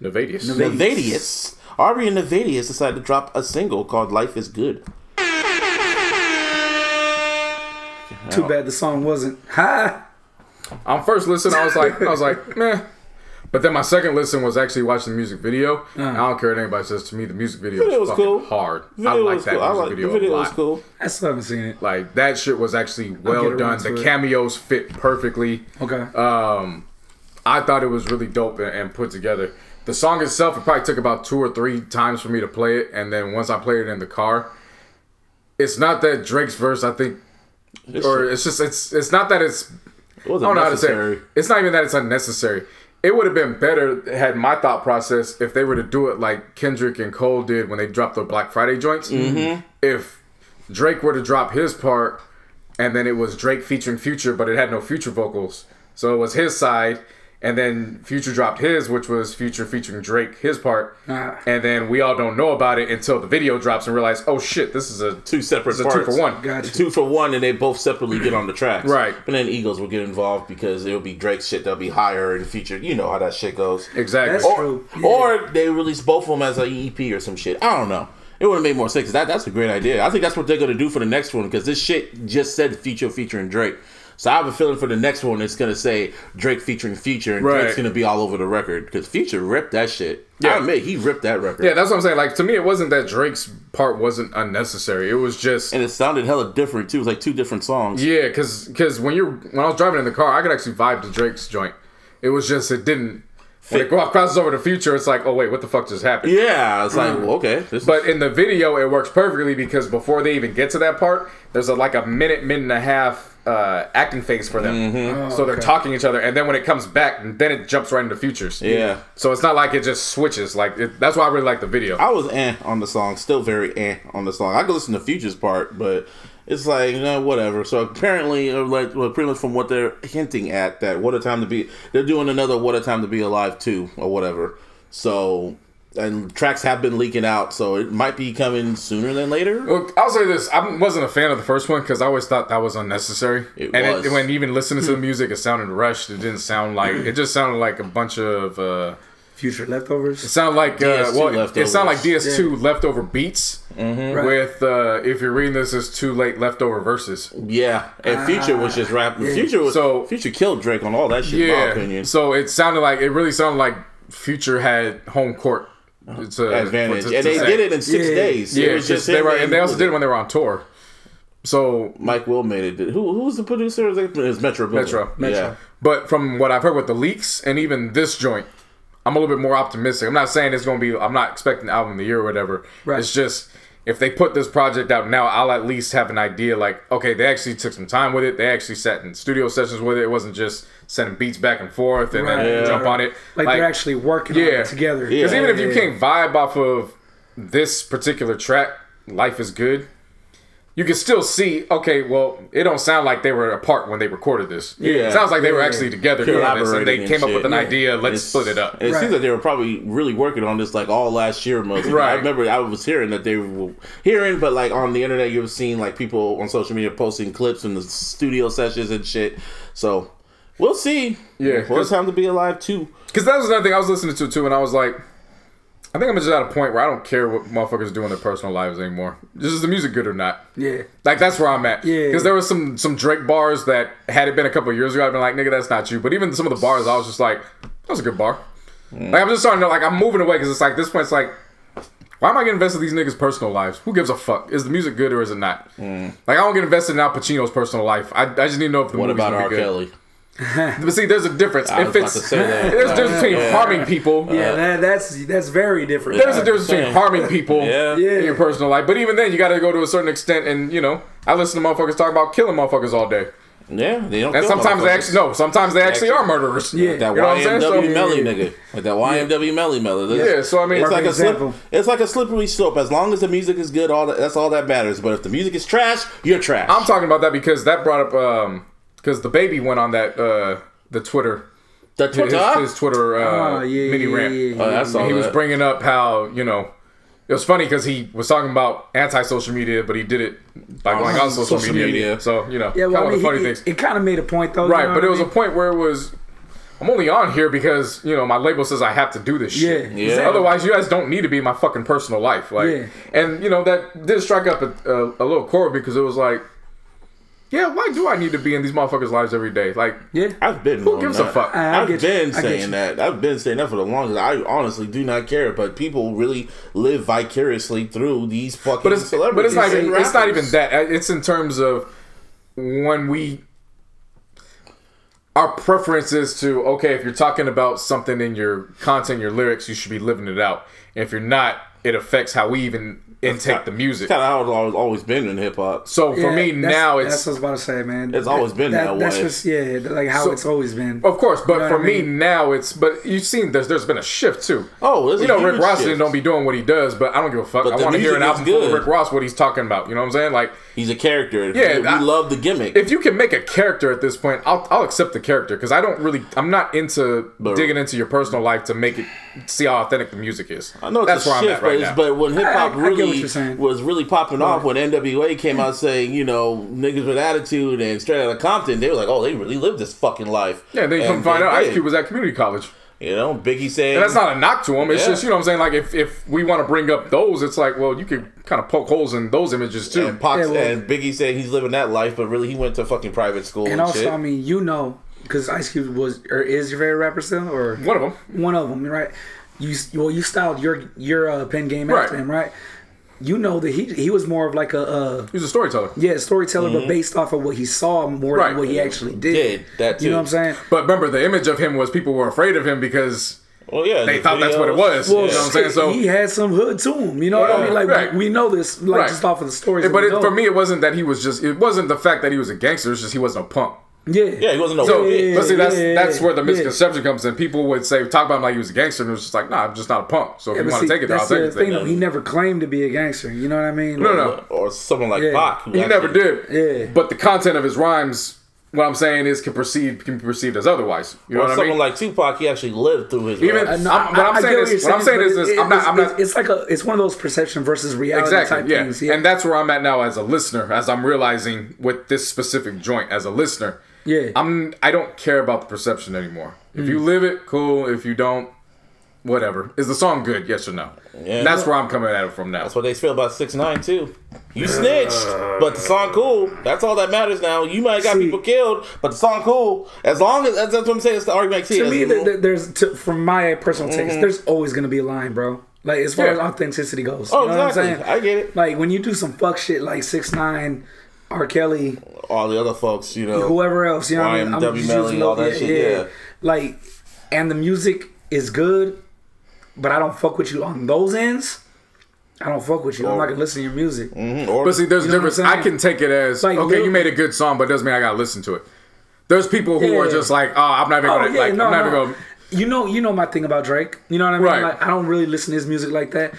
Nayvadius. Nayvadius. Aubrey and Nayvadius decided to drop a single called "Life Is Good." Too bad the song wasn't. Ha! On first listen, I was like, I was like, meh. But then my second listen was actually watching the music video. I don't care what anybody says to me. The music video, Video was, was fucking cool. hard. I like that cool. I music like video, the video a lot. was cool. I still haven't seen it. Like that shit was actually well done. The it. cameos fit perfectly. Okay. Um, I thought it was really dope and, and put together. The song itself, it probably took about two or three times for me to play it, and then once I played it in the car, it's not that Drake's verse. I think, or it's just it's it's not that it's It I don't know how to say it. It's not even that it's unnecessary. It would have been better had my thought process if they were to do it like Kendrick and Cole did when they dropped their Black Friday joints. Mm-hmm. If Drake were to drop his part and then it was Drake featuring Future, but it had no Future vocals, so it was his side, and then Future dropped his, which was Future featuring Drake, his part, Ah. and then we all don't know about it until the video drops and realize, oh shit, this is a Two separate this is a two for one. Gotcha. Two for one, and they both separately get on the tracks. Right. But then Eagles will get involved because it'll be Drake's shit that'll be higher in future. You know how that shit goes. Exactly. That's Or, true. Yeah. or they release both of them as an EP or some shit. I don't know. It would have made more sense. That that's a great idea. I think that's what they're gonna do for the next one because this shit just said Future featuring Drake. So I have a feeling for the next one it's gonna say Drake featuring Future and Right. Drake's gonna be all over the record because Future ripped that shit. Yeah. I admit he ripped that record. Yeah, that's what I'm saying. Like to me, it wasn't that Drake's part wasn't unnecessary. It was just and it sounded hella different too. It was like two different songs. yeah, because because when you're when I was driving in the car, I could actually vibe to Drake's joint. It was just it didn't. When it crosses over to Future, it's like, oh wait, what the fuck just happened? Yeah, it's like well, okay. This But in the video, it works perfectly because before they even get to that part, there's a, like a minute, minute and a half uh, acting phase for them. Mm-hmm. So they're talking each other, and then when it comes back, then it jumps right into Futures. Yeah. So it's not like it just switches. Like it, that's why I really like the video. I was eh on the song, still very eh on the song. I could listen to Future's part, but it's like you know, whatever. So apparently, uh, like well, pretty much from what they're hinting at, that what a time to be. They're doing another "What a Time to Be Alive" too, or whatever. So and tracks have been leaking out, so it might be coming sooner than later. Look, I'll say this: I wasn't a fan of the first one because I always thought that was unnecessary. It and was. It, when even listening to the music, it sounded rushed. It didn't sound like it. Just sounded like a bunch of. Uh, Future leftovers. it sounded like uh, DS2 well, it sounded like DS2 leftover beats Right. with. Uh, if you're reading this as too late leftover verses. Yeah, and Future was just rapping. Future was So- Future killed Drake on all that shit. in my Yeah. opinion. So it sounded like it really sounded like Future had home court. Uh-huh. To, Advantage, to- to and they did it in six Yeah. days. Yeah, it was just they were, and they also did it when they were on tour. So Mike Will made it. Who who was the producer? It was Metro. Boomin. Metro. Yeah. But from what I've heard with the leaks and even this joint, I'm a little bit more optimistic. I'm not saying it's going to be. I'm not expecting the album of the year or whatever. Right. It's just if they put this project out now, I'll at least have an idea. Like, okay, they actually took some time with it. They actually sat in studio sessions with it. It wasn't just sending beats back and forth and Right. then Yeah. jump on it. Like, they're actually working on yeah. it together. Yeah. Because even if you yeah. can't vibe off of this particular track, "Life Is Good," you can still see. Okay, well, it don't sound like they were apart when they recorded this. Yeah. it sounds like they were actually together doing this, and Collaborating they and came up shit. with an Yeah. idea. Let's It's- split it up. It Right. seems like they were probably really working on this like all last year. Most I remember I was hearing that they were hearing, but like on the internet, you were seeing like people on social media posting clips from the studio sessions and shit. So we'll see. Yeah, well, 'cause- it's time to be alive too. Because that was another thing I was listening to too, and I was like, I think I'm just at a point where I don't care what motherfuckers do in their personal lives anymore. Just is the music good or not? Yeah. Like that's where I'm at. Yeah. Because there was some some Drake bars that had it been a couple of years ago, I'd been like, nigga, that's not you. But even some of the bars, I was just like, that was a good bar. Mm. Like I'm just starting to like I'm moving away because it's like this point, it's like. Why am I getting invested in these niggas' personal lives? Who gives a fuck? Is the music good or is it not? Mm. Like I don't get invested in Al Pacino's personal life. I, I just need to know if the What movie's about gonna R. good. Kelly? But see, there's a difference. I if was about it's to say that. there's a difference between Yeah. harming people. Yeah, that, that's that's very different. There's a difference between harming people Yeah. Yeah. in your personal life, but even then, you got to go to a certain extent. And you know, I listen to motherfuckers talk about killing motherfuckers all day. Yeah, they don't. And kill sometimes they actually no. Sometimes they actually are murderers. Yeah. That You know what So- YNW Melly nigga, like that YNW Melly Melly. Yeah, so I mean- it's like a slip, it's like a slippery slope. As long as the music is good, all that, that's all that matters. But if the music is trash, you're trash. I'm talking about that because that brought up um because the baby went on that uh the Twitter the his, Twitter. his Twitter uh, Oh, yeah, mini yeah, rant. yeah, yeah, Oh, that's all he was bringing up how you know it was funny because he was talking about anti-social media, but he did it by going on social, social media. media. So you know, Yeah, well, I mean, the funny he- things. it, kind of made a point though. you right, know but what it I was a point where it was. I'm only on here because you know my label says I have to do this shit. Yeah, Yeah. exactly. Otherwise, you guys don't need to be in my fucking personal life. Like, Yeah. and you know that did strike up a, a, a little chord because it was like, yeah, why do I need to be in these motherfuckers' lives every day? Like, Yeah. I've been. who on gives a fuck? I- I I've get you. been saying that. I've been saying that for the longest. I honestly do not care, but people really live vicariously through these fucking but it's celebrities. but it's not and even, it's not even that. Uh, It's in terms of when we our preference is to okay if you're talking about something in your content, your lyrics, you should be living it out. And if you're not, it affects how we even intake the music. Kind of how it's always, always been in hip hop. So for Yeah, me that's- now, that's it's what I was about to say, man. It's always been that That's way. just yeah, like how So- it's always been. Of course, but You know for what I me now, it's but you've seen there's there's been a shift too. Oh, you a know Rick huge Ross shift. don't be doing what he does, but I don't give a fuck. But I want to hear an album is full of. Rick Ross what he's talking about. You know what I'm saying? Like He's a character. Yeah, we I- love the gimmick. if you can make a character at this point, I'll I'll accept the character because I don't really I'm not into But- digging into your personal life to make it see how authentic the music is. I know it's that's a where I'm at but, right now. but when hip hop I- I get what really you're was really popping off, when NWA came out saying, you know, niggas with attitude and straight out of Compton, they were like, oh, they really lived this fucking life. yeah, then you And come find they out Ice. Cube was at community college. You know, Biggie saying, And that's not a knock to him. It's Yeah. just you know what I'm saying. Like if if we want to bring up those, it's like well you could kind of poke holes in those images too. and Pac Yeah, well- and Biggie saying he's living that life, but really he went to fucking private school and, and also, shit. I mean, you know, because Ice Cube was or is your favorite rapper still, or One of them. one of them, right? You well, you styled your your uh, pen game after Right. him, right? You know that he he was more of like a uh, He's a storyteller. yeah storyteller, but based off of what he saw more Right. than what he actually did. Did, that You know what I'm saying? But remember, the image of him was people were afraid of him because well, yeah, they the thought that's what it was. Well, you know what I'm saying? So he had some hood to him. You know what I Yeah, mean? Like right. we, we know this, like Right. just off of the stories. Yeah, but it, for me, it wasn't that he was just. It wasn't the fact that he was a gangster. It's just he wasn't a punk. Yeah, Yeah, he wasn't no So, bitch. but see, that's yeah, that's where the yeah. misconception comes in. People would say talk about him like he was a gangster, and it was just like, nah, I'm just not a punk. So if Yeah, you want see, to take it, then I'll that's take the it. thing. then. Though. He never claimed to be a gangster. You know what I mean? No, no. or someone like Yeah. Pac. who He never did. Yeah. But the content of his rhymes, what I'm saying is, can perceive can be perceived as otherwise. You know Or what I someone mean? like Tupac, he actually lived through his Even- raps. Uh, no, I'm- what I'm saying get is- you're what I'm saying is this, I'm not- it's- I'm not- It's, it's like a. It's one of those perception versus reality Exactly. type Yeah. things. Yeah. And that's where I'm at now as a listener, as I'm realizing with this specific joint as a listener. Yeah. I'm I don't care about the perception anymore. If you live it, cool. If you don't, whatever. Is the song good? Yes or no? Yeah. That's where I'm coming at it from now. That's what they feel about six nine too. You snitched, but the song cool. That's all that matters now. You might have got See- people killed, but the song cool. As long as that's, that's what I'm saying. It's the argument. to me, th- th- there's to, from my personal taste, Mm-hmm. there's always gonna be a line, bro. Like as far Yeah. as authenticity goes. oh, you know exactly. what I'm saying? I get it. Like when you do some fuck shit like six nine, R. Kelly, All the other folks, you know, whoever else, you know what I mean? YNW just Melly, using all those- that shit, yeah. Like, and the music is good, but I don't fuck with you on those ends. I don't fuck with you. I'm not gonna listen to your music. Mm-hmm, or, But see, there's a You know difference. I'm I saying? can take it as Like, okay, you made a good song, but it doesn't mean I gotta listen to it. There's people who are just like, oh, I'm not even Oh gonna yeah, like, no, I'm not no. even gonna. You know, you know my thing about Drake. You know what I mean? Right. Like, I don't really listen to his music like that,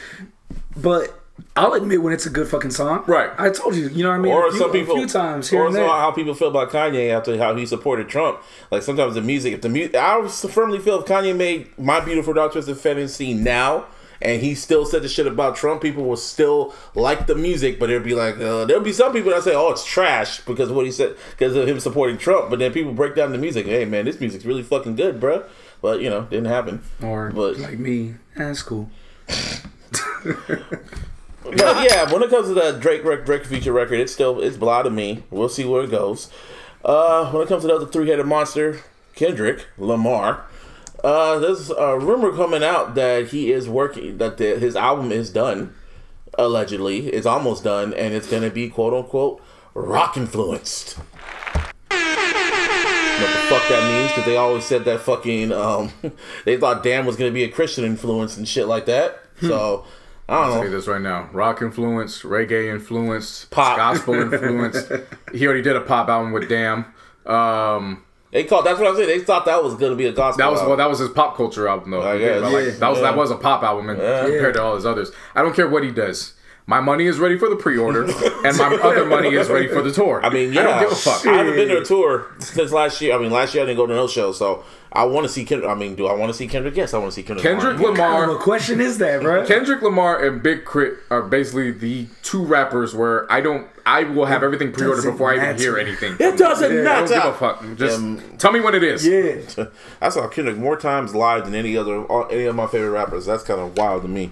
but I'll admit when it's a good fucking song. Right. I told you. You know what I mean? or a few, some people, a few times here or and there. how people feel about Kanye after how he supported Trump. Like sometimes the music, if the music, I firmly feel if Kanye made "My Beautiful Dark Twisted Fantasy" now. And he still said the shit about Trump. People will still like the music, but it'll be like uh, there'll be some people that say, "Oh, it's trash" because of what he said because of him supporting Trump. But then people break down the music. Hey, man, this music's really fucking good, bro. But you know, didn't happen. or but like me, that's cool. But yeah, when it comes to that Drake Drake, Drake feature record, it's still it's blah to me. We'll see where it goes. Uh, when it comes to the other three headed monster, Kendrick Lamar, uh, there's a rumor coming out that he is working that the, his album is done. Allegedly, it's almost done, and it's gonna be quote unquote rock influenced. What the fuck that means? Because they always said that fucking um, they thought Damn was gonna be a Christian influence and shit like that. So I don't know. you this right now: rock influenced, reggae influenced, Pop. gospel influenced. he already did a pop album with Damn, Um, They called. That's what I'm saying. They thought that was gonna be a gospel. that was well, that was his pop culture album though. I guess. Like, Yeah. that was that was a pop album in, compared to all his others. I don't care what he does. My money is ready for the pre-order, and my other money is ready for the tour. I mean, yeah, I don't give a fuck. I haven't been to a tour since last year. I mean, last year I didn't go to no show, so I want to see Kendrick. I mean, do I want to see Kendrick? Yes, I want to see Kendrick. Kendrick Lamar. What kind of a question is that, bro? Kendrick Lamar, and Big K.R.I.T. are basically the two rappers where I don't. I will have everything pre-ordered doesn't before I even hear anything. It doesn't I don't matter. give a fuck. Just Um, tell me when it is. yeah. I saw Kendrick more times live than any other any of my favorite rappers. That's kind of wild to me.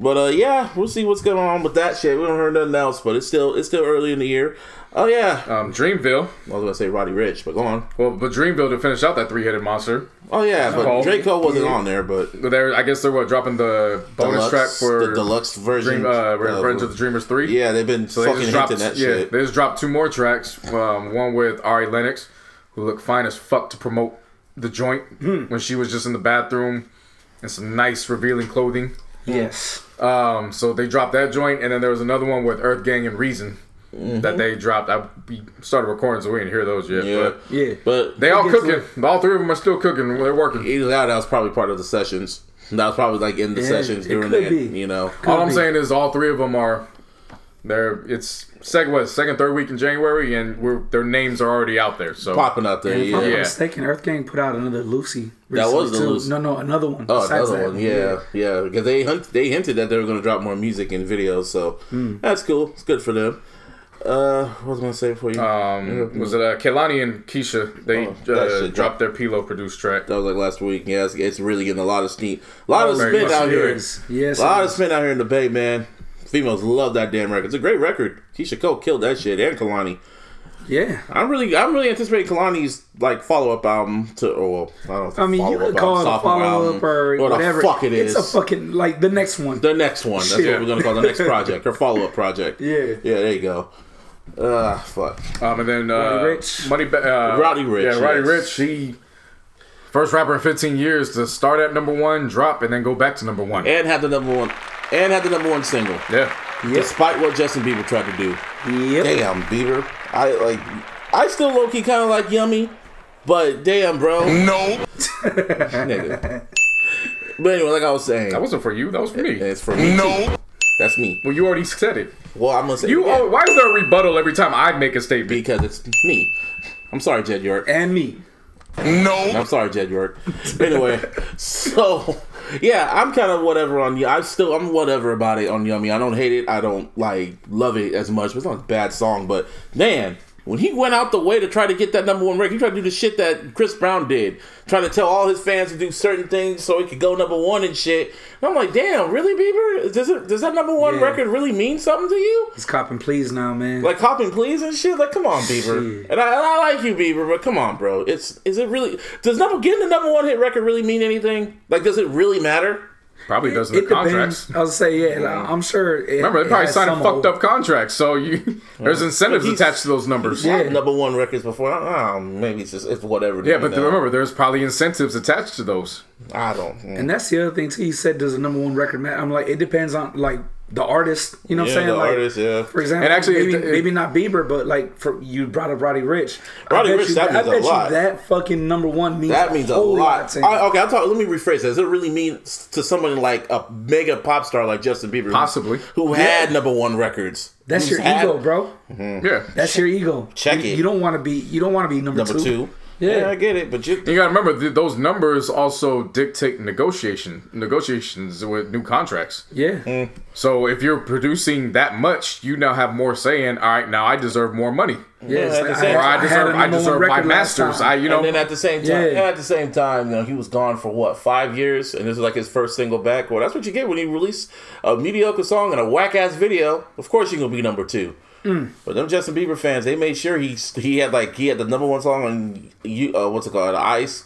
But uh, yeah, we'll see what's going on with that shit. We don't heard nothing else, but it's still it's still early in the year. Oh yeah, Um, Dreamville. I was gonna say Roddy Ricch, but go on. Well, but Dreamville to finish out that three-headed monster. Oh yeah, but Cole. Draco wasn't on there, but They're, I guess they're what dropping the bonus deluxe, track for the deluxe version. Dream, uh, of- Revenge of the Dreamers three. yeah, they've been So they fucking just dropped, hinting that yeah, shit. they just dropped two more tracks. Um, one with Ari Lennox, who looked fine as fuck to promote the joint Hmm. when she was just in the bathroom in some nice revealing clothing. Yes. Um, so they dropped that joint, and then there was another one with Earth Gang and Reason that they dropped. I we started recording, so we didn't hear those yet. Mm-hmm. Yeah, But Yeah. but they all We'll get to cooking. All three of them are still cooking. They're working. either that, or that was probably part of the sessions. That was probably like in the Yeah, sessions during could the, be. you know. All I'm be. saying is all three of them are. They're it's second what second third week in January, and we're their names are already out there. So popping out there. And if I'm Yeah. not mistaken, Earth Gang put out another Lucy. That was the. Lucy. No, no, another one. Oh, besides another that. one. Yeah, yeah. Because they hunt, they hinted that they were going to drop more music and videos, so Hmm. that's cool. It's good for them. Uh, what was I going to say for you? um, was it uh, Kehlani and Keyshia? They Oh, uh, shit dropped their Pilo produced track. that was like last week. Yeah, it's, it's really getting a lot of steam. A lot of Very spin out it here. Yes. Yes. A lot it of is. spin out here in the Bay, man. Females love that damn record. It's a great record. Keyshia Cole killed that shit, and Kehlani. Yeah. I'm really, I'm really anticipating Kehlani's like follow up album to, or well, I don't know. I mean, you could call it a follow up or what whatever. the fuck it is. It's a fucking like the next one. The next one. That's Shit. what we're gonna call the next project. or follow up project. Yeah. Yeah, there you go. Uh fuck. Um, and then uh, Roddy Ricch. Money, Ba- uh, Roddy Ricch, yeah, Roddy yes. Rich. He first rapper in 15 years to start at number one, drop, and then go back to number one. And had the number one and had the number one single. yeah, Despite what Justin Bieber tried to do. Yep. Damn, Bieber. I like I still low key kinda like yummy. But damn bro. No. Nigga. But anyway, like I was saying, that wasn't for you. That was for me. it's for me. No. too. That's me. Well, you already said it. Well, I'm gonna say You. it Oh, why is there a rebuttal every time I make a statement? because it's me. I'm sorry, Jed York. And me. No. I'm sorry, Jed York. Anyway, so yeah, I'm kind of whatever on you. I still I'm whatever about it on Yummy. I don't hate it. I don't like love it as much. It's not a bad song, but man, when he went out the way to try to get that number one record, he tried to do the shit that Chris Brown did, trying to tell all his fans to do certain things so he could go number one and shit. And I'm like, damn, really, Bieber? Does it does that number one Yeah. record really mean something to you? He's copping please now, man. Like copping please and shit. Like, come on, Bieber. And I, and I like you, Bieber, but come on, bro. It's is it really? Does number getting the number one hit record really mean anything? Like, does it really matter? Probably doesn't it the contracts. I'll say yeah. like, I'm sure. It, Remember, they probably signed some fucked hope. up contracts, so you there's incentives But attached to those numbers. Yeah. Number one records before. Oh, maybe it's just it's whatever. Yeah, but know. remember, there's probably incentives attached to those. I don't. mm. And that's the other thing too. He said, "Does a number one record matter?" I'm like, it depends on like the artist. You know what I'm saying? the like, artist, yeah. For example, And actually, maybe, it- it- maybe not Bieber, but like for you brought up Roddy Ricch. Roddy I bet you, that I means a lot. You that fucking number one means That means a whole lot. to him. I, okay, I'll talk. Let me rephrase that. Does it really mean to someone like a mega pop star like Justin Bieber, Possibly. who had number one records? That's your had ego, bro. Yeah. That's your ego. Check you, it. You don't want to be. You don't want to be number, Number two. Yeah. Yeah. I get it, but you. You gotta remember th- those numbers also dictate negotiation negotiations with new contracts. Yeah. Mm. So if you're producing that much, you now have more saying. All right, now I deserve more money, Yeah. it's like or I deserve I number one deserve my record masters. I you know and then at the same time, Yeah. and at the same time, you know, he was gone for what five years, and this is like his first single back. Well, that's what you get when you release a mediocre song and a whack ass video. Of course, you're gonna be number two. Mm. But them Justin Bieber fans, they made sure he he had like he had the number one song on you uh, what's it called, ice,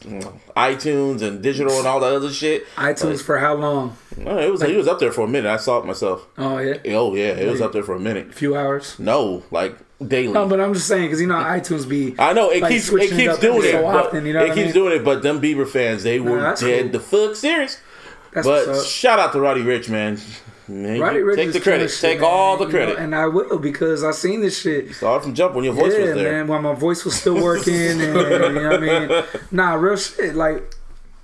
iTunes and digital and all that other shit. iTunes for how long? No, it was he was up there for a minute. I saw it myself. Oh yeah. Oh yeah, it was up there for a minute. A few hours. No, like daily. No, but I'm just saying because you know iTunes be. I know it like, keeps it switching keeps up doing it. so but often, you know it what I keeps mean? doing it, but them Bieber fans, they were that's dead cool. the fuck serious. That's But shout out to Roddy Ricch, man. Man, Roddy Ricch take the credit. shit, Take man, all the you know, credit. and I will because I seen this shit. Start from jump when your voice yeah, was there. man, while my voice was still working, and you know what I mean. Nah, real shit. Like,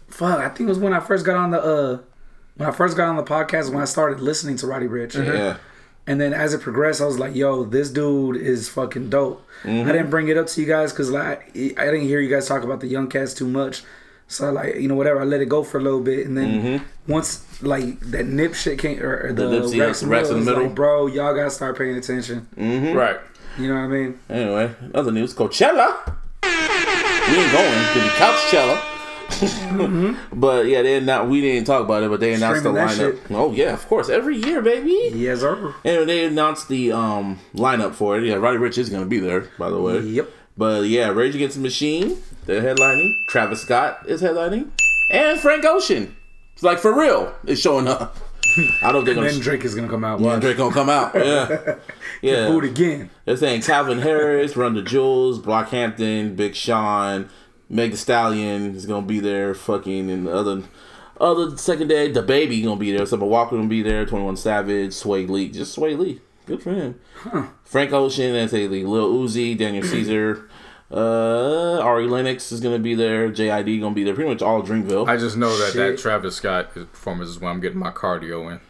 fuck. I think it was when I first got on the uh, when I first got on the podcast when I started listening to Roddy Ricch. Yeah. And then as it progressed, I was like, "Yo, this dude is fucking dope." Mm-hmm. I didn't bring it up to you guys because like I didn't hear you guys talk about the young cats too much. So like you know whatever, I let it go for a little bit, and then Mm-hmm. once like that nip shit came or, or the, Nipsey, Racks, Racks in the Middle, middle. like, bro, y'all gotta start paying attention. Right. You know what I mean? Anyway, other news: Coachella. We ain't going to the Couchella. but yeah, they not. We didn't talk about it, but they announced Streaming the lineup. Oh yeah, of course, every year, baby. Yes, sir. And they announced the um lineup for it. Yeah, Roddy Ricch is gonna be there, by the way. Yep. But yeah, Rage Against the Machine, they're headlining. Travis Scott is headlining, and Frank Ocean. It's like for real, is showing up. I don't think And then Drake is gonna come out. yeah. Drake gonna come out. Yeah, yeah. Boot again. They're saying Calvin Harris, Run the Jewels, Brockhampton, Big Sean, Meg The Stallion is gonna be there. Fucking and the other other second day, the baby gonna be there. Summer Walker gonna be there. Twenty One Savage, Swae Lee, just Swae Lee. Good for him. Frank Ocean, S.A. Lee, Lil Uzi, Daniel Caesar. Uh, Ari Lennox is gonna be there. JID gonna be there. Pretty much all Dreamville. I just know that Shit. that Travis Scott performance is when I'm getting my cardio in.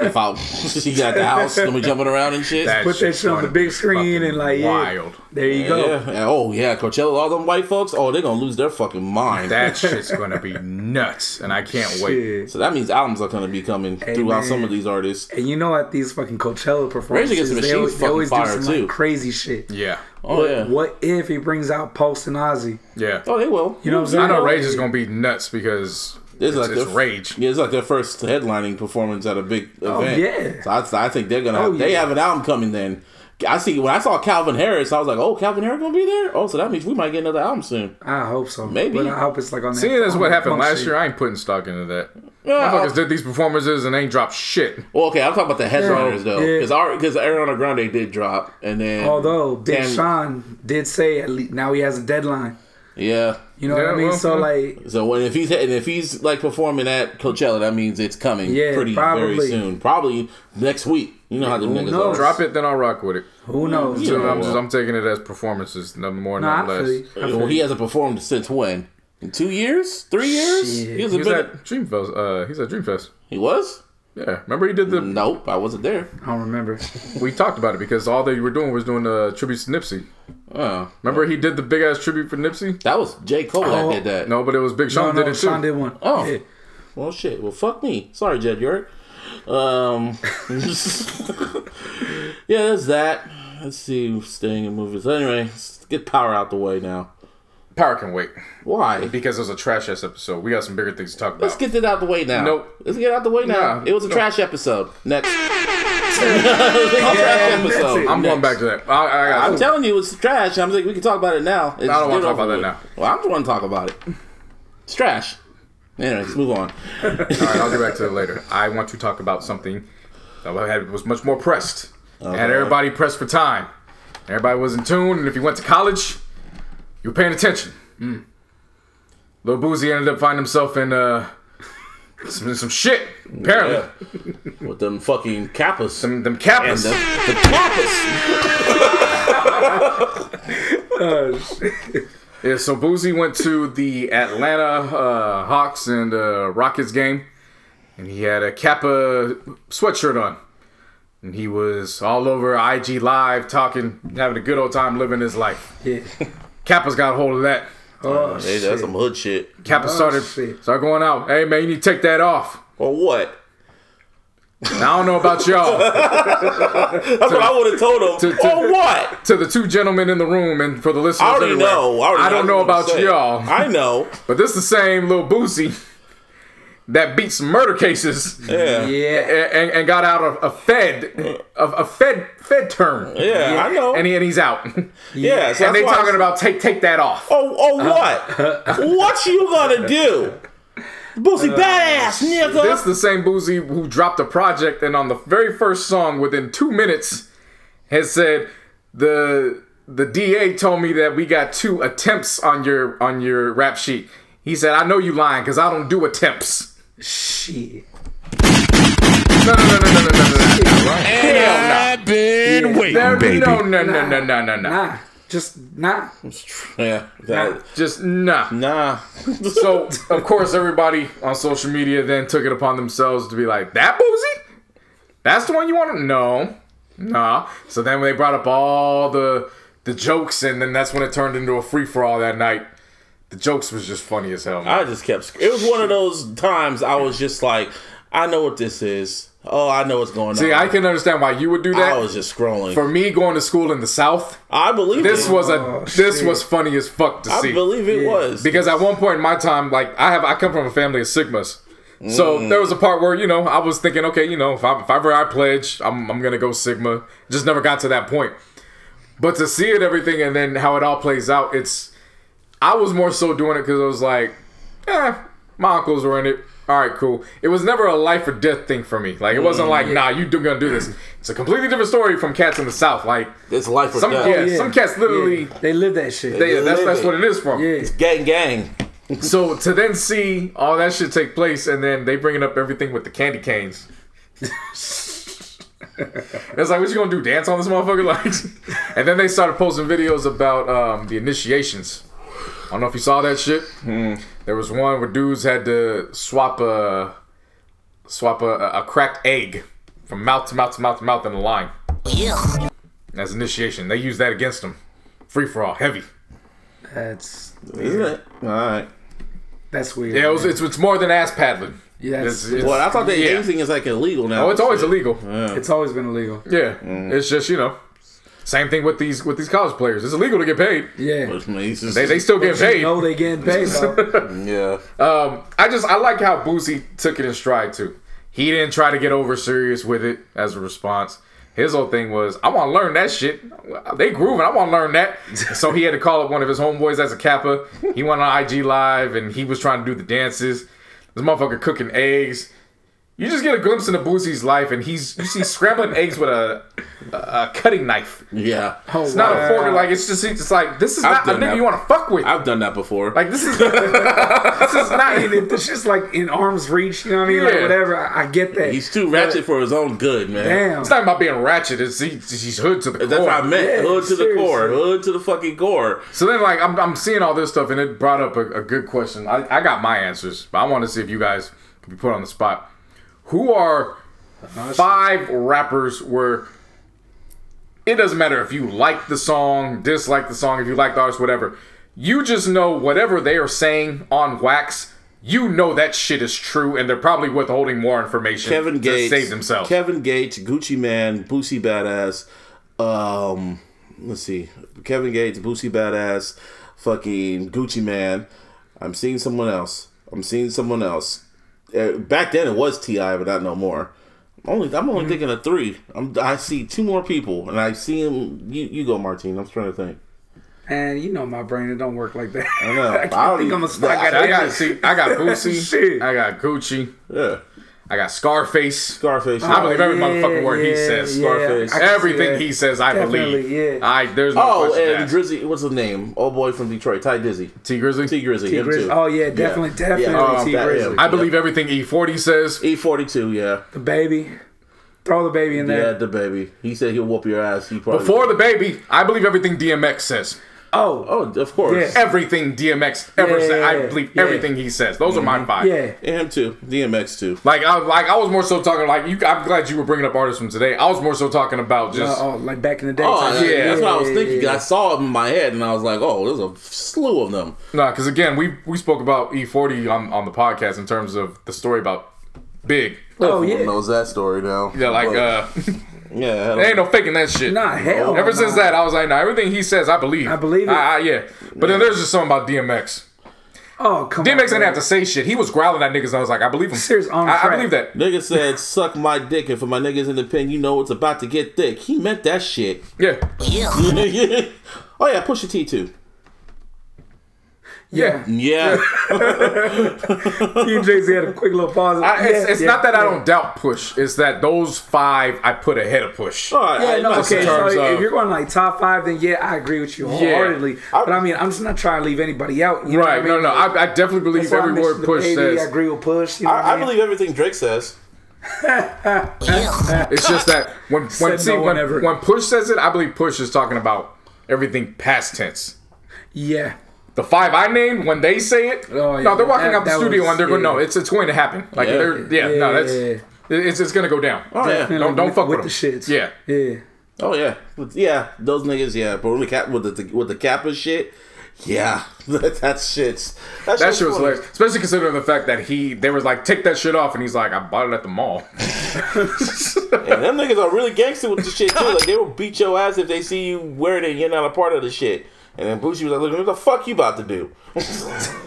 If I, she got the house, gonna be jumping around and shit. That Put that shit on the big screen and like, yeah. wild. There you go. Yeah. yeah. Oh yeah, Coachella. All them white folks. Oh, they're gonna lose their fucking mind. That shit's gonna be nuts, and I can't wait. So that means albums are gonna be coming throughout man. some of these artists. And you know at these fucking Coachella performances, Against the they always, they fucking always do some too. like crazy shit. Yeah, Oh what, yeah. what if he brings out Post and Ozzy? yeah. Oh, they will. You know what I'm saying? I know Rage is gonna be nuts because This it's, is like it's their, Rage. Yeah, it's like their first headlining performance at a big event. Oh, event. yeah. So I, I think they're gonna. Oh, have, They have an album coming then. I see when I saw Calvin Harris, I was like, "Oh, Calvin Harris gonna be there." Oh, so that means we might get another album soon. I hope so. Maybe. But I hope it's like on that. Seeing as what happened last shit. year, I ain't putting stock into that. Yeah, Motherfuckers did these performances and they ain't dropped shit. Well, okay, I'm talking about the headliners though, Yeah. because our because Ariana Grande did drop, and then Although Big Sean did say at least now he has a deadline. Yeah. You know what I mean? well, so like, So when if he's and if he's like performing at Coachella, that means it's coming Yeah, pretty very soon, probably next week. You know how the niggas knows? are. Drop it, then I'll rock with it. who knows? Yeah. So I'm just I'm taking it as performances, nothing more, Nah, nothing I feel less. you. Feel Well, he hasn't performed since when? In two years? Three years? Shit. He hasn't He's been. at Dreamfest. Uh, he's at Dreamfest. he was? Yeah, remember he did the. Nope, I wasn't there. I don't remember. We talked about it because all they were doing was doing the tribute to Nipsey. Oh, Remember he did the big ass tribute for Nipsey. that was J Cole Oh, that did that. No, but it was Big Sean no, no, did it too. Sean did one. Oh. Yeah. Well, shit. Well, fuck me. Sorry, Jed York. Um, yeah, there's that. Let's see, staying in movies. Anyway, let's get power out the way now. Power can wait Why? because it was a trash ass episode. We got some bigger things to talk about. Let's get it out the way now. Nope. Let's get it out the way now. Nah, it was a no. trash episode. Next. it trash episode. I'm going back to that. I, I got I'm telling you, it's trash. I'm like, we can talk about it now. It's I don't wanna talk over about that now. Well, I'm the one to talk about it. It's trash. Anyway, let's move on. All right, I'll get back to it later. I want to talk about something that I had, was much more pressed. Had everybody pressed for time. Everybody was in tune, and if you went to college, you were paying attention. Hmm. Lil Boosie ended up finding himself in uh, some, some shit, apparently. Yeah. With them fucking kappas. Some, them and kappas. the, the kappas. Yeah, so Boozy went to the Atlanta uh, Hawks and uh, Rockets game, and he had a Kappa sweatshirt on. And he was all over IG Live talking, having a good old time living his life. Yeah. Kappa's got a hold of that. Oh, oh Hey, shit. that's some hood shit. Kappa oh, started, shit. started going out. Hey, man, you need to take that off. Or what? Now, I don't know about y'all. That's what I would have told him. to- to- or what? to the two gentlemen in the room, and for the listeners, I already everywhere, know. I, already I don't know what about saying. y'all. I know. But this is the same little Boosie that beat some murder cases. Yeah. Yeah. and, and got out of a Fed, of a Fed Fed term. Yeah, I know. And, he, and he's out. yeah, so and they that's why I talking s- about take take that off. Oh, oh, uh-huh. what? what you gonna do? Boosie uh, badass, nigga. This the same Boosie who dropped a project and on the very first song within two minutes has said the the DA told me that we got two attempts on your on your rap sheet. He said I know you lying because I don't do attempts. Shit. No, no, no, no, no, no, no, no. no. Right. And I've been yeah. waiting, there, baby. No, no, no, no, no, no, no. Nah. Just nah. Yeah. That, nah. Just nah. Nah. so, of course, everybody on social media then took it upon themselves to be like, that Boosie? That's the one you want to know? Nah. So then they brought up all the the jokes, and then that's when it turned into a free for all that night. The jokes was just funny as hell. Man. I just kept. sc- It was one of those times I was just like, I know what this is. Oh, I know what's going See, on. See, I can understand why you would do that. I was just scrolling. For me going to school in the South, I believe this it. was a Oh, this shit. was funny as fuck to I see. believe it Yeah. was Because at one point in my time, like I have, I come from a family of Sigmas. So Mm. there was a part where you know I was thinking, okay, you know, if I if ever I pledge, I'm I'm gonna go Sigma. Just never got to that point. But to see it, everything, and then how it all plays out, it's. I was more so doing it because I was like, eh, my uncles were in it. All right, cool. It was never a life or death thing for me. Like it wasn't like, nah, you do gonna do this. It's a completely different story from cats in the South. Like it's life or some, death. yeah, some cats literally, Yeah. They live that shit. they, that's that's it. what it is from. yeah. it's Gang, gang. So to then see all that shit take place, and then they bringing up everything with the candy canes. it's like, what you gonna do? Dance on this motherfucker? Like, and then they started posting videos about um, the initiations. I don't know if you saw that shit. Hmm. There was one where dudes had to swap a swap a, a cracked egg from mouth to mouth to mouth to mouth in a line as initiation. They used that against them. Free for all, heavy. That's Isn't? All right. that's weird. Yeah, it was, it's, it's more than ass paddling. Yeah, it's- It's- it's- Well, I thought that yeah. anything is like illegal now. Oh, it's always illegal. It's always been illegal. Yeah, it's just you know, same thing with these with these college players. It's illegal to get paid. Yeah. They they still get But you paid. know they getting paid. Though. Yeah. Um, I just I like how Boosie took it in stride too. He didn't try to get over serious with it as a response. His whole thing was, I want to learn that shit. They grooving. I want to learn that. so he had to call up one of his homeboys as a kappa. He went on IG live and he was trying to do the dances. This motherfucker cooking eggs. You just get a glimpse into Boosie's life, and he's you see scrambling eggs with a, a, a cutting knife. Yeah. Oh, It's not a wow. fork. Like it's just it's like this is I've not a nigga that. you want to fuck with. I've done that before. like this is this is not. And it- it's just like in arm's reach. You know what I mean? Like Yeah. whatever. I, I get that. He's too ratchet for his own good, man. Damn. It's not about being ratchet. It's he, he's hood to the That's core. That's what I meant. Yeah, hood to the core. Hood to the fucking core. So then, like, I'm, I'm seeing all this stuff, and it brought up a, a good question. I, I got my answers, but I want to see if you guys can be put on the spot. Who are five rappers where it doesn't matter if you like the song, dislike the song, if you like the artist, whatever. You just know whatever they are saying on wax. You know that shit is true, and they're probably withholding more information Kevin to Gates. save themselves. Kevin Gates, Gucci Mane, Boosie Badass. Um, let's see. Kevin Gates, Boosie Badass, fucking Gucci Mane. I'm seeing someone else. I'm seeing someone else. Uh, back then it was T.I., but not no more. I'm only I'm only thinking of three. I'm, I see two more people, and I see him. You you go, Martine. I'm trying to think. And you know my brain, it don't work like that. I know. I I think I'm a. I- I got see, I got Boosie, I got Gucci, Yeah, I got Scarface. Scarface. I believe every Yeah, motherfucking word he says. Scarface. I Everything that. he says, I Definitely, believe. yeah. I there's no Oh, question and. Drizzy. What's his name? Old boy from Detroit, Ty Dizzy. Tee Grizzley. Tee Grizzley. T him Grizzly. too. Oh yeah, definitely, definitely Yeah. T Um, that- Grizzly. I believe everything E40 says. E42, yeah. The baby, throw the baby in there. Yeah, the baby. He said he'll whoop your ass. He probably Before the baby, I believe everything DMX says. Oh, Oh, of course. Yeah. Everything DMX ever Yeah, said, yeah, I believe Yeah. everything he says. Those are my five. yeah. And him too. DMX too. Like I like I was more so talking like you. I'm glad you were bringing up artists from today. I was more so talking about Uh, just oh, like back in the day. Oh, type yeah, that's what I was yeah, thinking. yeah, I saw it in my head, and I was like, "Oh, there's a slew of them." nah. Because again, we we spoke about E40 on on the podcast in terms of the story about Big. Oh Everyone yeah. knows that story now. Yeah, like But, uh, yeah, there ain't no faking that shit. Nah, hell. Ever no. since that, I was like, nah, everything he says, I believe. I believe it. Ah, ah, yeah. But then there's just something about DMX. Oh come on. DMX on. didn't have to say shit. He was growling at niggas. I was like, I believe him. Serious on I, I believe that. Nigga said, "Suck my dick," and for my niggas in the pen, you know it's about to get thick. He meant that shit. Yeah. oh yeah, Pusha T too. Yeah. Yeah. Me and Jay Z had a quick little pause. I, it's Yeah, it's yeah, not that I don't doubt push. It's that those five I put ahead of push. Oh, All right, Yeah, I- no, okay. So terms if you're going like top five, then yeah, I agree with you wholeheartedly. I- but I mean, I'm just not trying to leave anybody out. You right? what I No, mean? no. I, I definitely believe That's I every word push baby, says. I agree with push. You know I, I mean? believe everything Drake says. It's just that when when see no when, ever. when push says it, I believe push is talking about everything past tense. Yeah. The five I named, when they say it, Oh, yeah, no, they're walking that- out the studio was- and they're going, yeah. no, it's it's going to happen. Like, Yeah. they're, yeah, no, that's it's it's gonna go down. Oh yeah. Definitely Don't don't with, fuck with with, the them. shits. Yeah, Yeah. Oh yeah. With- Yeah. Those niggas. Yeah. But when the cap with the with the cap Kappa shit. Yeah. that shit's that shit's shit was funny. hilarious. Especially considering the fact that he they was like, take that shit off, and he's like, I bought it at the mall. And them niggas are really gangster with the shit too. Like they will beat your ass if they see you wearing it and you're not a part of the shit. And then Boosie was like, "Look, what the fuck you about to do?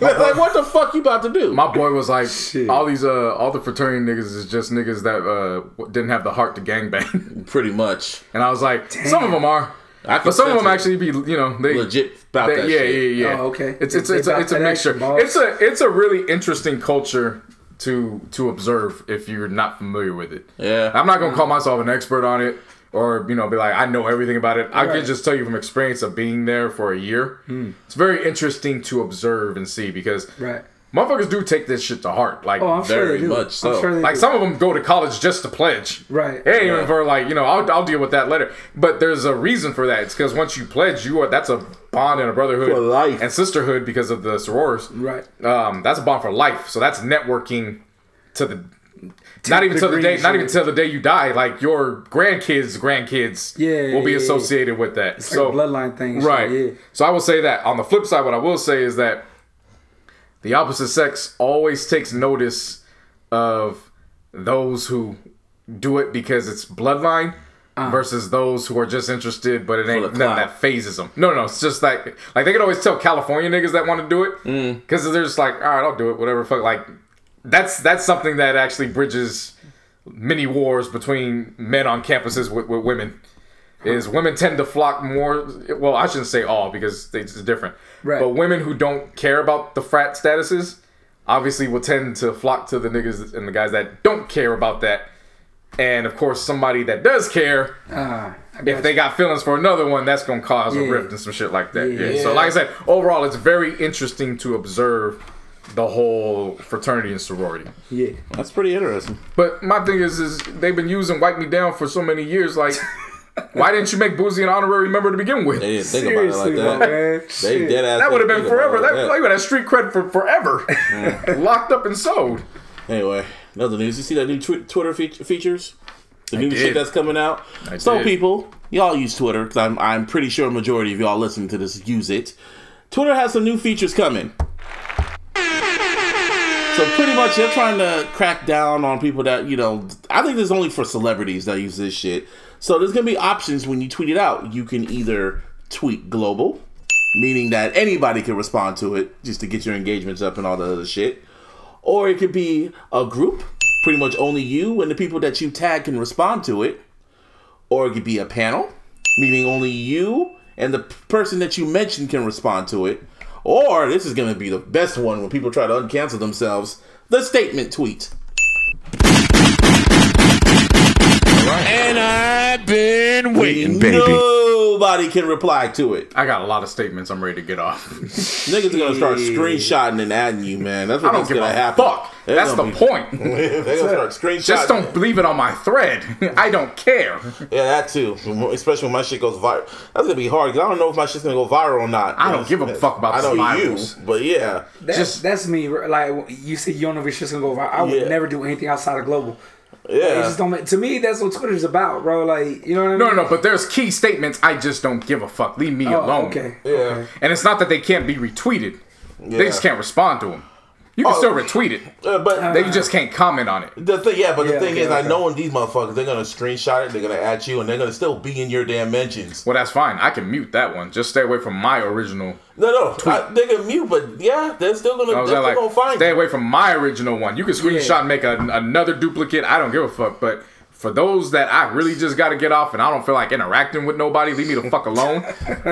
like, what the fuck you about to do?" My boy was like, Shit. all these uh all the fraternity niggas is just niggas that uh didn't have the heart to gangbang. Pretty much. and I was like, some of them are, I but some of them it. actually be you know they legit about They- that yeah, shit. yeah, yeah. Oh, okay. It's it's They it's a, it's a mixture. action. It's a it's a really interesting culture to to observe if you're not familiar with it. Yeah. I'm not gonna call myself an expert on it or you know be like I know everything about it. I Right. can just tell you from experience of being there for a year. It's very interesting to observe and see because Right. motherfuckers do take this shit to heart. Like Oh, I'm sure Very they do. much so. I'm sure they like do. some of them go to college just to pledge. Right. It ain't even for like you know I'll, I'll deal with that later. But there's a reason for that. It's because once you pledge, you are that's a bond and a brotherhood For life. and sisterhood because of the sorors. Right. Um, that's a bond for life. So that's networking to the. Not even till the day, not even till the day you die. Like your grandkids, grandkids, Yeah, will be yeah, yeah. associated with that. It's so like a bloodline thing. and shit, Right. Yeah. So I will say that. On the flip side, what I will say is that the opposite sex always takes notice of those who do it because it's bloodline uh-huh. versus those who are just interested, but it ain't the nothing clout. that phases them. No, no, it's just like like they can always tell California niggas that want to do it mm. because they're just like, all right, I'll do it, whatever. Fuck, like that's that's something that actually bridges many wars between men on campuses with, with women. Is women tend to flock more? Well, I shouldn't say all because they- it's different. Right. But women who don't care about the frat statuses obviously will tend to flock to the niggas and the guys that don't care about that. And of course, somebody that does care, ah, I if they got feelings for another one, that's gonna cause a rift and some shit like that. Yeah. Yeah. So, like I said, overall, it's very interesting to observe the whole fraternity and sorority. yeah. That's pretty interesting. But my thing is, is they've been using "wipe me down" for so many years. Like, why didn't you make Boosie an honorary member to begin with? They didn't think Seriously, about it like that. man. They Shit. dead ass. That would have been forever. it That like like, would have street cred for forever. Locked up and sold. Anyway, another news. You see that new tw- Twitter fe- features? The new did. shit that's coming out. I so did. people, y'all use Twitter because I'm I'm pretty sure a majority of y'all listening to this use it. Twitter has some new features coming. So pretty much they're trying to crack down on people that you know. I think there's only for celebrities that use this shit. So there's gonna be options when you tweet it out. You can either tweet global, meaning that anybody can respond to it just to get your engagements up and all the other shit. Or it could be a group, pretty much only you and the people that you tag can respond to it. Or it could be a panel, meaning only you and the person that you mentioned can respond to it. Or this is going to be the best one when people try to uncancel themselves the statement tweet. And I've been waiting, baby. Nobody can reply to it. I got a lot of statements I'm ready to get off. Niggas are gonna start screenshotting and adding you, man. That's what I don't that's give gonna a happen. fuck. They're That's the gonna be- point. They're gonna start screenshotting. Just don't leave it on my thread. I don't care. Yeah, that too. Especially when my shit goes viral. That's gonna be hard because I don't know if my shit's gonna go viral or not. I don't give a fuck about I know the virals. you, but yeah. That's, Just- that's me. Like you said, you don't know if it's just gonna go viral. I would Yeah. never do anything outside of global. It Yeah. just don't make, to me, that's what Twitter's about, bro. Like, you know what I mean? No, no, no. But there's key statements. I just don't give a fuck. Leave me Oh, alone. okay. Yeah. And it's not that they can't be retweeted. They just can't respond to them. You can Oh. still retweet it. Uh, but They just can't comment on it. the thing, yeah, but the Yeah, thing okay, is, I know in these motherfuckers, they're gonna screenshot it, they're gonna add you, and they're gonna still be in your damn mentions. Well, that's fine. I can mute that one. Just stay away from my original. No, no, I, they can mute, but yeah, they're still gonna, I they're was still like, gonna find you. stay you. away from my original one. You can screenshot Yeah. and make a, another duplicate. I don't give a fuck. But for those that I really just got to get off and I don't feel like interacting with nobody, leave me the fuck alone.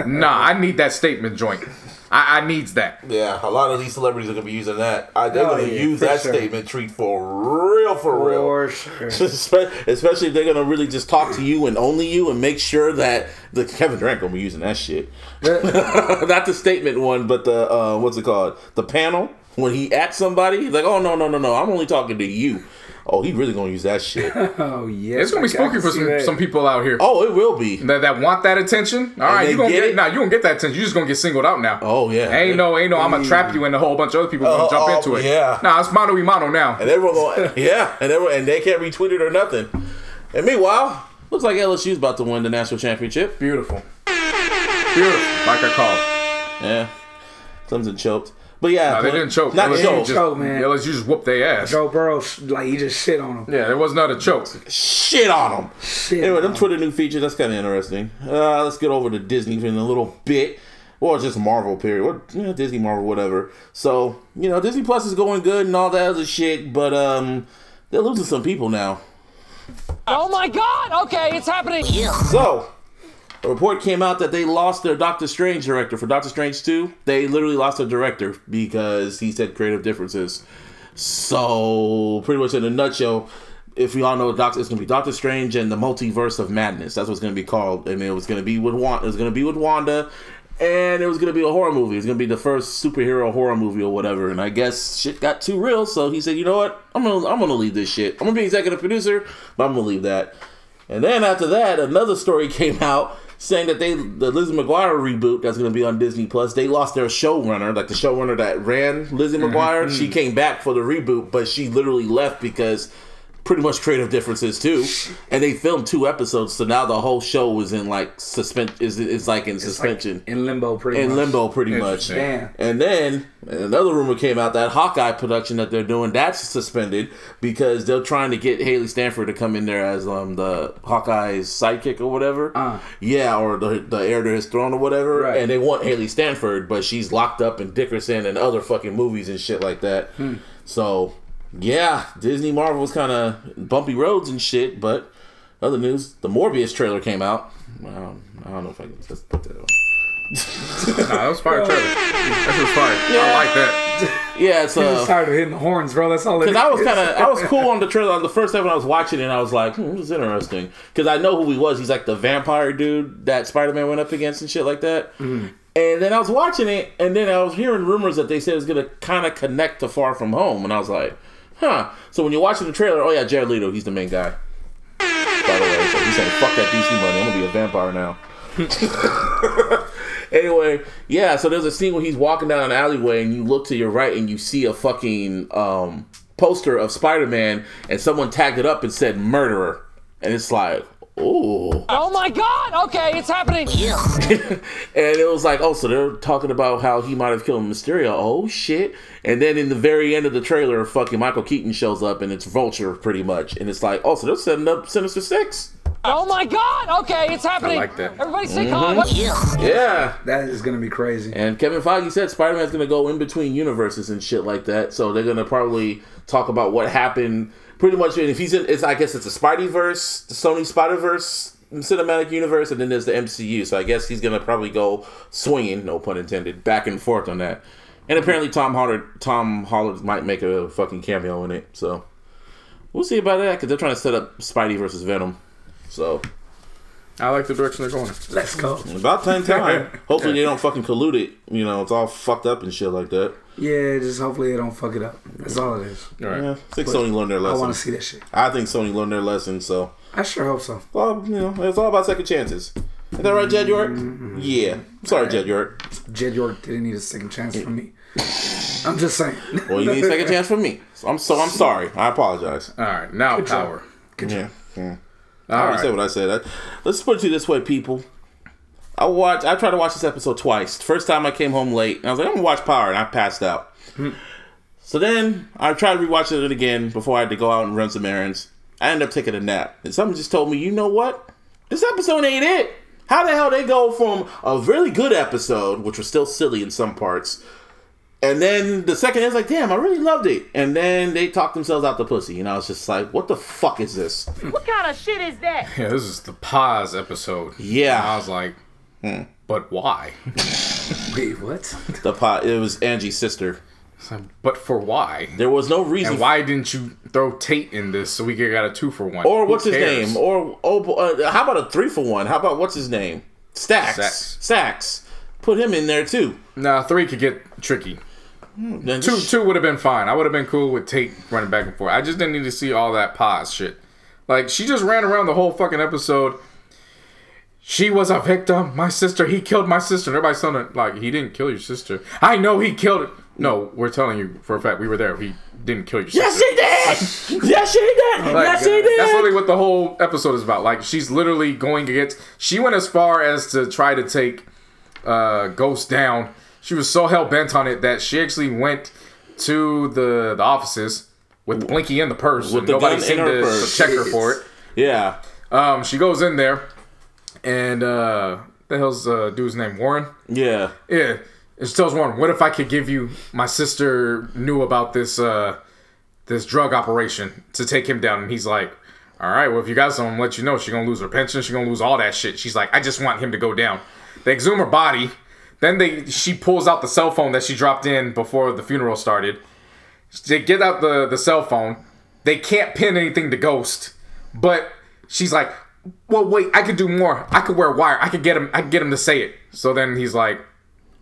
nah, I need that statement joint. I, I needs that. Yeah, a lot of these celebrities are gonna be using that. I, they're Oh, gonna yeah, use that sure. statement treat for real, for real. Sure. Especially if they're gonna really just talk to you and only you and make sure that the Kevin Durant gonna be using that shit. Not the statement one, but the uh, what's it called? The panel when he at somebody, he's like, "Oh no, no, no, no! I'm only talking to you." Oh, he really gonna use that shit. Oh yeah. It's gonna be spooky for some, some people out here oh, it will be. that, that want that attention. All right, you gonna get get, it? Nah, you gonna get that attention. You just gonna get singled out now. Oh yeah. Ain't no, ain't no. I'm gonna trap you, and a whole bunch of other people gonna jump oh, into it. yeah. Nah, it's mono y mano now. And everyone going, yeah, and everyone, and they can't retweet it or nothing. And meanwhile, looks like LSU's about to win the national championship. Beautiful, beautiful. Like I called. Yeah, Clemson choked, but yeah, Nah, they didn't choke. Not LSU choke. just, choke, man. LSU just whooped their ass. Joe Burrow, like he just shit on him. Yeah, there was not a choke. Shit on them. Shit. Anyway, on them him. Twitter new features. That's kind of interesting. Uh, let's get over to Disney in a little bit. Or just Marvel, period. Or you know, Disney, Marvel, whatever. So, you know, Disney Plus is going good and all that other shit, but um, they're losing some people now. Oh my god! Okay, it's happening. So, a report came out that they lost their Doctor Strange director for Doctor Strange 2. They literally lost their director because he said creative differences. So, pretty much in a nutshell, if we all know Doctor, it's gonna be Doctor Strange and the Multiverse of Madness. That's what it's gonna be called, and it was gonna be with Wanda. It was gonna be with Wanda, and it was gonna be a horror movie. It was gonna be the first superhero horror movie or whatever. And I guess shit got too real, so he said, "You know what? I'm gonna I'm gonna leave this shit. I'm gonna be executive producer, but I'm gonna leave that." And then after that, another story came out saying that they the Lizzie McGuire reboot that's going to be on Disney Plus. They lost their showrunner, like the showrunner that ran Lizzie mm-hmm. McGuire. She mm. came back for the reboot, but she literally left because pretty much creative differences too. And they filmed two episodes, so now the whole show is in like suspend is is like in suspension. in limbo, pretty in much. limbo, pretty much. Damn. And then another rumor came out that Hawkeye production that they're doing that's suspended because they're trying to get Hailee Steinfeld to come in there as um the Hawkeye's sidekick or whatever. Uh. yeah, or the the heir to his throne or whatever. Right. And they want Hailee Steinfeld, but she's locked up in Dickinson and other fucking movies and shit like that. Hmm. So yeah, Disney Marvel was kind of bumpy roads and shit. But other news, the Morbius trailer came out. I don't, I don't know if I can just put that on. Nah, that was fire trailer. That was fire. I like that. Yeah, it's I'm uh, just tired of hitting the horns, bro. That's all it is. Because I was kind of, I was cool on the trailer. The first time when I was watching it, I was like, hmm, this is interesting. Because I know who he was. He's like the vampire dude that Spider Man went up against and shit like that. And then I was watching it, and then I was hearing rumors that they said it was going to kind of connect to Far From Home. And I was like, huh. So when you're watching the trailer, oh yeah, Jared Leto, he's the main guy. By the way, so he said, fuck that DC money. I'm to be a vampire now. anyway, yeah, so there's a scene where he's walking down an alleyway and you look to your right and you see a fucking um, poster of Spider Man and someone tagged it up and said murderer. And it's like, ooh. Oh my god! Okay, it's happening. And it was like, oh, so they're talking about how he might have killed Mysterio. Oh shit! And then in the very end of the trailer, fucking Michael Keaton shows up, and it's Vulture pretty much. And it's like, oh, so they're setting up Sinister Six. Oh my god! Okay, it's happening. I like that. Everybody stay mm-hmm. calm. What? Yeah. that is gonna be crazy. And Kevin Feige said Spider Man's gonna go in between universes and shit like that. So they're gonna probably talk about what happened. Pretty much, and if he's in, it's I guess it's a Spideyverse, the Sony Spider Verse cinematic universe, and then there's the MCU. So I guess he's gonna probably go swinging, no pun intended, back and forth on that. And apparently Tom Holland, Tom Holland might make a fucking cameo in it. So we'll see about that because they're trying to set up Spidey versus Venom. So I like the direction they're going. Let's go. about time time. Hopefully they don't fucking collude it. You know, it's all fucked up and shit like that. Yeah, just hopefully they don't fuck it up. That's all it is. All right. Yeah, I think Sony learned their lesson. I lesson. want to see that shit. I think Sony learned their lesson, so I sure hope so. well, you know, it's all about second chances. Is that right, Jed York? Mm-hmm. Yeah. I'm sorry, Jed York. Jed York didn't need a second chance from me. I'm just saying. Well, you need a second chance from me. So I'm so I'm sorry. I apologize. All right. Now power. Yeah. yeah. I All already said right. what I said. I, let's put it to you this way, people. I watched. I tried to watch this episode twice. First time I came home late, and I was like, I'm gonna watch Power, and I passed out. Hmm. So then I tried rewatching it again before I had to go out and run some errands. I ended up taking a nap, and someone just told me, you know what? This episode ain't it. How the hell they go from a really good episode, which was still silly in some parts, And then the second is like, damn, I really loved it. And then they talk themselves out the pussy, and I was just like, what the fuck is this? What kind of shit is that? Yeah, this is the pause episode. Yeah. And I was like, but why? Wait, what? The pot. It was Angie's sister. It's like, but for why? There was no reason. And why didn't you throw Tate in this so we could got a two for one? Or Who what's his name? Or oh, uh, how about a three for one? How about what's his name? Stacks. Stacks. Stacks. Put him in there too. Nah, three could get tricky. Then Two, just- two would have been fine. I would have been cool with Tate running back and forth. I just didn't need to see all that pause shit. Like she just ran around the whole fucking episode. She was a victim. My sister. He killed my sister. And everybody's telling her like he didn't kill your sister. I know he killed it. No, we're telling you for a fact we were there. He didn't kill your Yes, sister. Yes, he did. yes, he did. Like, yes, he uh, did. That's literally what the whole episode is about. Like she's literally going against. She went as far as to try to take uh, Ghost down. She was so hell bent on it that she actually went to the the offices with the blinky in the purse. With and the nobody seemed her to, purse. to check her for it. yeah. Um, she goes in there, and uh, the hell's uh, dude's name? Warren. Yeah. Yeah. And she tells Warren, "What if I could give you? My sister knew about this uh, this drug operation to take him down." And he's like, "All right, well, if you got something, I'm let you know. She's gonna lose her pension. She's gonna lose all that shit." She's like, "I just want him to go down." They exhume her body. Then they she pulls out the cell phone that she dropped in before the funeral started. They get out the the cell phone. They can't pin anything to Ghost, but she's like, "Well, wait, I could do more. I could wear wire. I could get him. I could get him to say it." So then he's like,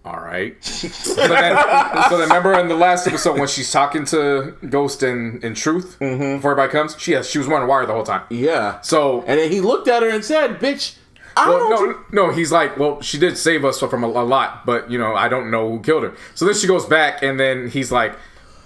"All right." so, then, so then, remember in the last episode when she's talking to Ghost in in Truth mm-hmm. before everybody comes, she has she was wearing a wire the whole time. Yeah. So And then he looked at her and said, "Bitch, well, know." no, no, he's like, well, she did save us from a, a lot, but you know, I don't know who killed her. So then she goes back, and then he's like,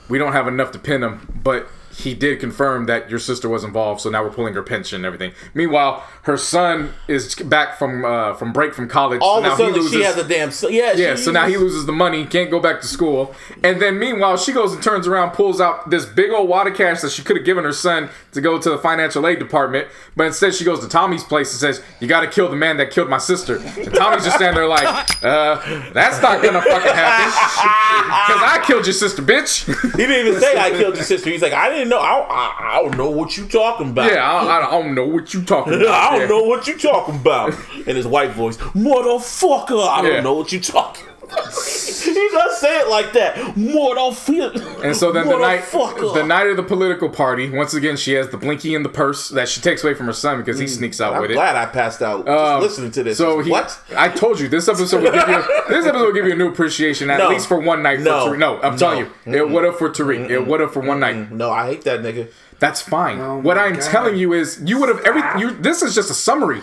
we don't have enough to pin him, but he did confirm that your sister was involved, so now we're pulling her pension and everything. Meanwhile, her son is back from uh, from break from college. All so of a now he sudden, she has a damn. so- Yeah. yeah, so now he loses the money, can't go back to school. And then meanwhile, she goes and turns around, pulls out this big old wad of cash that she could have given her son to go to the financial aid department. But instead, she goes to Tommy's place and says, You gotta kill the man that killed my sister. And Tommy's just standing there like, uh, that's not gonna fucking happen. Because I killed your sister, bitch. He didn't even say I killed your sister. He's like, I didn't know. I don't, I, I don't know what you talking about. yeah, I, I don't know what you talking about. I don't Yeah. know what you talking about. In his white voice, motherfucker. I don't Yeah. know what you talking. About. he does say it like that, motherfucker. And so then the night, the night of the political party, once again, she has the blinky in the purse that she takes away from her son because he sneaks out I'm with it. glad I passed out just Um, listening to this. So he, what? I told you this episode will give you this episode will give you a new appreciation at No. least for one night. No. for Tariq. no, I'm telling No. you, it would have for Tariq. It would have for one night. No, I hate that nigga. That's fine. Oh what I'm God. telling you is, you would have every. You, this is just a summary.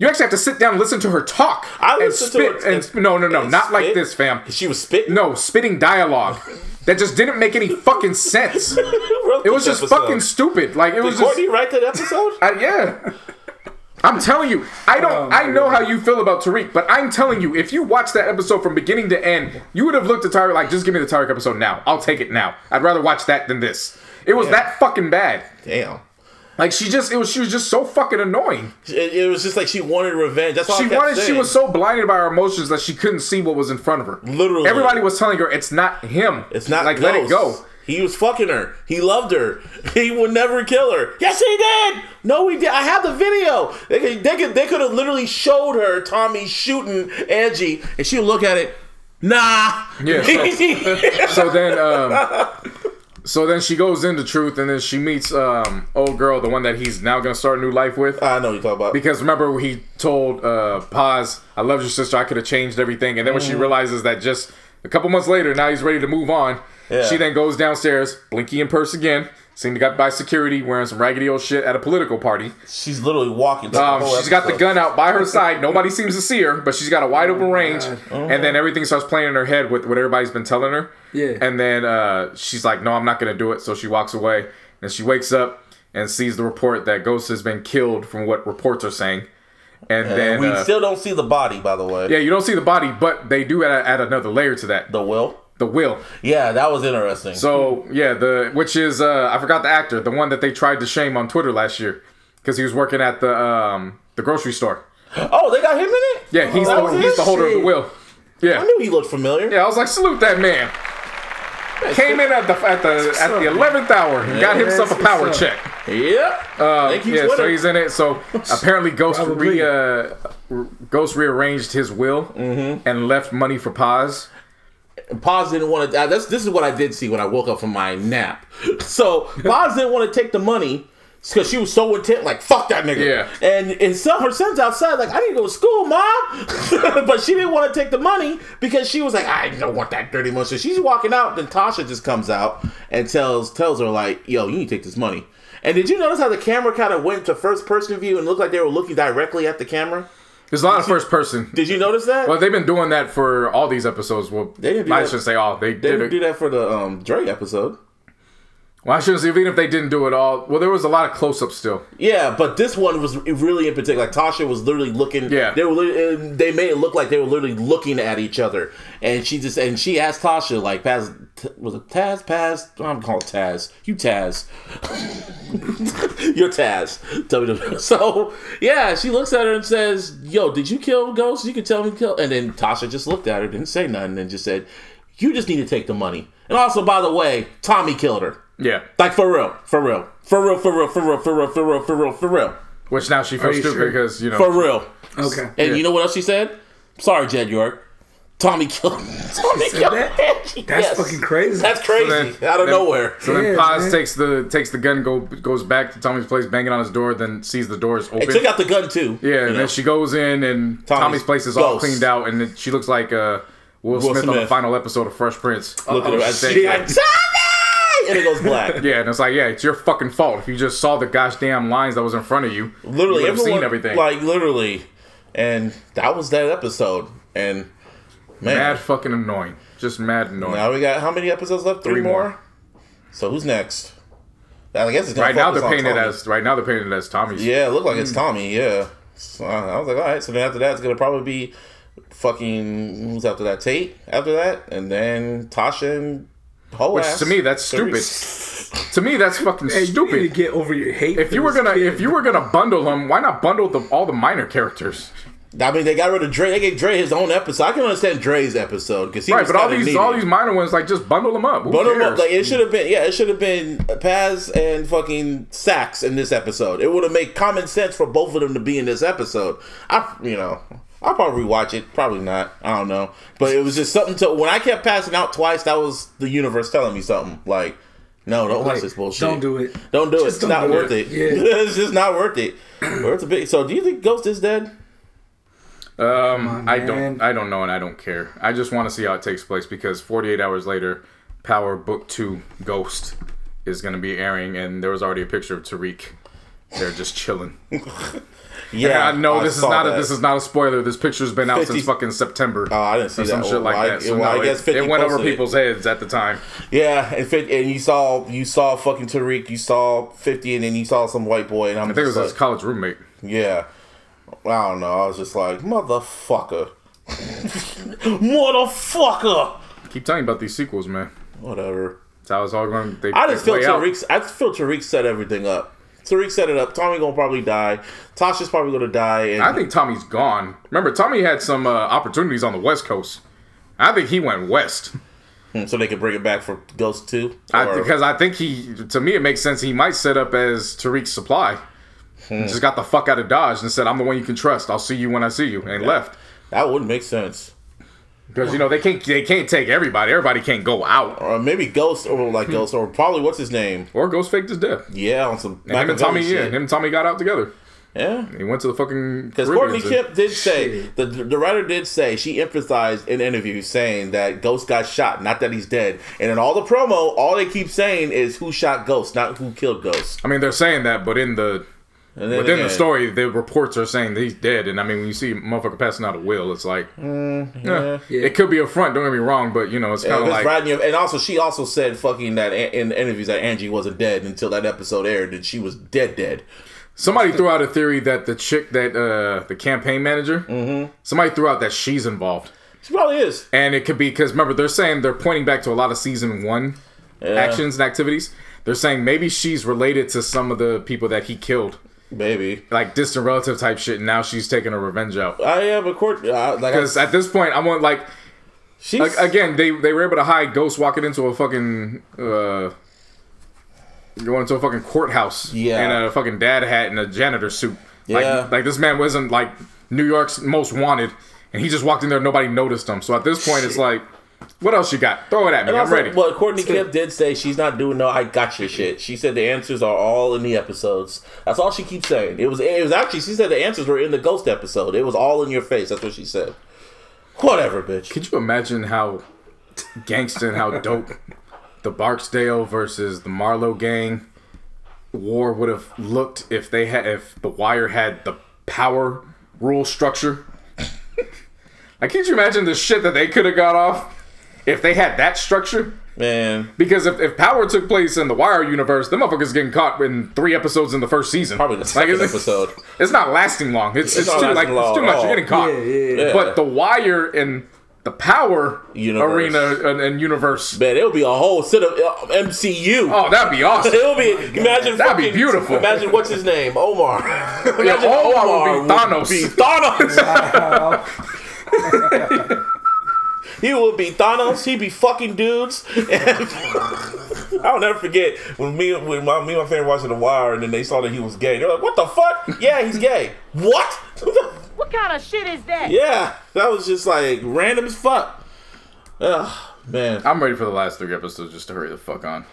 You actually have to sit down and listen to her talk. I and listened to spit her- and and- no, no, no, and not like this, fam. She was spitting. No, spitting dialogue that just didn't make any fucking sense. It was just episode? fucking stupid. Like it Did was just. Courtney write that episode? Uh, yeah. I'm telling you, I Oh don't. I know how you feel about Tariq, but I'm telling you, if you watch that episode from beginning to end, you would have looked at Tariq like, just give me the Tariq episode now. I'll take it now. I'd rather watch that than this. It was that fucking bad. Damn. Like she just, it was. She was just so fucking annoying. It, it was just like she wanted revenge. That's all She wanted. She was so blinded by her emotions that she couldn't see what was in front of her. Literally. everybody was telling her it's not him. It's not like let it go. He was fucking her. He loved her. He would never kill her. Yes, he did. No, he did. I have the video. They could, they could, they could have literally showed her Tommy shooting Angie, and she would look at it. Nah. Yeah, So then, um, so then she goes into truth, and then she meets um, old girl, the one that he's now gonna start a new life with. I know what you're talking about. Because remember he told uh, Paz, "I loved your sister. I could have changed everything." And then when she realizes that just a couple months later, now he's ready to move on. Yeah. She then goes downstairs, blinky in purse again. Seen got by security wearing some raggedy old shit at a political party. She's literally walking. Um, whole she's got the gun out by her side. Nobody seems to see her, but she's got a wide open range. And then everything starts playing in her head with what everybody's been telling her. Yeah. And then uh, she's like, "No, I'm not gonna do it." So she walks away. And she wakes up and sees the report that Ghost has been killed, from what reports are saying. And then we uh, still don't see the body, by the way. yeah, you don't see the body, but they do add, add another layer to that. The will. The will. Yeah, that was interesting. So yeah, the which is uh, I forgot the actor, the one that they tried to shame on Twitter last year, because he was working at the um, the grocery store. oh, they got him in it. Yeah, he's Oh, the he's the his holder of the will. Yeah, I knew he looked familiar. yeah. I was like, salute that man. Came in at the at the at the eleventh hour and got Yeah, himself a power what's check. Yep. Uh, Thank you, yeah, so he's in it. So apparently, Ghost re, uh, Ghost rearranged his will Mm-hmm. and left money for Paz. Paz didn't want to. Uh, this this is what I did see when I woke up from my nap. So Paz didn't want to take the money because she was so intent, like fuck that nigga. Yeah. And and son, her son's outside, like I need to go to school, mom. but she didn't want to take the money because she was like, I don't want that dirty money. So she's walking out. Then Tasha just comes out and tells tells her like, Yo, you need to take this money. And did you notice how the camera kind of went to first person view and looked like they were looking directly at the camera? There's a lot of first person. Did you notice that? Well, they've been doing that for all these episodes. Well, They didn't do I that- should say all. They, they did didn't do that for the um, Dre episode. Well, I shouldn't say even if they didn't do it all. Well, there was a lot of close-ups still. Yeah, but this one was really in particular. Like Tasha was literally looking. Yeah. they were. They made it look like they were literally looking at each other, and she just and she asked Tasha like, "Paz, was it Taz? Paz? I'm called Taz. You Taz. You're Taz." WWE. So yeah, she looks at her and says, "Yo, did you kill Ghost? You can tell me kill." And then Tasha just looked at her, didn't say nothing, and just said, "You just need to take the money." And also, by the way, Tommy killed her. Yeah. Like for real, for real, for real, for real, for real, for real, for real, for real, for real, Which now she feels stupid sure? because you know. for real. Okay. And Yeah. you know what else she said? Sorry, Jed York. Tommy killed. Tommy said killed. that? Angie. That's Yes. fucking crazy. That's crazy. then- out of then- nowhere. So then Paz man. takes the takes the gun, go goes back to Tommy's place, banging on his door, then sees the doors They open. took out the gun too. yeah, and know. then she goes in, and Tommy's, place is all ghost. cleaned out, and then she looks like uh, Will, Smith, on the final episode of Fresh Prince. look at her. Oh, shit. like, Tommy, and it goes black. Yeah, and it's like, yeah, it's your fucking fault if you just saw the gosh damn lines that was in front of you. Literally, you've everyone seen everything. Like literally, and that was that episode. And man, mad fucking annoying, just mad annoying. now we got how many episodes left? Three, Three more? more. So who's next? I guess it's right now they're painted as right now they're painted as Tommy's. Yeah, it looked like it's hmm. Tommy. Yeah. So I I was like, all right. So then after that, it's gonna probably be fucking who's after that? Tate after that, and then Tasha and Ho Which ass. to me that's stupid. to me that's fucking Hey, you need to get over your hate. If you were gonna kid. if you were gonna bundle them, why not bundle the, all the minor characters? I mean, they got rid of Dre. They gave Dre his own episode. I can understand Dre's episode because he Right, was but all these needy. all these minor ones like just bundle them up. Who But cares? like it should have been, yeah, it should have been Paz and fucking Saxe in this episode. It would have made common sense for both of them to be in this episode. I, you know, I'll probably rewatch it. Probably not. I don't know. But it was just something to. When I kept passing out twice, that was the universe telling me something. Like, no, don't watch this bullshit. don't do it. Don't do it. It's don't not do worth it. it. Yeah. it's just not worth it. Worth a big. So, do you think Ghost is dead? Um, on, I don't, I don't know, and I don't care. I just want to see how it takes place because 48 hours later, Power Book Two Ghost is going to be airing, and there was already a picture of Tariq. They're just chilling. Yeah, I know this is not a, this is not a spoiler. This picture's been out 50 since fucking September. Oh, I didn't see some that. shit like I- that. So well, I guess it, 50 it went over posted it. people's heads at the time. Yeah, and, fit, and you saw you saw fucking Tariq, you saw Fifty, and then you saw some white boy, and I'm I think it was just his college roommate. yeah. I don't know. I was just like, motherfucker, motherfucker. Keep telling you about these sequels, man. Whatever. That's how it's all going. They, I just feel. Tariq. I just feel Tariq set everything up. Tariq set it up. Tommy gonna probably die. Tasha's probably gonna die. And I think Tommy's gone. Remember, Tommy had some uh, opportunities on the West Coast. I think he went west so they could bring it back for Ghost Two. I, because I think he. To me, it makes sense. He might set up as Tariq's supply. Hmm. Just got the fuck out of Dodge and said, "I'm the one you can trust. I'll see you when I see you," and left. that would make sense. Because you know they can't they can't take everybody. Everybody can't go out. Or maybe Ghost, or Hmm. like Ghost, or probably what's his name? Or Ghost faked his death. Yeah, on some And him and Tommy, yeah, him and Tommy got out together. Yeah. He went to the fucking Because Courtney Kemp did say the the writer did say she emphasized in interviews saying that Ghost got shot, not that he's dead. And in all the promo, all they keep saying is who shot Ghost, not who killed Ghost. I mean, they're saying that, but in the within the story, the reports are saying that he's dead. And I mean, when you see a motherfucker passing out a will, it's like, eh, it could be a front. Don't get me wrong, but you know, it's yeah, kind of it's like riding your- and also she also said fucking that in the interviews that Angie wasn't dead until that episode aired, and she was dead dead. somebody threw out a theory that the chick that uh the campaign manager, Mm-hmm. somebody threw out that she's involved, She probably is. and it could be because remember they're saying they're pointing back to a lot of season one actions and activities. They're saying maybe she's related to some of the people that he killed, Maybe. like distant relative type shit. And now she's taking her revenge out. I am a court. Uh, like Because at this point, I want like She's Like, again, they they were able to hide Ghost walking into a fucking uh going into a fucking courthouse Yeah. in a fucking dad hat and a janitor suit. Yeah. like this man wasn't like New York's most wanted, and he just walked in there. Nobody noticed him. So at this point, it's like, what else you got? Throw it at me. And I'm also, ready. Well, Courtney Kemp did say, she's not doing no I got gotcha shit. She said the answers are all in the episodes. That's all she keeps saying. It was it was actually she said the answers were in the ghost episode. It was all in your face. That's what she said. Whatever, bitch. Could you imagine how gangsta and how dope the Barksdale versus the Marlowe gang war would have looked if they had if the Wire had the power rule structure? like, could you imagine the shit that they could have got off if they had that structure? Man, Because if, if power took place in the Wire universe, the motherfuckers getting caught in three episodes in the first season. probably the second it's- episode. It's not lasting long. It's, it's, not too like long it's too much. all. You're getting caught. Yeah, yeah, yeah. But the Wire and the Power Universe. arena and, and universe. Man, it'll be a whole set of uh, MCU. Oh, that'd be awesome. It'll be imagine That'd be beautiful. Imagine what's his name, Omar. imagine Omar would be Thanos. Be Thanos. he would be Thanos. He'd be fucking dudes. And I'll never forget when me when my me and my family watching The Wire, and then they saw that he was gay. They're like, "What the fuck? Yeah, he's gay. What? What kind of shit is that? yeah, that was just like random as fuck. Ugh, man. I'm ready for the last three episodes just to hurry the fuck on.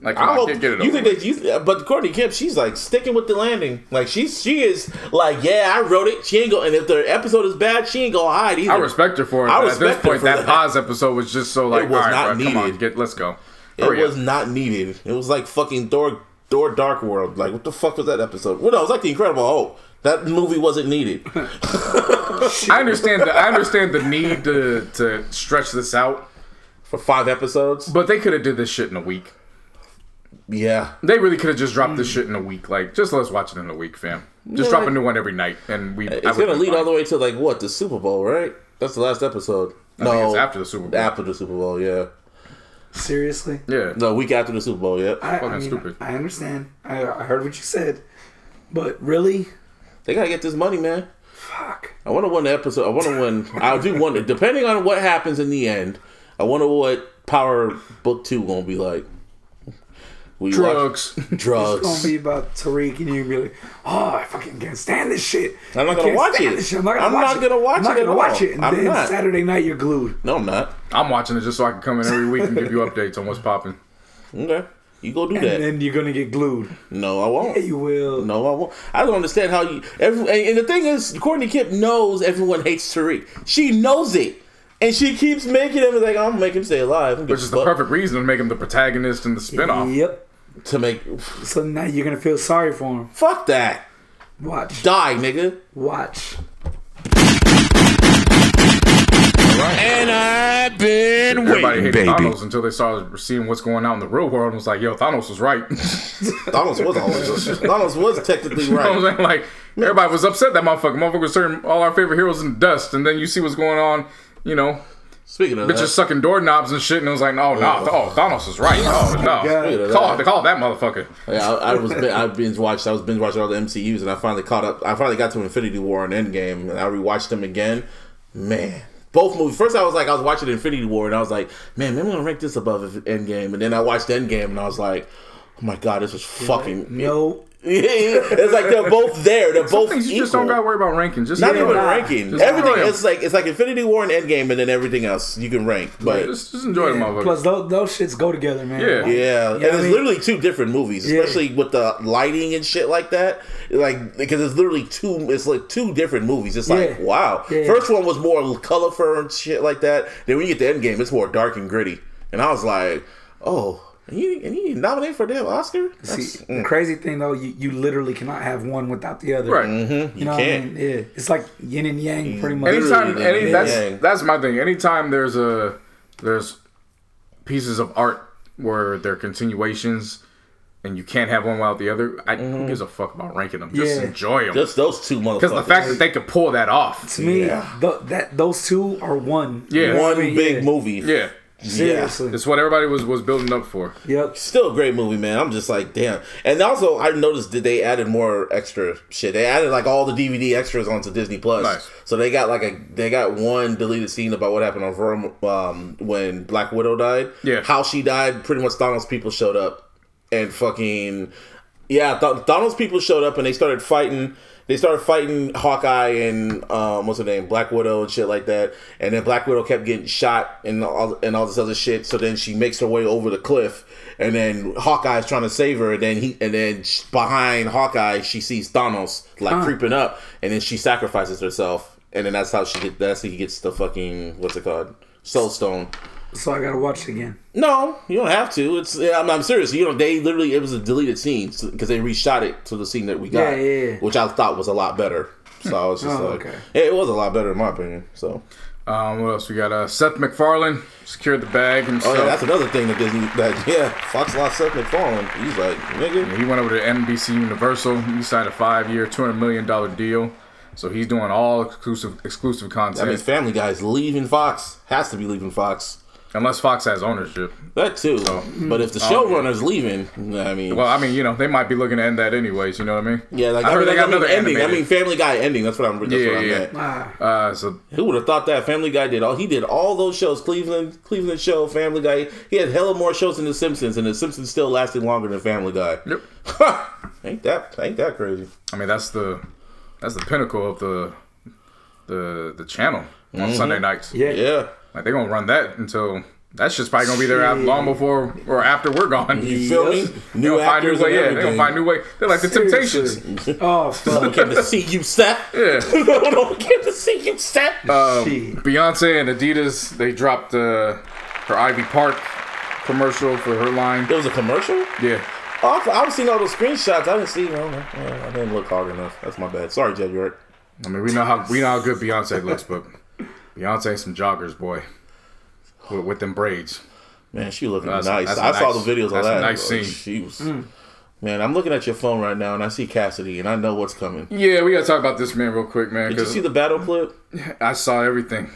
Like, I hope get, get it you think that you, but Courtney Kemp, she's like sticking with the landing. Like she's she is like, yeah, I wrote it. She ain't go, and if the episode is bad, she ain't gonna hide either. I respect her for it. I but at this respect point, that, that. pause episode was just so like, It was right, not bro, come on, needed. get, let's go. It Hurry was up. not needed. It was like fucking Thor, Thor Dark World. Like what the fuck was that episode? Well, no, it was like the Incredible Hulk. That movie wasn't needed. I understand. The, I understand the need to to stretch this out, For five episodes, but they could have did this shit in a week. Yeah, They really could have just dropped this mm. shit in a week. Like, just let's watch it in a week, fam. Just Yeah. drop a new one every night, and we. it's gonna lead all the way to like what the Super Bowl, right? That's the last episode. I no, think it's after the Super Bowl. After the Super Bowl, yeah. Seriously? Yeah. No, week after the Super Bowl, yeah. I, I mean, stupid. I understand. I, I heard what you said. But really? They gotta get this money, man. Fuck. I wonder when the episode. I want to when. I do wonder. Depending on what happens in the end, I wonder what Power Book Two gonna be like. We watch- Drugs. It's drugs. gonna be about Tariq and you be like, oh, I fucking can't stand this shit. I'm not I gonna watch it. I'm not gonna I'm watch not it. gonna watch I'm not gonna watch it. And I'm then not. Saturday night you're glued. No, I'm not. I'm watching it just so I can come in every week and give you updates on what's popping. Okay, you go do And that. And then you're gonna get glued. no, I won't. Yeah, you will. No, I won't. I don't understand how you. Every, and, and the thing is, Courtney Kemp knows everyone hates Tariq. She knows it, and she keeps making him like, "I'm gonna make him stay alive." Which is the perfect reason to make him the protagonist in the spinoff. Yep. To make. So now you're gonna feel sorry for him. Fuck that. Watch. Die, nigga. Watch. And I've been Everybody waiting, hated baby. Thanos until they started seeing what's going on in the real world and was like, yo, Thanos was right. Thanos was always. Thanos was technically You know what I'm right. saying? Like, everybody was upset that motherfucker. Motherfucker was turning all our favorite heroes into dust. And then you see what's going on, you know, Speaking of bitches that, sucking doorknobs and shit. And it was like, no, no, oh, oh Thanos is right. Oh, no. Speaking of Call, that- they call that motherfucker. Yeah, I, I was I binge watched I was binge watching all the MCUs and I finally caught up. I finally got to Infinity War and Endgame and I rewatched them again. Man, both movies. First, I was like I was watching Infinity War and I was like, man, maybe I'm gonna rank this above Endgame. And then I watched Endgame and I was like, oh my god, this was fucking. No. it's like they're both there. They're Some both things you equal. just don't gotta worry about ranking. Just Not enjoy even them. ranking. Just Everything enjoy 'em. it's like it's like Infinity War and Endgame, and then everything else you can rank. But Just, just enjoy the motherfucker. Plus, those, those shits go together, man. Yeah. Yeah, You and know it's mean? literally two different movies, Yeah. especially with the lighting and shit like that. Like because it's literally two. It's like two different movies. It's like Yeah. wow. Yeah. First one was more colorful and shit like that. Then when you get to Endgame, it's more dark and gritty. And I was like, oh, and you and you nominated for a damn Oscar? That's- See, the mm. crazy thing though, you, you literally cannot have one without the other. Right. mhm, You you know what I can't. mean? Yeah. It's like yin and yang, pretty mm. much. anytime any that's that's my thing anytime there's a there's pieces of art where they're continuations and you can't have one without the other I, who mm-hmm. gives a fuck about ranking them just Yeah. enjoy them Just those two motherfuckers. because the fact that they could pull that off to me, Yeah. th- that those two are one. Yeah. You know what one I big Yeah. movie. yeah Seriously. It's what everybody was was building up for. Yep. Still a great movie, man. I'm just like, damn. And also, I noticed that they added more extra shit. They added like all the DVD extras onto Disney Plus. Nice. So they got like a they got one deleted scene about what happened on Vormir, um, when Black Widow died. Yeah. How she died. Pretty much Donald's people showed up and fucking yeah. Th- Thanos people showed up and they started fighting. They started fighting Hawkeye and um, what's her name, Black Widow and shit like that. And then Black Widow kept getting shot and all and all this other shit. So then she makes her way over the cliff, and then Hawkeye's trying to save her. And then he and then behind Hawkeye, she sees Thanos like creeping up, and then she sacrifices herself. And then that's how she get. That's how he gets the fucking what's it called, Soul Stone. So I gotta watch it again. No, you don't have to. It's I'm, I'm serious. You know, they literally it was a deleted scene because they reshot it to the scene that we got, Yeah, yeah, yeah. which I thought was a lot better. So I was just Oh, like, okay. yeah, it was a lot better in my opinion. So, Um, what else we got? Uh, Seth MacFarlane secured the bag oh himself. yeah, that's another thing that Disney that yeah, Fox lost Seth MacFarlane. He's like, nigga, He went over to NBC Universal. He signed a five-year, two hundred million dollar deal. So he's doing all exclusive exclusive that content, means Family Guy's leaving Fox. Has to be leaving Fox. Unless Fox has ownership. That too. but if the showrunner's leaving, I mean, Well, I mean, you know, they might be looking to end that anyways. You know what I mean? yeah, like I I, heard mean, they I got mean, another ending. I mean, Family Guy ending. That's what I'm. That's Yeah, what I yeah, meant. Ah, Uh, so Who would have thought that Family Guy did all? He did all those shows. Cleveland, Cleveland show, Family Guy. He had hella more shows than The Simpsons, and The Simpsons still lasted longer than Family Guy. Yep. ain't that ain't that crazy? I mean, that's the that's the pinnacle of the the the channel on Sunday nights. yeah. Yeah, Like they're gonna run that until that's just probably gonna be there af- long before or after we're gone. you feel me? New gonna find new actors way. Yeah, they're gonna find new way. They're like the Temptations. Seriously. Oh fuck. Came to see you, Seth. Yeah. Don't get to see you, Seth. Um, Beyonce and Adidas they dropped uh, her Ivy Park commercial for her line. there was a commercial. Yeah. Oh, I, I was seeing all those screenshots. I didn't see. No, no, I didn't look hard enough. That's my bad. Sorry, Jed York. I mean, we know how we know how good Beyonce looks, but Beyonce some joggers, boy, with, with them braids. Man, she looking That's nice. that's a I saw the videos of that's a that. nice scene. She was. Mm. Man, I'm looking at your phone right now, and I see Cassidy, and I know what's coming. Yeah, we gotta talk about this man real quick, man. Did you see the battle clip? I saw everything.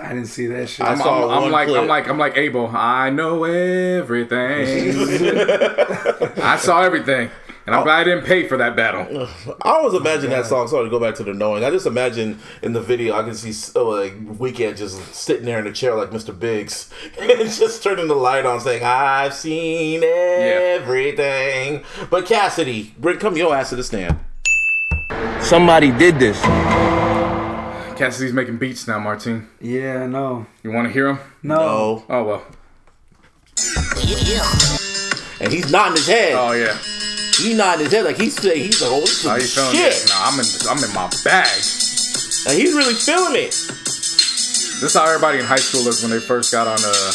I didn't see that shit. I I'm, saw I'm- I'm like clip. I'm like I'm like Abel. I know everything. I saw everything, and I'm glad I didn't pay for that battle. I always imagine that song. Sorry to go back to the knowing. I just imagine in the video, I can see uh, like Weeknd just sitting there in a chair like Mr. Biggs, and just turning the light on, saying, "I've seen everything." But Cassidy, bring come your ass to the stand. Somebody did this. Cassidy's making beats now, Martine. Yeah, no. You want to hear him? No. Oh, Oh well. and he's nodding his head. Oh yeah. He nodding his head like he's saying he's like, "Oh, this How you is feeling? shit." Nah, I'm in I'm in my bag. And he's really feeling it. This is how everybody in high school looked when they first got on uh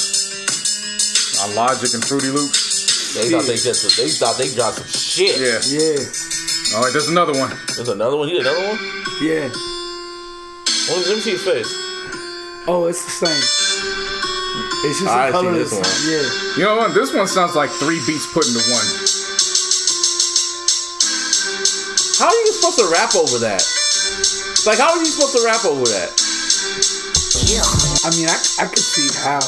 on Logic and Fruity Loops. They thought they just they thought they got some shit. Yeah. Yeah. Oh, wait, there's another one. There's another one. He did another one. Yeah. Let me, let me see his face. Oh, it's the same. It's just I the see color this one. Yeah. You know what? This one sounds like three beats put into one. How are you supposed to rap over that? Like, how are you supposed to rap over that? Yeah. I mean, I, I could see how.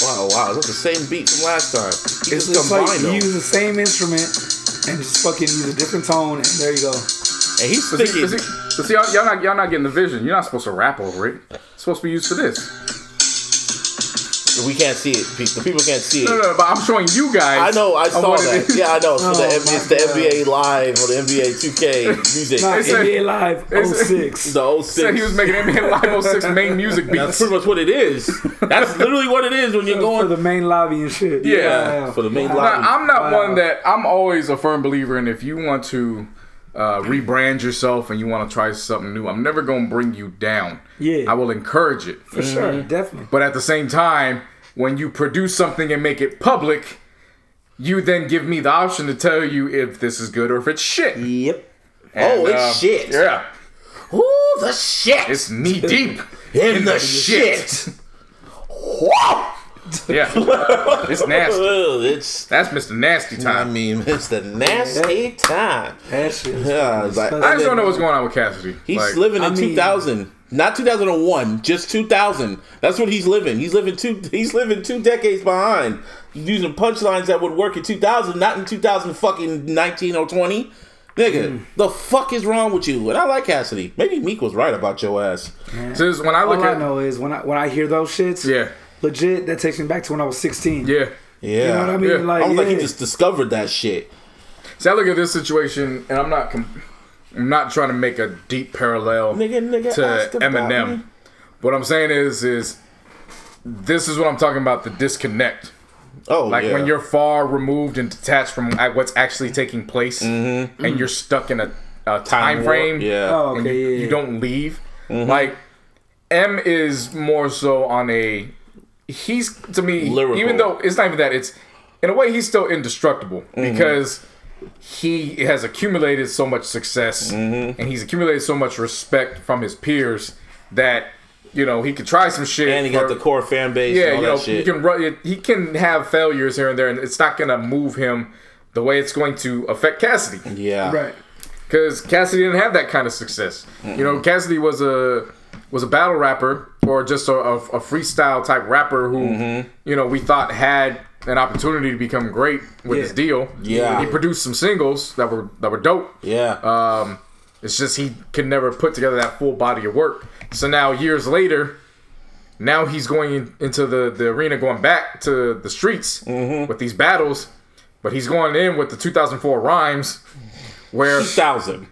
Wow, wow, that's the same beat from last time. He It's just just like you them. use the same instrument and just fucking use a different tone, and there you go. and he's But see, thinking, but see, but see, y'all, y'all not y'all not getting the vision. You're not supposed to rap over it. It's supposed to be used for this. We can't see it. pe- The people can't see it. no, no, but I'm showing you guys. I know, I saw what it Yeah, I know. It's, for the, Oh, M- it's the God. NBA Live or the NBA 2K music. Not It said- NBA Live it 06. the 06. Said he was making NBA Live 06 main music That's pretty much what it is. That's literally what it is when you're going for the main lobby and shit. Yeah, for the main Now, lobby. I'm not Wow. one that I'm always a firm believer in. If you want to uh, rebrand yourself and you want to try something new, I'm never going to bring you down. Yeah. I will encourage it. For sure, definitely. But at the same time, when you produce something and make it public, you then give me the option to tell you if this is good or if it's shit. Yep. Oh, it's uh, shit. Yeah, Ooh, the shit. it's knee deep. in the shit. Wow. Yeah, it's nasty. Ugh, It's, That's Mr. Nasty time. I mean, it's the nasty time. That shit. is Yeah, it's like, I just don't know what's going on with Cassidy. He's Like, living in I mean- 2000. Not 2001, just 2000. That's what he's living. He's living two. He's living two decades behind. He's using punchlines that would work in 2000, not in 2000 fucking 19 or 20. Nigga, hmm. the fuck is wrong with you? And I like Cassidy. Maybe Meek was right about your ass. Since when I look All I at know is when I when I hear those shits, yeah, legit, that takes me back to when I was 16. yeah. Yeah, You know what I mean? Yeah. Like, I was like, he just discovered that shit. See, I look at this situation, and I'm not, com- I'm not trying to make a deep parallel Nigga, nigga, to Eminem. me. What I'm saying is, is this is what I'm talking about the disconnect. Oh, Like yeah. when you're far removed and detached from what's actually taking place, Mm-hmm. and you're stuck in a, a time, warp, frame. yeah. Oh, okay, you, yeah, you don't leave. Like M is more so on a. He's to me, Lyrical. even though it's not even that. It's in a way he's still indestructible Mm-hmm. because he has accumulated so much success Mm-hmm. and he's accumulated so much respect from his peers that you know he could try some shit. and he got for- the core fan base. yeah, and all you know, shit. he can run. He can have failures here and there, and it's not gonna move him the way it's going to affect Cassidy. yeah, Right. Because Cassidy didn't have that kind of success. You know, Cassidy was a was a battle rapper or just a, a, a freestyle type rapper who Mm-hmm. you know we thought had an opportunity to become great with Yeah. his deal. Yeah. he produced some singles that were that were dope. Yeah. Um, it's just he could never put together that full body of work. So now years later, now he's going into the, the arena, going back to the streets Mm-hmm. with these battles, but he's going in with the 2004 rhymes, where thousand.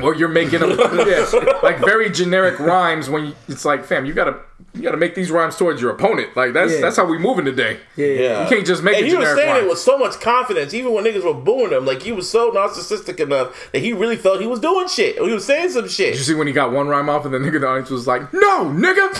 Or you're making them yeah, like very generic rhymes when you, it's like, fam, you gotta you gotta make these rhymes towards your opponent. Like that's Yeah. that's how we moving today. Yeah. Yeah. You can't just make and a he was saying rhyme. it with so much confidence, even when niggas were booing him. Like he was so narcissistic enough that he really felt he was doing shit. He was saying some shit. Did you see when he got one rhyme off and the nigga in the audience was like, "No, nigga,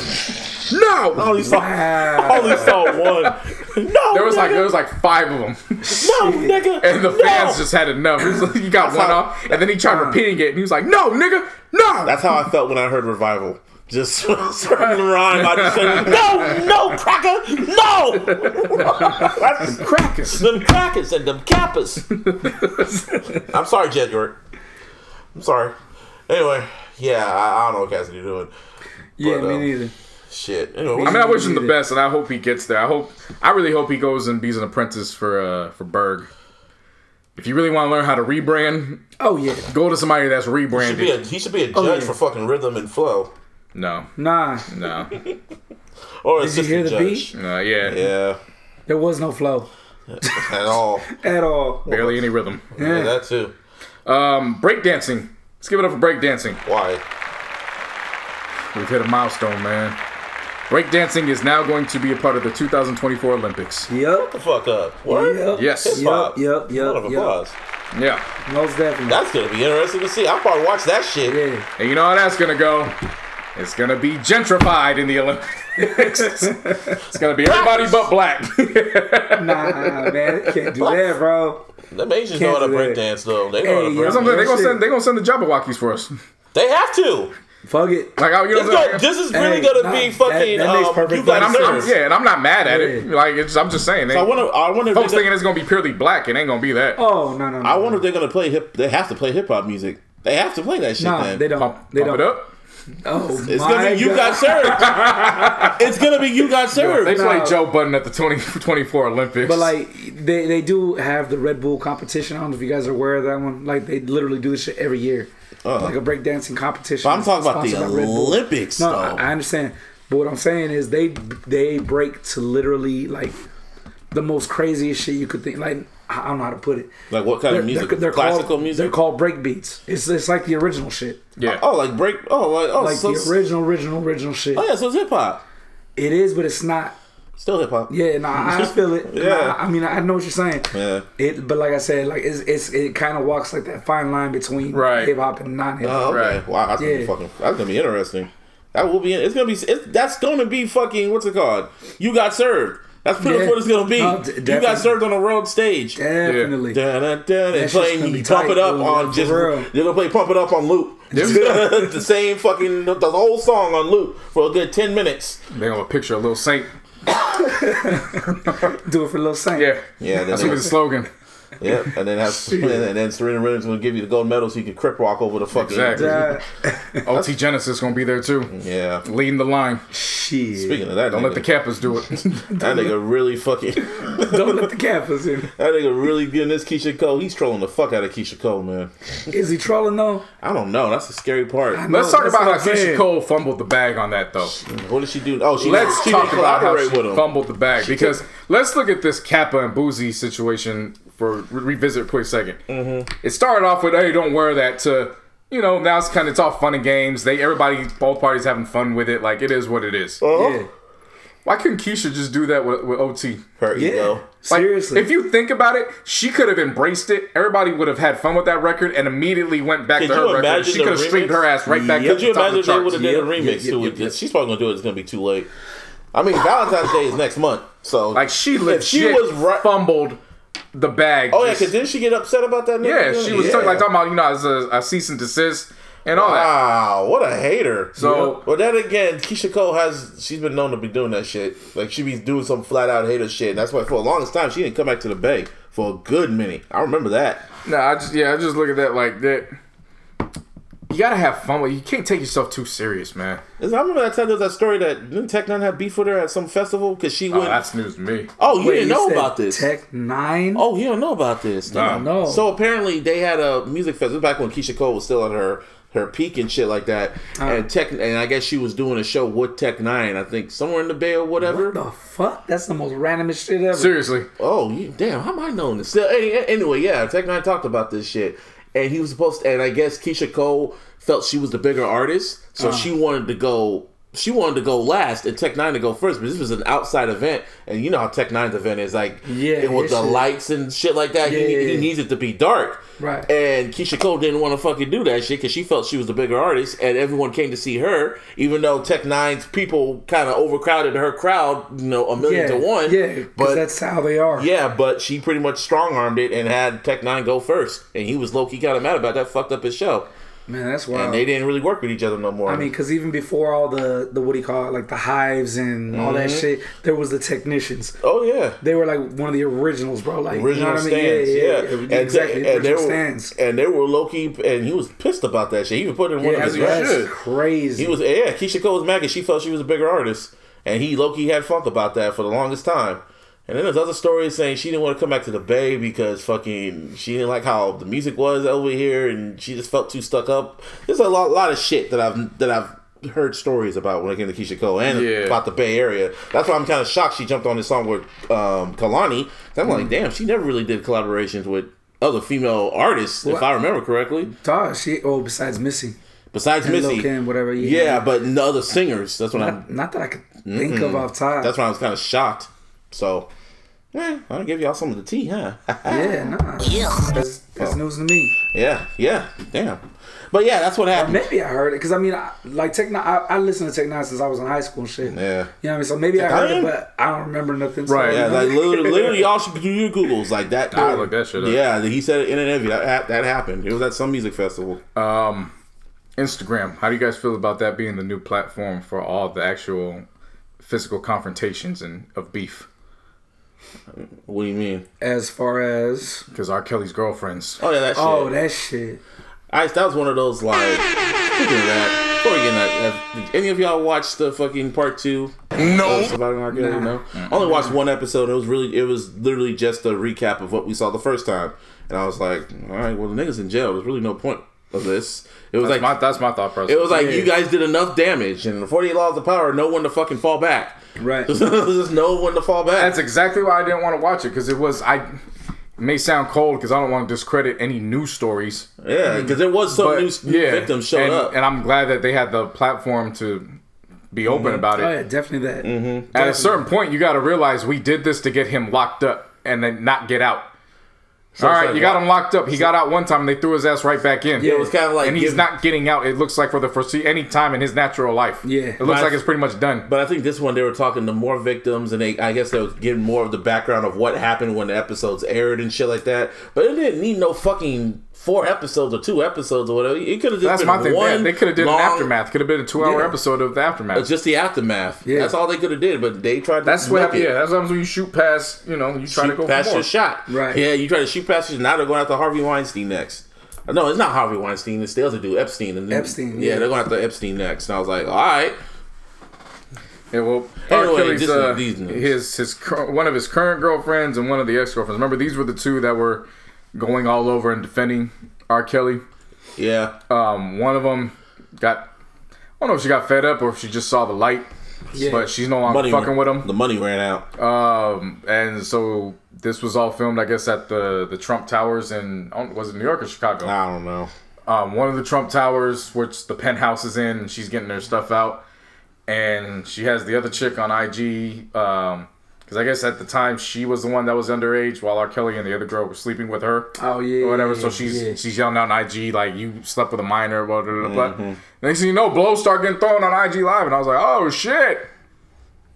no." I only saw, I only saw one. No, There was like there was like five of them, no, nigga. and the no. fans just had enough. He, was like- he got one how- off, and then he tried repeating it, and he was like, "No, nigga, no." That's how I felt when I heard revival. Just certain rhyme. I just said, no, no, cracker, no. That's crackers. them crackers and them kappas. I'm sorry, Jedrick. I'm sorry. Anyway, yeah, I, I don't know what Cassidy doing. Yeah, But, me um, neither. Shit. Anyway, I mean, I wish him the best, and I hope he gets there. I hope, I really hope he goes and be an apprentice for uh for Berg. If you really want to learn how to rebrand, Oh yeah. go to somebody that's he should be a, rebranded. he should be a judge Oh, yeah. for fucking rhythm and flow. No, Nah. no, Or Did you hear the judge. beat? no. Yeah, Yeah, There was no flow at all. at all. barely any rhythm. Yeah, Yeah. that too. Um, breakdancing. Let's give it up for breakdancing. Why? We've hit a milestone, man. Breakdancing is now going to be a part of the 2024 Olympics. Yep. Shut the fuck up. What? Yep. Yes. Hip Yep. hop. Yep. Round of Yep. Yep. applause. Yeah. Most definitely. That's gonna be interesting to see. I'll probably watch that shit. yeah. And you know how that's gonna go? It's gonna be gentrified in the Olympics. it's gonna be everybody but black. Nah, man, can't do that, bro. Them Asians know how to Can't break that. dance though. They know how to Hey, break That's what I'm saying. They dance. gonna send. They gonna send the Jabbawockeez for us. They have to. Fuck it. Like, I- you know, It's gonna- this is really Hey, gonna nah, be fucking. that makes um, perfect you got And I'm, sense. I'm- yeah, and I'm not mad at it. Like, it's, I'm just saying. They, I wonder. I wonder if folks they're thinking it's gonna be purely black, it ain't gonna be that. Oh no no no. I wonder if they're gonna play hip. They have to play hip hop music. They have to play that shit. Nah, then. they don't. Pump, they pump don't. It up. Oh It's my gonna be you got served. it's gonna be you got served. They play No. Joe Budden at the 2024 Olympics. But like they, they do have the Red Bull competition. I don't know if you guys are aware of that one. Like they literally do this shit every year, uh-huh. like a breakdancing competition. But I'm talking about the sponsored by Red Bull. Olympics, No, though. I, I understand. But what I'm saying is they they break to literally like the most craziest shit you could think. Like I don't know how to put it. Like what kind of music? they're Classical called, music. They're called break beats. It's it's like the original shit. yeah. Oh, oh, like break. Oh, like oh, Like so, the original, original, original shit. oh yeah, so it's hip hop. It is, but it's not. Still hip hop. Yeah, no, I feel it. Yeah. Nah, I mean, I know what you're saying. Yeah. It, but like I said, like it's, it's it kind of walks like that fine line between Right. hip hop and non hip hop. Oh, okay. Right. Wow, that's gonna be Yeah. fucking. That's gonna be interesting. That will be. It's gonna be. It's, that's gonna be fucking. What's it called? You got served. That's pretty much Yeah. what it's gonna be. No, d- you got served on a world stage. Definitely. Dun, dun, dun, and shit's playing gonna be pump tight, it up dude, on just real. they're gonna play pump it up on loop. the same fucking the whole song on loop for a good ten minutes. They're gonna picture a little Saint. Do it for a little Saint. Yeah. Yeah, That's gonna be the slogan. Yep, and then have and then Serena Williams gonna give you the gold medal so you can crip walk over the fucking. Exactly. That- OT Genasis gonna be there too, Yeah. leading the line. shit. Speaking of that, Don't let the nigga, Kappas do it. that nigga really fucking. Don't let the Kappas in. That nigga really getting this Keyshia Cole. He's trolling the fuck out of Keyshia Cole, man. Is he trolling though? I don't know. That's the scary part. Know, Let's talk about how what Keyshia. Cole fumbled the bag on that though. What did she do? Oh, she Let's she talk about how she with him. fumbled the bag because let's look at this Kappa and Boozy situation for re- revisit a quick 2nd Mm-hmm. It started off with hey, don't wear that to you know now it's kind of it's all fun and games. They everybody both parties having fun with it. Like it is what it is. Yeah. Why couldn't Keyshia just do that with, with OT? Her Yeah. ego. Like, Seriously. if you think about it, she could have embraced it. Everybody would have had fun with that record and immediately went back Could to you her record. imagine She could have streamed her ass right back Yep. up Could you the imagine of the they would charts. have did a remix yep, to yep, it? yep. She's probably gonna do it. It's gonna be too late. I mean, Valentine's Day is next month, so Like she if legit she was right. fumbled the bag. Oh yeah, because didn't she get upset about that? yeah, she was Yeah. talking, like talking about you know as a, a cease and desist and all that. Wow, what a hater. So- but then again, Keyshia Cole has she's been known to be doing that shit. Like she be doing some flat out hater shit. And that's why for the longest time she didn't come back to the Bay for a good many. I remember that. No, I just yeah, I just look at that like that. You gotta have fun with. You can't take yourself too serious, man. I remember that time there was that story that didn't Tech N9ne have beef with her at some festival because she went. Oh, went. that's news to me. Oh, you Wait, didn't you know said about this? Tech Nine. Oh, you don't know about this? Nah. No. So apparently they had a music festival back when Keyshia Cole was still at her her peak and shit like that. Uh. and Tech and I guess she was doing a show with Tech N9ne. I think somewhere in the Bay or whatever. What the fuck? That's the most randomest shit ever. Seriously, Oh, you, damn! How am I knowing this? Still, anyway, yeah, Tech N9ne talked about this shit, and he was supposed to, and I guess Keyshia Cole felt she was the bigger artist, so Uh-huh. she wanted to go. She wanted to go last, and Tech N9ne to go first. But this was an outside event, and you know how Tech N9ne's event is like, Yeah, it with the shit. lights and shit like that. Yeah, he, yeah, he needs it to be dark, Right. And Keyshia Cole didn't want to fucking do that shit because she felt she was the bigger artist, and everyone came to see her, even though Tech N9ne's people kind of overcrowded her crowd, you know, a million Yeah, to one. yeah, but that's how they are. yeah, but she pretty much strong armed it and had Tech N9ne go first, and he was low key kind of mad about that. Fucked up his show, man, that's wild. and they didn't really work with each other no more. I mean, because even before all the the what do you call it, like the hives and all that mm-hmm. shit, there was the technicians. oh yeah, They were like one of the originals, bro. Like original you know what stands, I mean? yeah, yeah, And, exactly. and they original were stands. and they were low key, and he was pissed about that shit. He even put it in one Yeah, of his that's should. crazy. He was yeah. Keyshia Cole was mad because she felt she was a bigger artist, and he low key had funk about that for the longest time. And then there's other stories saying she didn't want to come back to the Bay because fucking she didn't like how the music was over here, and she just felt too stuck up. There's a lot, lot of shit that I've that I've heard stories about when it came to Keyshia Cole and Yeah. about the Bay Area. That's why I'm kind of shocked she jumped on this song with um, Kehlani. I'm like, damn, she never really did collaborations with other female artists, if I remember correctly. Dog, she oh besides Missy. Besides And Missy, Kim, whatever, Yeah, yeah. but no other singers. That's what I'm. Not, not that I could think of off top. That's why I was kind of shocked. So, yeah, I'll give y'all some of the tea, huh? yeah, nah. That's, that's news to me. yeah, yeah, damn. But yeah, that's what happened. Maybe I heard it because I mean, I, like Tech N9ne, I, I listened to Tech N9ne since I was in high school and shit. Yeah. You know what I mean? So maybe I heard Nine? it, but I don't remember nothing. So, Right, Yeah, like literally, literally, y'all should do your googles like that. I looked that shit up. Yeah, he said it in an interview that that happened. It was at some music festival. um, Instagram. How do you guys feel about that being the new platform for all the actual physical confrontations and of beef? What do you mean? as far as Because R. Kelly's girlfriends. Oh yeah, that oh, shit. oh that shit. I, that was one of those like. Speaking of that, before we get that, have any of y'all watched the fucking part two? No. Surviving R. Kelly? No. I only watched one episode. It was really, it was literally just a recap of what we saw the first time, and I was like, all right, well the niggas in jail. There's really no point of this. It was That's like my that's my thought process. it was like Yeah. you guys did enough damage, and the 48 laws of power know when to fucking fall back. Right. There's no know when to fall back. That's exactly why I didn't want to watch it because it was I. It may sound cold because I don't want to discredit any news stories. yeah, because there was some But new, new yeah, victims showed and, up. and I'm glad that they had the platform to be open about it. Oh yeah, definitely that. Mm-hmm. At a certain point, you got to realize we did this to get him locked up and then not get out. All it's right, like you got him locked up. He got out one time. and They threw his ass right back in. Yeah, it was kinda like and he's give- not getting out. It looks like for the first any time in his natural life. Yeah. it looks But- like it's pretty much done. But I think this one they were talking to more victims, and they I guess they was getting more of the background of what happened when the episodes aired and shit like that. But it didn't need no fucking four episodes or two episodes or whatever. It could have just That's been my thing. one. They could have did long- an aftermath. Could have been a two-hour Yeah. episode of the aftermath. It's just the aftermath. Yeah. That's all they could have did. But they tried. To that's what. Yeah, that's what happens when you shoot past. You know, you try to go past for more. your shot. Right. Yeah, you try to shoot past passage. Now they're going after Harvey Weinstein next. No, it's not Harvey Weinstein. It's the other dude, Epstein. And Epstein, Yeah, yeah. they're going after Epstein next. And I was like, all right. Yeah, well, R. Anyway, Kelly's, uh, his his one of his current girlfriends and one of the ex girlfriends. Remember, these were the two that were going all over and defending R. Kelly. Yeah. Um, one of them got, I don't know if she got fed up or if she just saw the light, Yeah. but she's no longer Money fucking ran- with him. The money ran out. Um, and so this was all filmed, I guess, at the the Trump Towers in was it New York or Chicago? I don't know. um, one of the Trump Towers, which the penthouse is in, and she's getting her stuff out. And she has the other chick on IG, because I guess at the time she was the one that was underage, while R. Kelly and the other girl were sleeping with her Oh yeah. or whatever. yeah, So she's yeah. she's yelling out on IG like you slept with a minor, blah blah blah. blah. Mm-hmm. Next thing you know, blows start getting thrown on IG live, and I was like, oh shit,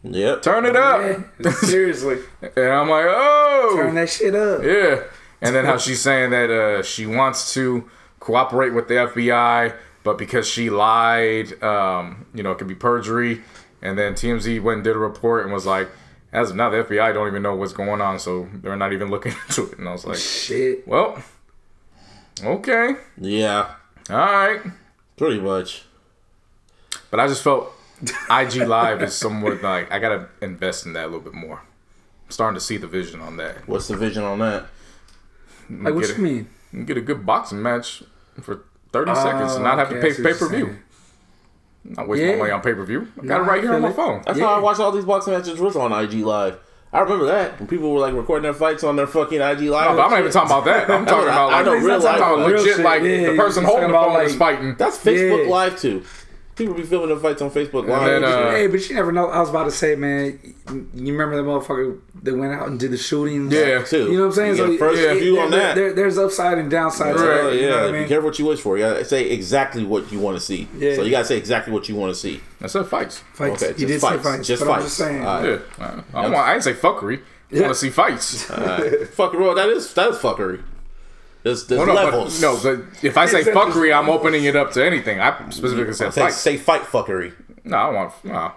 Yep. turn it up. Yeah, seriously. And I'm like, oh, Turn that shit up. yeah. And then how she's saying that uh, she wants to cooperate with the FBI, but because she lied, um, you know, it could be perjury. And then TMZ went and did a report and was like, as of now, the FBI don't even know what's going on, so they're not even looking into it. And I was like, Shit. well, okay, Yeah. all right. Pretty much. But I just felt IG Live is somewhat like I gotta invest in that a little bit more. I'm starting to see the vision on that. What's the vision on that? Like what Get you mean? You get a good boxing match for 30 Oh, seconds and not oh, have to pay see pay per view. Saying. Not waste my Yeah. money on pay per view. I got Nah, it right here on my it. phone. That's Yeah. how I watch all these boxing matches was on IG Live. I remember that when people were like recording their fights on their fucking IG Live. No, but I'm not even talking about that. I'm talking about I like know I'm real talking life. about Real legit shit, like yeah, the person holding the phone about, is fighting. That's Facebook Yeah. Live too. People be filming the fights on Facebook Live. then, uh, Hey, but you never know. I was about to say, man. You remember that motherfucker that went out and did the shootings? Yeah. too. You know what I'm saying? You get first it- view there- on that. There, there's upside and downside to Right, it. Uh, You yeah, know what I be careful what you wish for. You gotta say exactly what you want to see. Yeah. So you gotta say exactly what you want to see. I said fights. Fights. Okay, you just did fights. say fights. Just but I'm just saying. All right. Yeah, I, I, don't want, I didn't say fuckery. Yeah. I want to see fights. Fuck, well, that is that is fuckery. There's, there's Well, no, levels. but, no, but if I say fuckery, I'm opening it up to anything. I mm-hmm. specifically said say, fights. say fight fuckery. No, I don't want. No.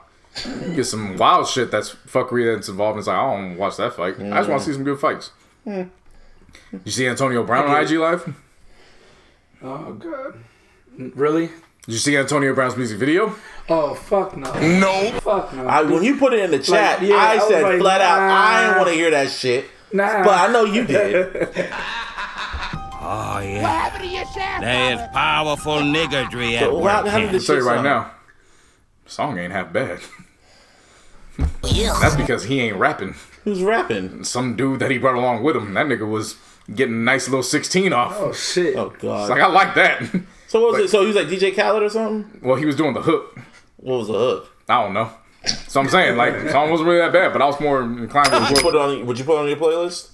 Get some wild shit that's fuckery that's involved. And it's like I don't want to watch that fight. I just want to mm. see some good fights. Hmm. You see Antonio Brown on IG Live? Did Oh god. Really? Did you see Antonio Brown's music video? Oh fuck no. No. Fuck no. I, when you put it in the chat, yeah, I I said like, flat out, I nah. didn't want to hear that shit. nah. But I know you did. Oh, yeah. There's powerful niggardry at So how, work how did here. this I'll tell you right now, song ain't half bad. That's because he ain't rapping. Who's rapping? Some dude that he brought along with him, that nigga was getting a nice little 16 off. oh shit. Oh God. It's god. like, I like that. so what was it? So he was like DJ Khaled or something? well, he was doing the hook. What was the hook? I don't know. So I'm saying, like, the song wasn't really that bad, but I was more inclined Would you to. put it on? Would you put it on your playlist?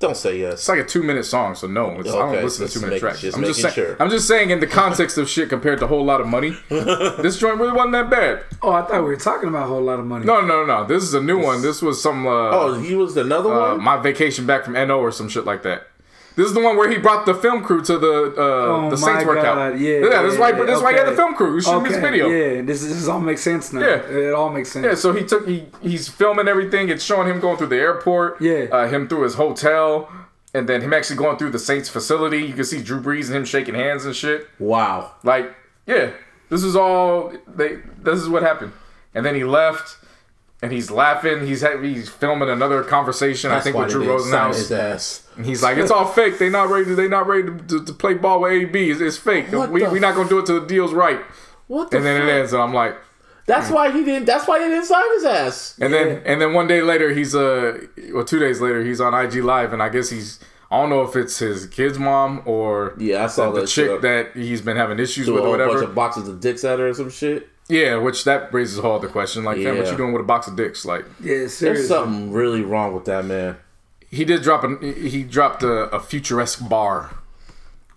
Don't say yes. It's like a two minute song, so no, it's, I don't listen to two minute make- tracks. just I'm just making saying. sure. I'm just saying, in the context of shit compared to a whole lot of money, this joint really wasn't that bad. Oh, I thought we were talking about a whole lot of money. No, no, no. This is a new one. This was some. Uh, Oh, he was another uh, one. my vacation back from NO or some shit like that. This is the one where he brought the film crew to the uh, Oh the my Saints workout. God, yeah, yeah. This is why. yeah, This is why he had the film crew. He shooting okay. his video. Yeah, this, this all makes sense now. Yeah. It all makes sense. Yeah, so he took he he's filming everything. It's showing him going through the airport. Yeah. Uh, him through his hotel, and then him actually going through the Saints facility. You can see Drew Brees and him shaking hands and shit. Wow. Like, yeah, this is all they. This is what happened. And then he left, and he's laughing. He's he's filming another conversation. I think with Drew didn't his Rosenhaus. ass. And he's like, it's all fake. They not ready. They not ready to, to, to play ball with AB. It's, it's fake. What We we not gonna do it till the deal's right. What the? And then fuck? it ends, and I'm like. That's why he didn't. That's why they didn't sign his ass. And then and then one day later he's uh well, two days later he's on IG live and I guess he's I don't know if it's his kid's mom or Yeah, I saw the chick that he's been having issues Threw with a or whole bunch whatever. of boxes of dicks at her or some shit. Yeah, which that raises a whole other question. Like, fam, what you doing with a box of dicks? Like, yeah, There's something really wrong with that man. he did drop a he dropped a, a futuresque bar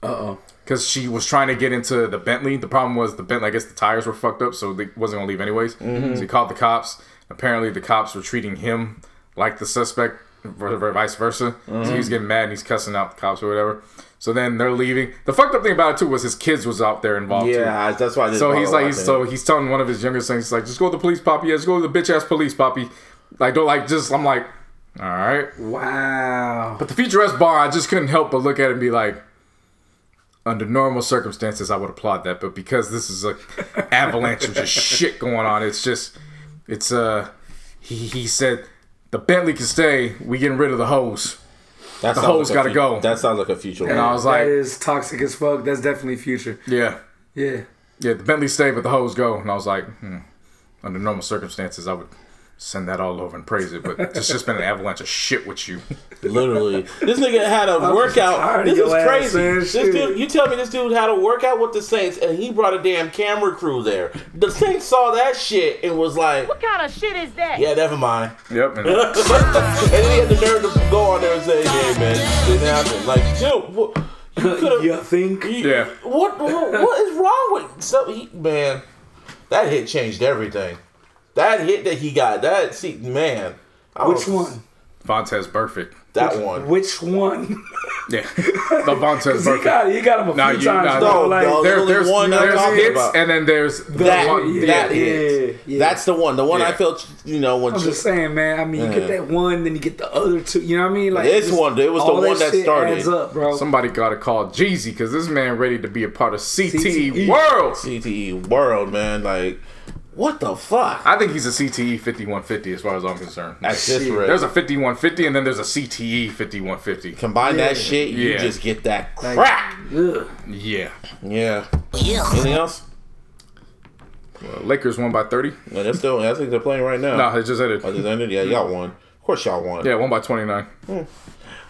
Uh oh. because she was trying to get into the Bentley. The problem was the Bentley. I guess the tires were fucked up, so they wasn't gonna leave anyways. Mm-hmm. So he called the cops. Apparently, the cops were treating him like the suspect, or or vice versa. So Mm-hmm. he was getting mad and he's cussing out the cops or whatever. So then they're leaving. The fucked up thing about it too was his kids was out there involved too. Yeah, that's why. I So he's like, he's, so he's telling one of his younger sons, he's like, just go to the police, poppy. Yeah, just go to the bitch ass police, poppy. Like, don't like, just I'm like, All right. Wow. But the Future S bar, I just couldn't help but look at it and be like, under normal circumstances, I would applaud that. But because this is a avalanche of just shit going on, it's just, it's uh, he he said the Bentley can stay. We getting rid of the hose. That The sounds hoes like gotta fu- go. That sounds like a future. And one. I was like, that is toxic as fuck. That's definitely future. yeah, Yeah. yeah. The Bentley stay, but the hose go. And I was like, hmm, under normal circumstances, I would send that all over and praise it. But it's just been an avalanche of shit with you. Literally, this nigga had a workout. This is crazy. This Shit. dude, you tell me this dude had a workout with the Saints, and he brought a damn camera crew there. The Saints saw that shit and was like, What kind of shit is that? "Yeah, never mind." Yep. And and then he had the nerve to go on there and say, "Hey, man, this didn't happen." Like, dude, what, you could have. You think? yeah. What, what? What is wrong with so he, man? That hit changed everything. That hit that he got. That see, man. I Which don't- one? Vontaze Burfict. That one. Which one? Yeah. The Vontaze he Burfict. got, he got him a Nah, few you- times. nah, no, like, no, There, there's one I'm hits, about. and then there's the That, one. yeah, that yeah, hit. yeah. That's the one. The one I Yeah. felt, you know, when I'm just saying, man. I mean, you get that one, then you get the other two. You know what I mean? Like This just one, it was the one that shit started. Adds up, bro. Somebody got to call Jeezy because this man ready to be a part of CTE, CTE. World. CTE E world, man. Like, what the fuck? I think he's a CTE 5150 as far as I'm concerned. At this rate, There's a 5150 and then there's a CTE 5150. combine that shit, you Yeah. just get that Like, crack. ugh. Yeah. Yeah. Anything else? Well, Lakers won by 30. No, they're still. I think they're playing right now. No, they just ended. Oh, they ended? Yeah, y'all won. Of course, y'all won. Yeah, won by 29. Hmm.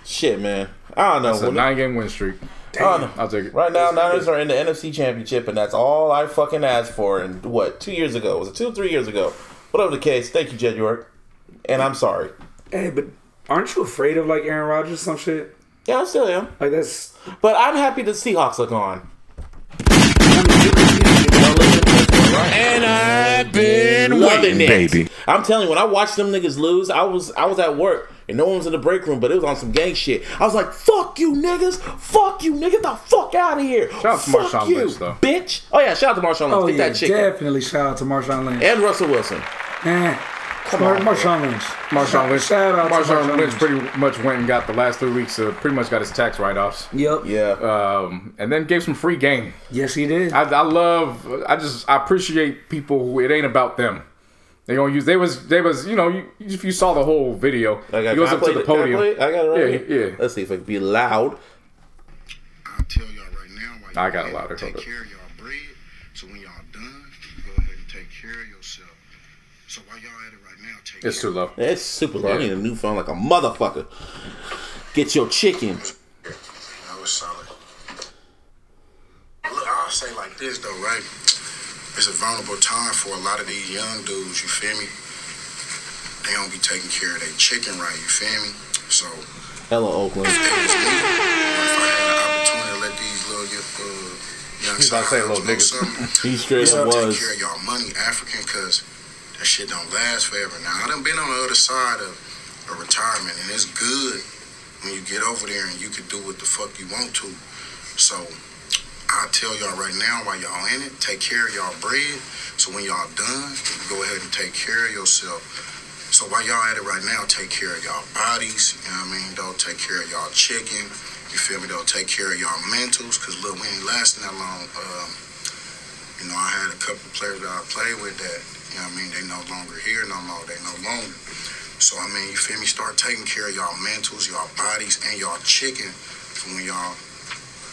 Shit, man. I don't know. It's a nine game win streak. I don't. I'll take it. Right now, Niners are in the NFC Championship, and that's all I fucking asked for. And what, two years ago? Was it two, three years ago? Whatever the case. Thank you, Jed York. And I'm sorry. Hey, but aren't you afraid of like Aaron Rodgers? Or some shit. Yeah, I still am. Like that's. But I'm happy the Seahawks are gone. And I've been Loving waiting, it. baby. I'm telling you, when I watched them niggas lose, I was I was at work and no one was in the break room, but it was on some gang shit. I was like, "Fuck you, niggas! Fuck you, nigga! Get the fuck out of here! Shout out to Fuck Marshawn you, Lynch, though. bitch! Oh yeah, shout out to Marshawn Lynch. Oh Get yeah, that chicken definitely shout out to Marshawn Lynch. and Russell Wilson. Man, Mar- Marshawn Lynch. Marshawn Lynch. Shout out to Marshawn Marshawn Lynch Lynch. pretty much went and got the last three weeks. Uh, pretty much got his tax write offs. Yep. Yeah, Um, and then gave some free game. Yes, he did. I, I love. I just I appreciate people who it ain't about them. They gonna use. They was. They was. You know. You, if you saw the whole video, I got, he goes up to the it? I podium. I got it right Yeah, here. yeah. Let's see if it can be loud. I'll tell y'all right now why y'all I got it gotta louder, Take care of y'all bread. So when y'all done, you go ahead and take care of yourself. So while y'all at it right now, take It's care too low. It's super loud. I need a new phone like a motherfucker. Get your chicken. That was solid. Look, I'll say like this though, right? It's a vulnerable time for a lot of these young dudes, you feel me? They don't be taking care of their chicken right, you feel me? So Hello, Oakland. if it was me, if I had the opportunity to let these little uh, young He's about to say little niggas. He straight y'all up take was. care of y'all money, African, because that shit don't last forever. Now, I done been on the other side of, of retirement, and it's good when you get over there and you can do what the fuck you want to. So, I tell y'all right now, while y'all in it, take care of y'all bread. So when y'all done, go ahead and take care of yourself. So while y'all at it right now, take care of y'all bodies. You know what I mean? Don't take care of y'all chicken. You feel me? Don't take care of y'all mentals. Cause look, we ain't lasting that long. Um, you know, I had a couple players that I played with that, you know what I mean, they no longer here no more. They no longer. So I mean, you feel me? Start taking care of y'all mentals, y'all bodies, and y'all chicken for when y'all,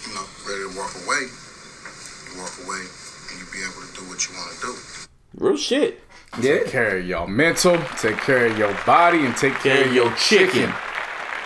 you know, ready to walk away. You walk away and you be able to do what you want to do. Real shit. Yeah. Take care of your mental, take care of your body, and take care of your chicken.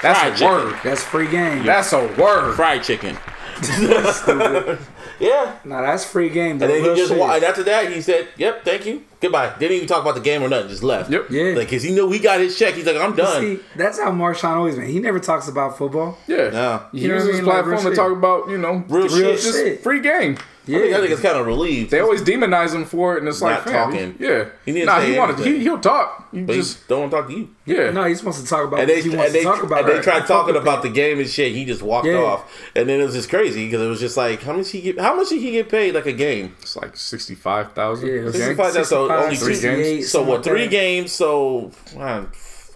That's Fried a chicken. word. That's free game. That's a word. Fried chicken. yeah. Nah, that's free game. And then he just shit. after that he said, "Yep, thank you, goodbye." Didn't even talk about the game or nothing. Just left. Yep. Yeah. Like, cause he knew he got his check. He's like, "I'm done." See, that's how Marshawn always been. He never talks about football. Yeah. No. He You uses what his mean? Like, platform real to talk about, you know, Real just, shit. just Shit. free game. I think, I think it's kind of relieved. They always demonize him for it, and it's like, Not fam, talking. Yeah. He need to nah, say he wanted. He, he'll talk. You but just he don't want to talk to you. yeah. No, he's supposed to talk about And what they he wants they, to talk about. and they tried talking about the game and shit. He just walked Yeah. off, and then it was just crazy because it was just like, how much he get? How much did he get paid like a game? It's like sixty five thousand. Yeah, it was Sixty-five. That's so only 65, two 68, So what? Three games. So uh,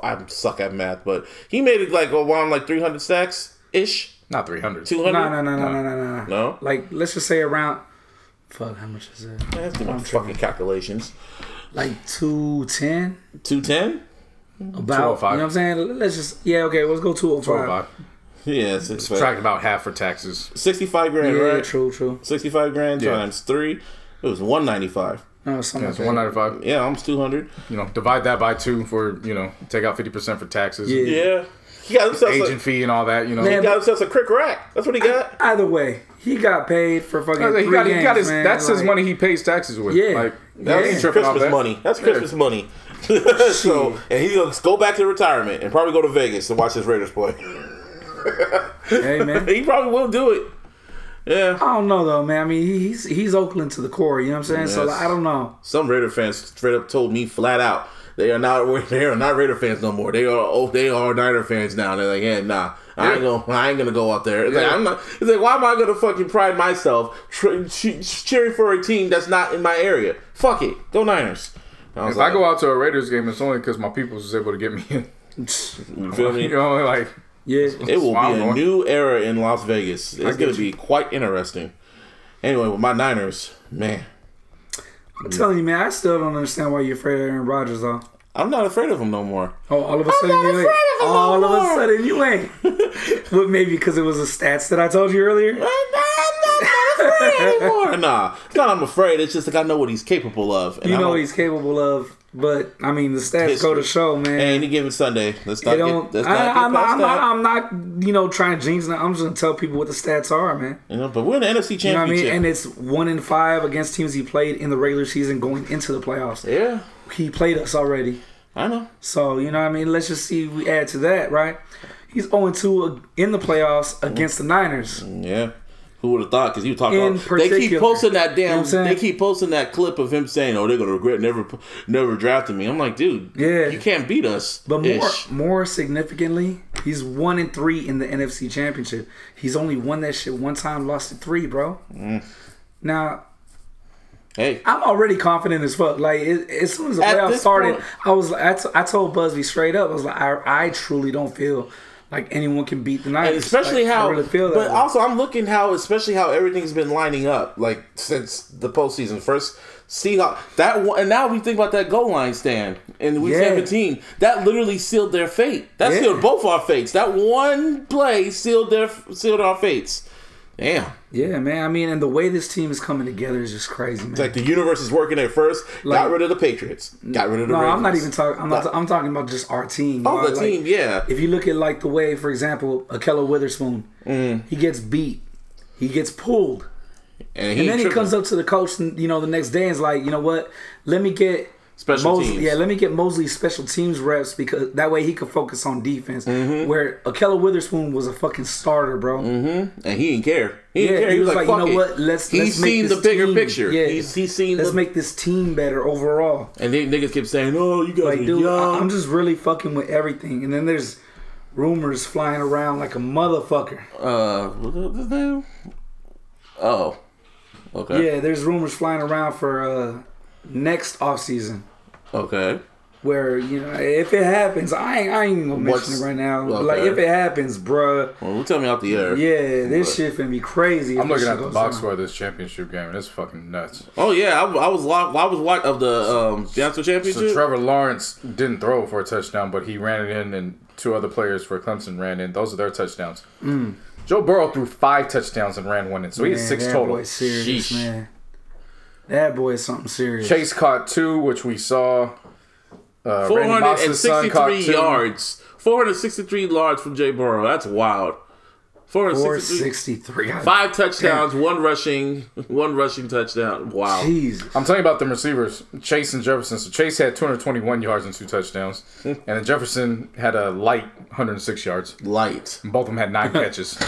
I suck at math, but he made it like around like 300 sacks ish, Not 300. 200. No, no, no, no, no, no, no. No? Like, let's just say around. Fuck, how much is it? Let's do my fucking calculations. Like two ten. 210. About. 205. You know what I'm saying? Let's just. Yeah, okay. Let's go two oh five. 12 Yeah, it's, it's Subtract about half for taxes. 65 grand, Yeah, right? true, true. 65 grand Yeah. times three. It was 195. No, something Yeah, like it's that. 195. Yeah, almost 200. You know, divide that by two for, you know, take out 50% for taxes. Yeah. Yeah. He got himself Agent a, fee and all that, you know. he got himself a crick rack. That's what he got. Either way, he got paid for fucking. he three got, he got his, man. that's his money he pays taxes with. Yeah. Like, ain't That's tripping off Christmas that. money. That's Christmas money. so, and he's gonna go back to retirement and probably go to Vegas and watch his Raiders play. Hey man. he probably will do it. Yeah. I don't know though, man. I mean, he's he's Oakland to the core. You know what I'm saying? So like, I don't know. Some Raider fans straight up told me flat out they are not they are not Raider fans no more. They are oh they are Niner fans now. They're like, yeah, nah, I ain't gonna I ain't gonna go out there. It's like I'm not. It's like why am I gonna fucking pride myself tr- ch- cheering for a team that's not in my area? Fuck it, go Niners. I If like, I go out to a Raiders game, it's only because my people was able to get me in. you feel me? You know, like, Yeah. It will be a Lord. new era in Las Vegas. It's gonna be quite interesting. Anyway, with my Niners, man, I'm telling you, man. I still don't understand why you're afraid of Aaron Rodgers, though. I'm not afraid of him no more. Oh, all of a sudden you ain't. of him no All of a sudden you ain't. But maybe because it was the stats that I told you earlier. Uh, I'm not, I'm not afraid anymore. Nah, it's not. I'm afraid. It's just like I know what he's capable of. And You I know what he's capable of. But I mean, the stats go to show, man. any given Sunday. Let's not get. Let's not I, I'm, not, I'm not, you know, trying to jinx. it. I'm just gonna tell people what the stats are, man. you know, but we're in the NFC You know what I mean? And it's one in five against teams he played in the regular season going into the playoffs. yeah, He played us already. I know. So, you know what I mean? Let's just see if we add to that, right? He's 0 2 in the playoffs against the Niners. Yeah. Who would have thought? Because you talk In about they keep posting that You know damn. I'm saying? they keep posting that clip of him saying, "Oh, they're gonna regret never, never drafting me." I'm like, dude, Yeah. you can't beat us. But more, more significantly, he's one and three in the NFC Championship. He's only won that shit one time, lost it three, bro. Mm. Now, Hey, I'm already confident as fuck. Like it, as soon as the playoffs started, point- I was I, t- I told Busby straight up. I was like, I, I truly don't feel like anyone can beat the Niners. and especially Like, how, really but way. also I'm looking how, especially how everything's been lining up, like since the postseason. First, Seahawks that one, and now we think about that goal line stand in week Yeah. 17. That literally sealed their fate. That Yeah. sealed both our fates. That one play sealed their sealed our fates. Damn. yeah, man. I mean, and the way this team is coming together is just crazy, man. It's like the universe is working at first. Like- got rid of the Patriots. Got rid of the no, Ravens. I'm not even talking. I'm not. I'm talking about just our team. Oh, the Like, team, yeah. If you look at like the way, for example, Ahkello Witherspoon, Mm. he gets beat, he gets pulled, And, and then he comes up to the coach, and you know, the next day and is like, you know what? Let me get Special Moseley, teams. Yeah, let me get Moseley special teams reps because that way he could focus on defense. Mm-hmm. Where Ahkello Witherspoon was a fucking starter, bro. and he didn't care. He didn't Yeah, care. he was like, you know it." what? Let's He's let's make seen the bigger team- picture. Yeah, He's he's seen. let's the, make this team better overall. and then niggas kept saying, "Oh, you guys Like, are dude, young." I- I'm just really fucking with everything. And then there's rumors flying around like a motherfucker. uh, what's his name? Oh, okay. Yeah, there's rumors flying around for uh next offseason. Okay. Where you know if it happens, I ain't I ain't even gonna mention What's- it right now. okay. Like if it happens, bruh, Well, tell me out the air. yeah, this shit finna be crazy. I'm looking at the box score of this championship game, and it's fucking nuts. Oh yeah, I, I was locked. I was locked of the um national championship. So Trevor Lawrence didn't throw for a touchdown, but he ran it in, and two other players for Clemson ran in. Those are their touchdowns. Joe Burrow threw five touchdowns and ran one in, so he had six that total. Boy's serious, Sheesh. man. That boy is something serious. Chase caught two, which we saw. Uh, Four Randy hundred and Moss's son caught sixty-three two. yards. Four hundred sixty-three yards from Jay Burrow. That's wild. Four hundred sixty-three. 463. Five touchdowns, one rushing, one rushing touchdown. Wow. Jesus. I'm telling you about them receivers, Chase and Jefferson. So Chase had 221 yards and two touchdowns, and then Jefferson had a light 106 yards. Light. And both of them had nine catches.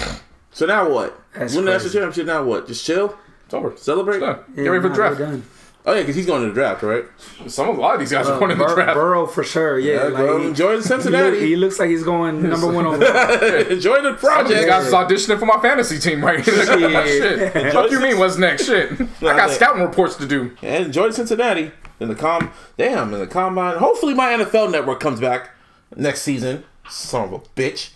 So now what? That's Win the national championship. Now what? Just chill, It's over. celebrate. Done. Yeah, Get ready for the draft. done. Oh yeah, because he's going to the draft, right? Some a lot of these guys are Uh, going in the draft. Burrow for sure. Yeah, Yeah, like, go he- enjoy the he, look- Cincinnati. he looks like he's going number one overall. enjoy the Some of these project. guys is auditioning for my fantasy team right here. Shit. What do you mean? What's next? Shit. I got think- scouting reports to do. And enjoy Cincinnati in the com. Damn, in the combine. Hopefully, my NFL network comes back. next season. Son of a bitch.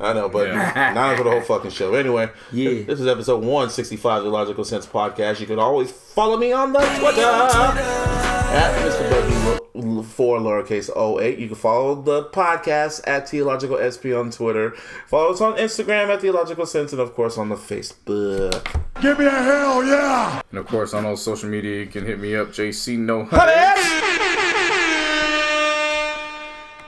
I know, but not for the whole fucking show. Anyway, Yeah. this is episode 165 of the Logical Sense podcast. You can always follow me on the Twitter at Mr. Buggy for lowercase 08. You can follow the podcast at iLLogical SP on Twitter. Follow us on Instagram at iLLogical Sense and, of course, on the Facebook. Give me a hell yeah! And of course, on all social media, you can hit me up, JC No.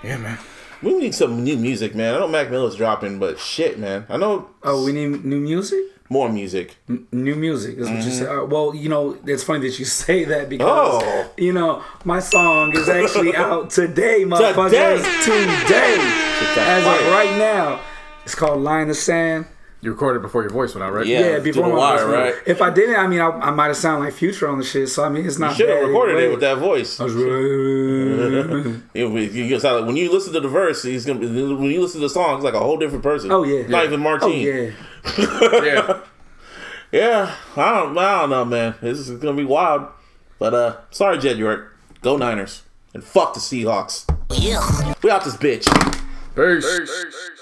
Yeah, man. We need some new music, man. I know Mac Miller's dropping, but shit, man. I know Oh, we need new music. more music. New music is what you Mm-hmm. say. Uh, well, you know, it's funny that you say that because Oh. you know my song is actually out today, motherfuckers. Today. Today, as of right now, it's called "Line of Sand." You recorded before your voice went out, right? Yeah. Yeah, before my wire, voice went- right? If I didn't, I mean, I, I might have sounded like Future on the shit. So I mean, it's not. Should have recorded either it with that voice. Was You know, you you sound like- when you listen to the verse, he's gonna. be- When you listen to the song, it's like a whole different person. Oh yeah. not even Oh yeah. Yeah. Yeah, I don't, I don't know, man. This is gonna be wild. But uh, sorry, Jed York. Go Niners and fuck the Seahawks. Yeah. We out this bitch. Peace.